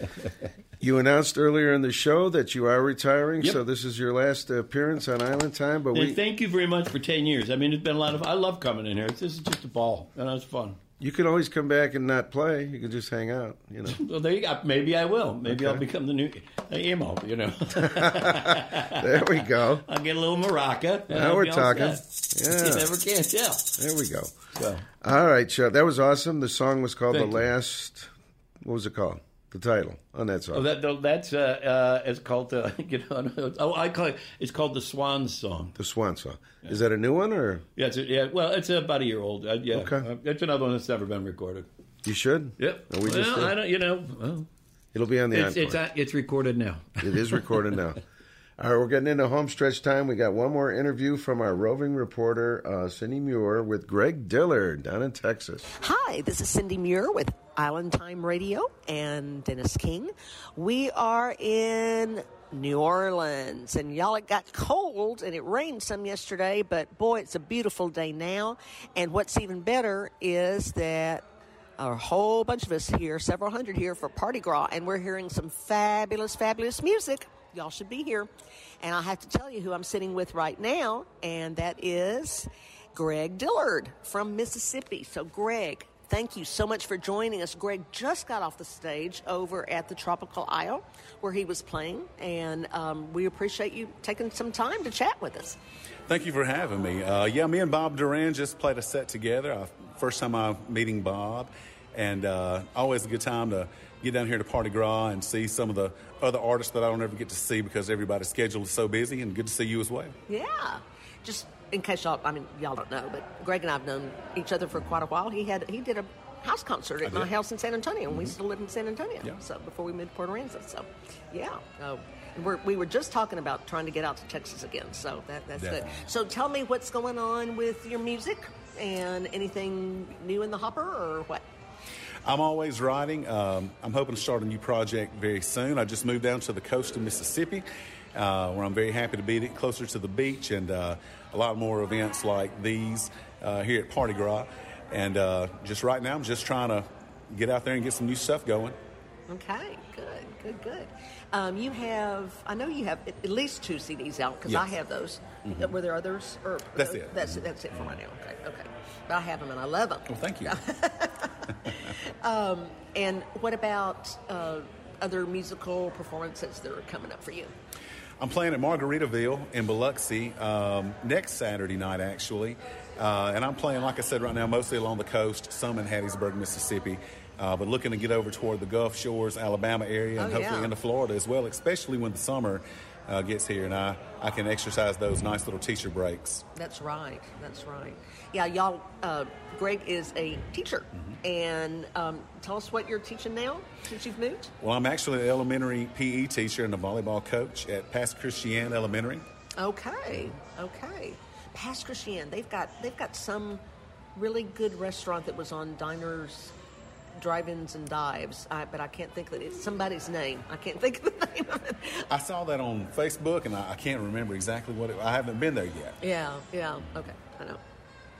(laughs) you announced earlier in the show that you are retiring, Yep. so this is your last appearance on Island Time. But And we, thank you very much for 10 years. I mean, it's been a lot of I love coming in here. This is just a ball, and it's fun. You can always come back and not play. You can just hang out. You know. (laughs) Well, there you go. Maybe I will. Maybe I'll become the new emo, you know. (laughs) there we go. (laughs) I'll get a little maraca. Now I'll we're talking. Yeah. You never can tell. There we go. So. All right, Charlie. That was awesome. The song was called Thank "The you. Last." What was it called? The title on that song. Oh, that, that's uh, uh, it's called uh, (laughs) you know. Oh, I call it. It's called the Swan Song. The Swan Song. Is that a new one or? Yeah, it's a, yeah. Well, it's about a year old. Uh, yeah, Okay. Uh, it's another one that's never been recorded. You should. Yep. We well, just did. I don't. You know. Well, It'll be on the it's encore. it's, uh, it's recorded now. It is recorded now. (laughs) All right, we're getting into home stretch time. We got one more interview from our roving reporter, uh, Cindy Muir, with Greg Dillard down in Texas. Hi, this is Cindy Muir with Island Time Radio and Dennis King. We are in New Orleans, and y'all, it got cold and it rained some yesterday, but boy, it's a beautiful day now. And what's even better is that a whole bunch of us here, several hundred here for Party Gras, and we're hearing some fabulous, fabulous music. Y'all should be here. And I have to tell you who I'm sitting with right now, and that is Greg Dillard from Mississippi. So, Greg, thank you so much for joining us. Greg just got off the stage over at the Tropical Isle where he was playing, and um, we appreciate you taking some time to chat with us. Thank you for having me. Uh, yeah, me and Bob Duran just played a set together. Uh, first time I'm meeting Bob, and uh, always a good time to get down here to Party Gras and see some of the other artists that I don't ever get to see because everybody's schedule is so busy. And good to see you as well. Yeah. just in case y'all, I mean, y'all don't know, but Greg and I have known each other for quite a while. He had he did a house concert at my house in San Antonio, and we still live in San Antonio. Yeah. So before we moved to Port Aransas, so yeah. Uh, we're, we were just talking about trying to get out to Texas again, so that, that's good. So tell me what's going on with your music and anything new in the hopper or what? I'm always writing. Um, I'm hoping to start a new project very soon. I just moved down to the coast of Mississippi, uh, where I'm very happy to be closer to the beach and uh, a lot more events like these uh, here at Party Gras. And uh, just right now, I'm just trying to get out there and get some new stuff going. Okay, good, good, good. Um, you have, I know you have at least two CDs out because I have those. Mhm. Were there others? Or That's it. That's that's it for right now. Okay, okay. But I have them and I love them. Well, thank you. (laughs) Um, and what about uh, other musical performances that are coming up for you? I'm playing at Margaritaville in Biloxi um, next Saturday night, actually. Uh, and I'm playing, like I said, right now, mostly along the coast, some in Hattiesburg, Mississippi, uh, but looking to get over toward the Gulf Shores, Alabama area, and Oh, hopefully yeah. into Florida as well, especially when the summer uh, gets here and I, I can exercise those nice little teacher breaks. That's right. That's right. Yeah, y'all. Uh, Greg is a teacher, Mm-hmm. and um, tell us what you're teaching now since you've moved. Well, I'm actually an elementary PE teacher and a volleyball coach at Pass Christian Elementary. Okay, okay. Pass Christian, they've got they've got some really good restaurant that was on diners, drive-ins, and dives. I, but I can't think of it. It's somebody's name. I can't think of the (laughs) name of it. I saw that on Facebook, and I, I can't remember exactly what it. I haven't been there yet. Yeah, yeah. Okay, I know.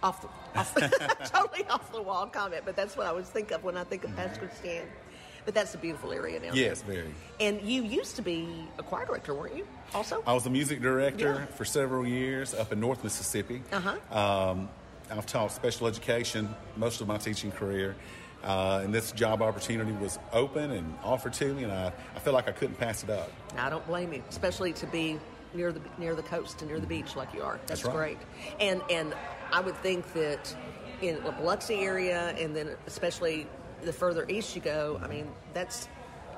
Off the, (laughs) off (laughs) totally off the wall comment, but that's what I always think of when I think of Pass Christian. But that's a beautiful area now. Yes, very. And you used to be a choir director, weren't you? Also. I was a music director Yeah. for several years up in North Mississippi. Uh-huh. Um, I've taught special education most of my teaching career. Uh, and this job opportunity was open and offered to me, and I, I feel like I couldn't pass it up. I don't blame you, especially to be near the near the coast and near the beach like you are. That's, That's right. great. And and I would think that in the Biloxi area, and then especially the further east you go, I mean, that's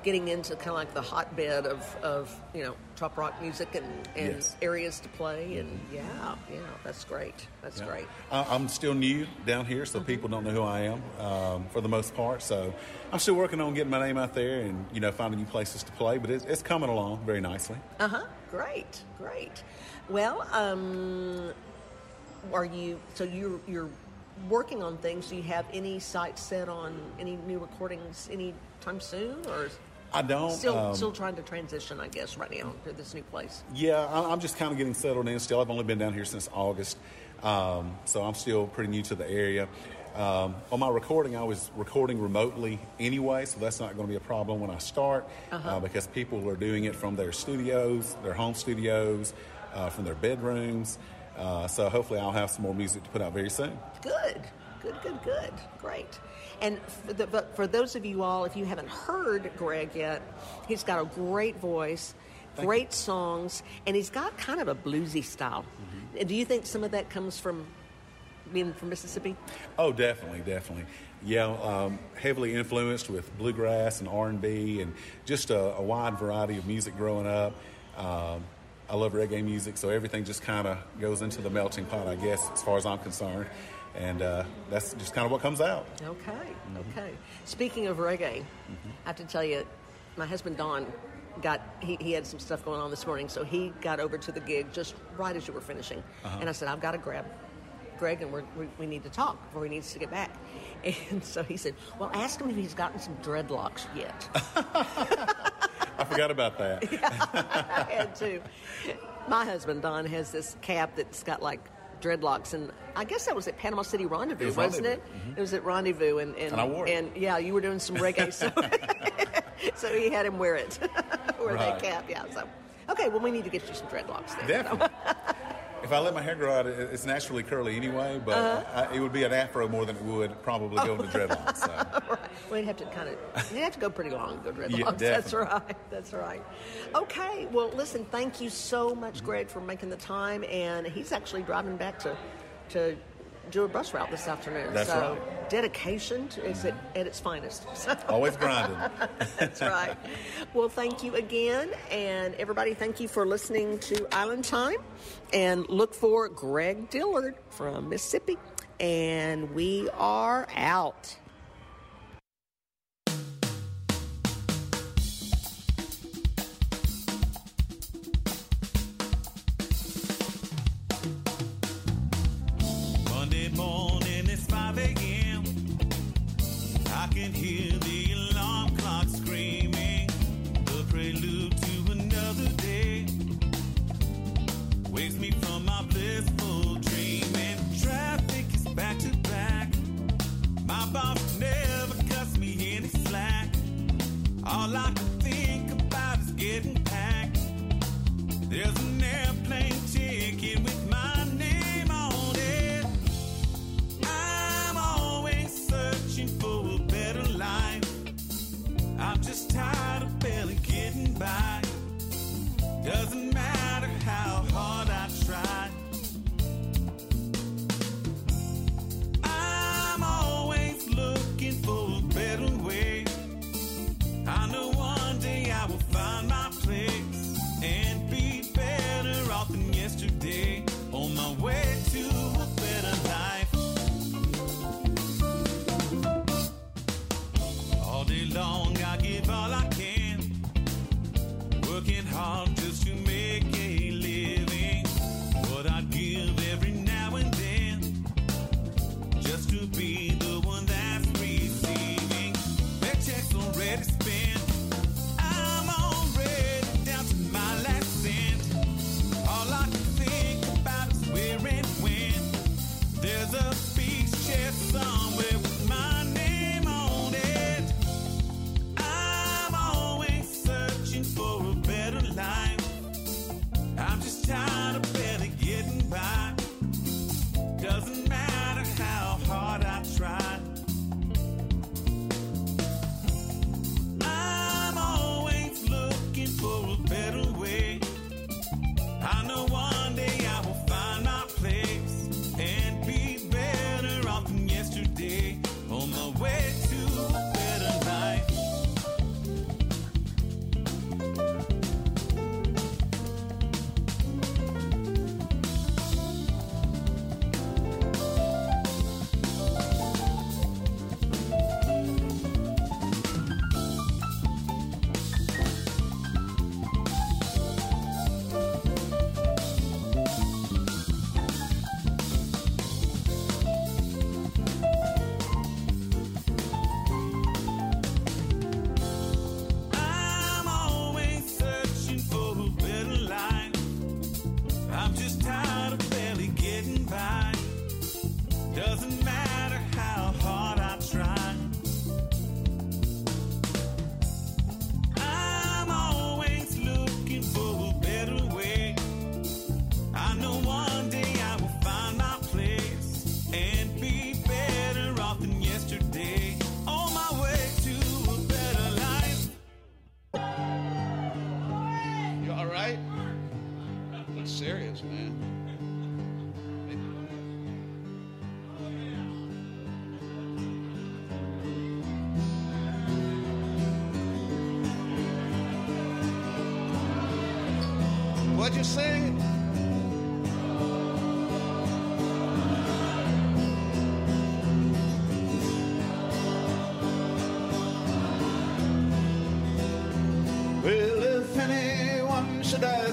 getting into kind of like the hotbed of, of you know trop rock music and, and Yes. areas to play. And yeah, yeah, that's great. That's Yeah. great. I, I'm still new down here, Mm-hmm. so people don't know who I am um, for the most part. So I'm still working on getting my name out there and you know finding new places to play. But it's, it's coming along very nicely. Uh huh. Great, great. Well, um, are you? So you're you're working on things. Do you have any sights set on any new recordings anytime soon, or I don't. still um, still trying to transition? I guess right now to this new place. Yeah, I'm just kind of getting settled in still. I've only been down here since August, um, so I'm still pretty new to the area. Um, on my recording, I was recording remotely anyway, so that's not going to be a problem when I start Uh-huh. uh, because people are doing it from their studios, their home studios, uh, from their bedrooms. Uh, so hopefully, I'll have some more music to put out very soon. Good, good, good, good. Great. And for, the, but for those of you all, if you haven't heard Greg yet, he's got a great voice, great songs, and he's got kind of a bluesy style. Mm-hmm. Do you think some of that comes from being from Mississippi? Oh, definitely, definitely. Yeah, um, heavily influenced with bluegrass and R and B, and just a, a wide variety of music growing up. Um, I love reggae music, so everything just kind of goes into the melting pot, I guess, as far as I'm concerned. And uh, that's just kind of what comes out. Okay, Mm-hmm. okay. Speaking of reggae, I have to tell you, my husband Don got he, he had some stuff going on this morning, so he got over to the gig just right as you were finishing, Uh-huh. and I said, I've got to grab Greg, and we're, we we need to talk before he needs to get back. (laughs) And so he said, Well, ask him if he's gotten some dreadlocks yet. (laughs) (laughs) I forgot about that. (laughs) I had to. My husband Don has this cap that's got like dreadlocks, and I guess that was at Panama City Rendezvous, It was wasn't Rendezvous, it? It was at Rendezvous, and and, And I wore it. and, yeah, you were doing some reggae, so, (laughs) (laughs) so he had him wear it, wear Right. that cap. Yeah, so okay, well, we need to get you some dreadlocks then. Definitely. If I let my hair grow out, it's naturally curly anyway, but Uh-huh. I, it would be an afro more than it would probably go into dreadlocks. (laughs) So. right. Well, you'd have to kind of, you'd have to go pretty long to go (laughs) dreadlocks. Yeah, That's right. That's right. Okay. Well, listen, thank you so much, Greg, for making the time. And he's actually driving back to, to do a bus route this afternoon. That's so right. dedication to, is mm-hmm. at, at its finest. (laughs) So. Always grinding. (laughs) That's right. Well, thank you again. And everybody, thank you for listening to Island Time. And look for Greg Dillard from Mississippi. And we are out. morning, it's 5 a.m. I can hear the alarm clock screaming, the prelude to another day. Wakes me from my blissful dreaming. traffic is back to back. My boss never cuts me any slack. All I can think about is getting packed. There's by. Doesn't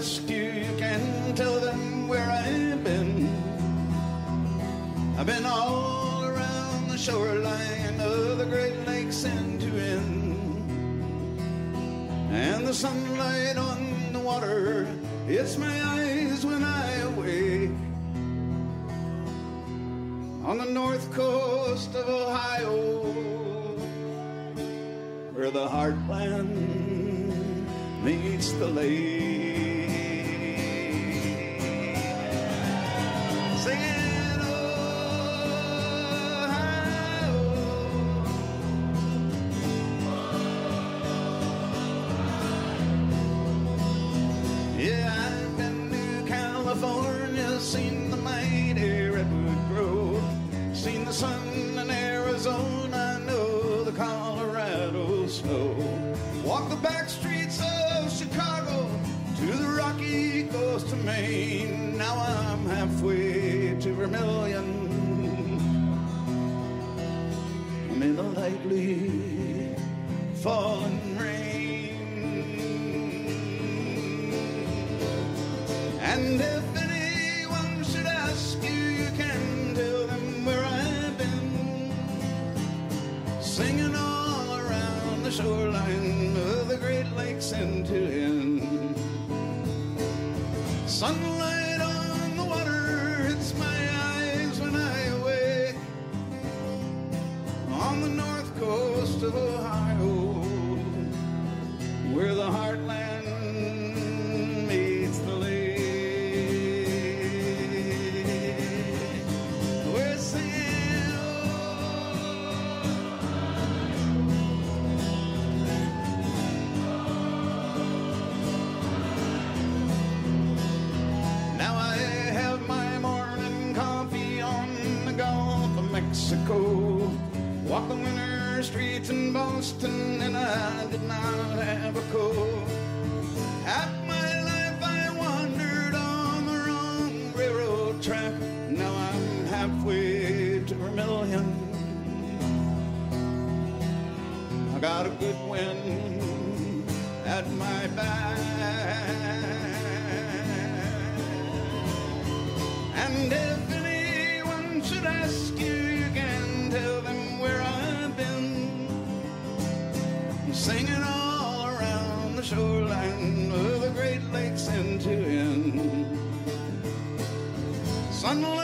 acho que the Gulf of Mexico. Walked the winter streets in Boston, and I did not have a coat. Half my life I wandered on the wrong railroad track. Now I'm halfway to Vermilion. I got a good wind at my back. Unless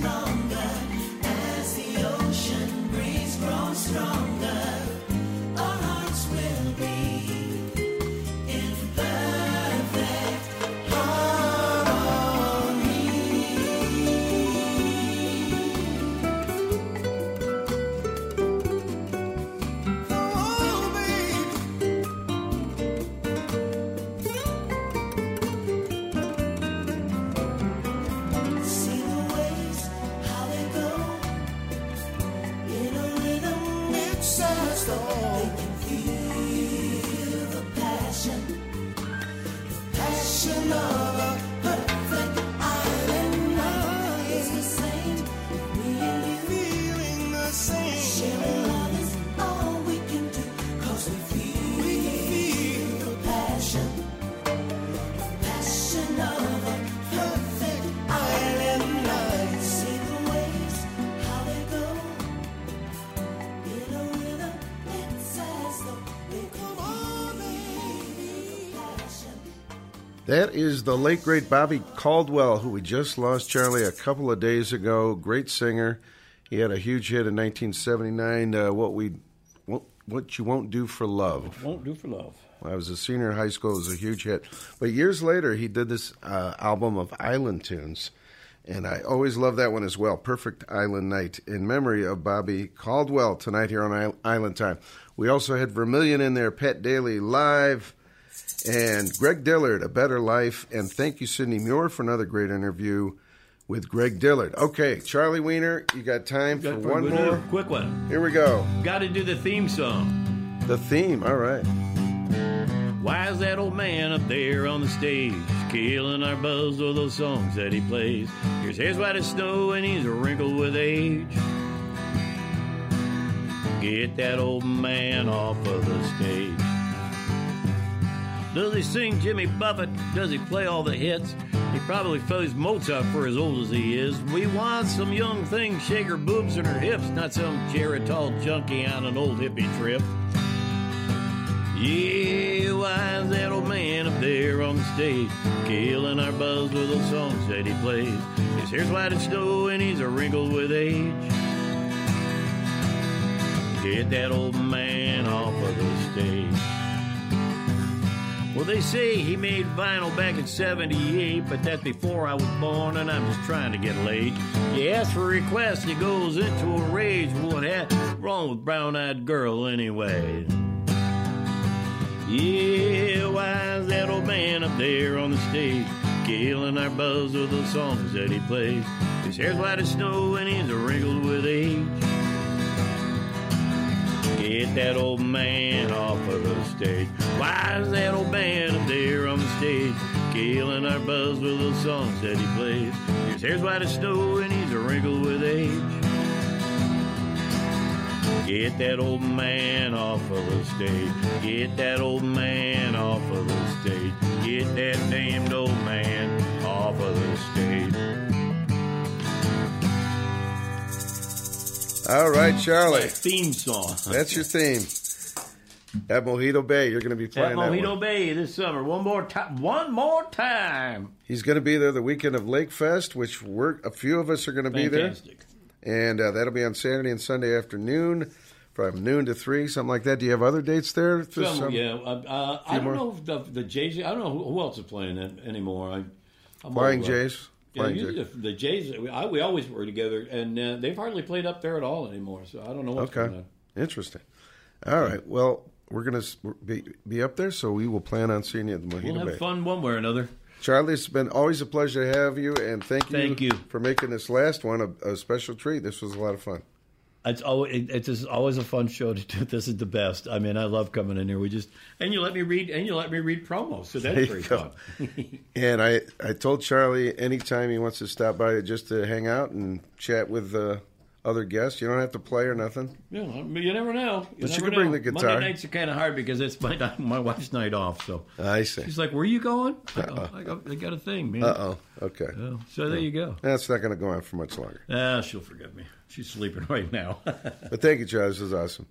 much That is the late great Bobby Caldwell, who we just lost, Charlie, a couple of days ago. Great singer. He had a huge hit in 1979. Uh, what we, what, what you won't do for love. Won't do for love. When I was a senior in high school. It was a huge hit. But years later, he did this uh, album of island tunes. And I always love that one as well. Perfect Island Night in memory of Bobby Caldwell tonight here on Island Time. We also had Vermilion in there, Pat Dailey live, and Greg Dillard, A Better Life. And thank you, Cindy Muir, for another great interview with Greg Dillard. Okay, Charlie Wiener, you got time for one more? Quick one. Here we go. Got to do the theme song. The theme, all right. Why is that old man up there on the stage killing our buzz with those songs that he plays? His hair's white as snow and he's wrinkled with age. Get that old man off of the stage. Does he sing Jimmy Buffett? Does he play all the hits? He probably plays Mozart for as old as he is. We want some young thing, shake her boobs and her hips, not some Geritol junkie on an old hippie trip. Yeah, why is that old man up there on the stage killing our buzz with those songs that he plays? His hair's white as snow and he's a wrinkled with age. Get that old man off of the stage. Well, they say he made vinyl back in 78, but that's before I was born and I'm just trying to get laid. You ask for a request, he goes into a rage. What's wrong with Brown Eyed Girl anyway? Yeah, why is that old man up there on the stage killing our buzz with the songs that he plays? His hair's white as snow and he's wrinkled with age. Get that old man off of the stage. Why is that old man up there on the stage killing our buzz with the songs that he plays? His hair's white as snow and he's wrinkled with age. Get that old man off of the stage. Get that old man off of the stage. Get that damned old man off of the stage. All right, Charlie. Theme song. That's your theme. At Mojito Bay, you're going to be At playing that Mojito. Bay this summer. One more time. One more time. He's going to be there the weekend of Lake Fest, which we're a few of us are going to be there, Fantastic. and uh, that'll be on Saturday and Sunday afternoon, from noon to three, something like that. Do you have other dates there? Some, summer? yeah, uh, uh, I don't more? know if the, the Jays. I don't know who, who else is playing that anymore. I, I'm Flying uh, Jays? Yeah, Flying usually the, the Jays. We, I, we always were together, and uh, they've hardly played up there at all anymore. So I don't know what's Okay, going on. interesting. All right, well, we're going to be, be up there, so we will plan on seeing you at the Mojito We'll Bay. have fun one way or another. Charlie, it's been always a pleasure to have you, and thank you, Thank you. for making this last one a, a special treat. This was a lot of fun. It's always it's just always a fun show to do. (laughs) This is the best. I mean, I love coming in here. We just and you let me read and you let me read promos, so that's very fun. (laughs) And I, I told Charlie anytime he wants to stop by just to hang out and chat with uh, other guests, you don't have to play or nothing. Yeah, mean, you never know. You But you never can bring the guitar. Monday nights are kind of hard because it's my night- my wife's night off. So I see. she's like, "Where are you going?" I, go, I, go, I got a thing, man. Uh oh. Okay. Yeah, so there you go. That's not going to go on for much longer. Ah, she'll forgive me. She's sleeping (laughs) right now. But thank you, Charlie. This is awesome.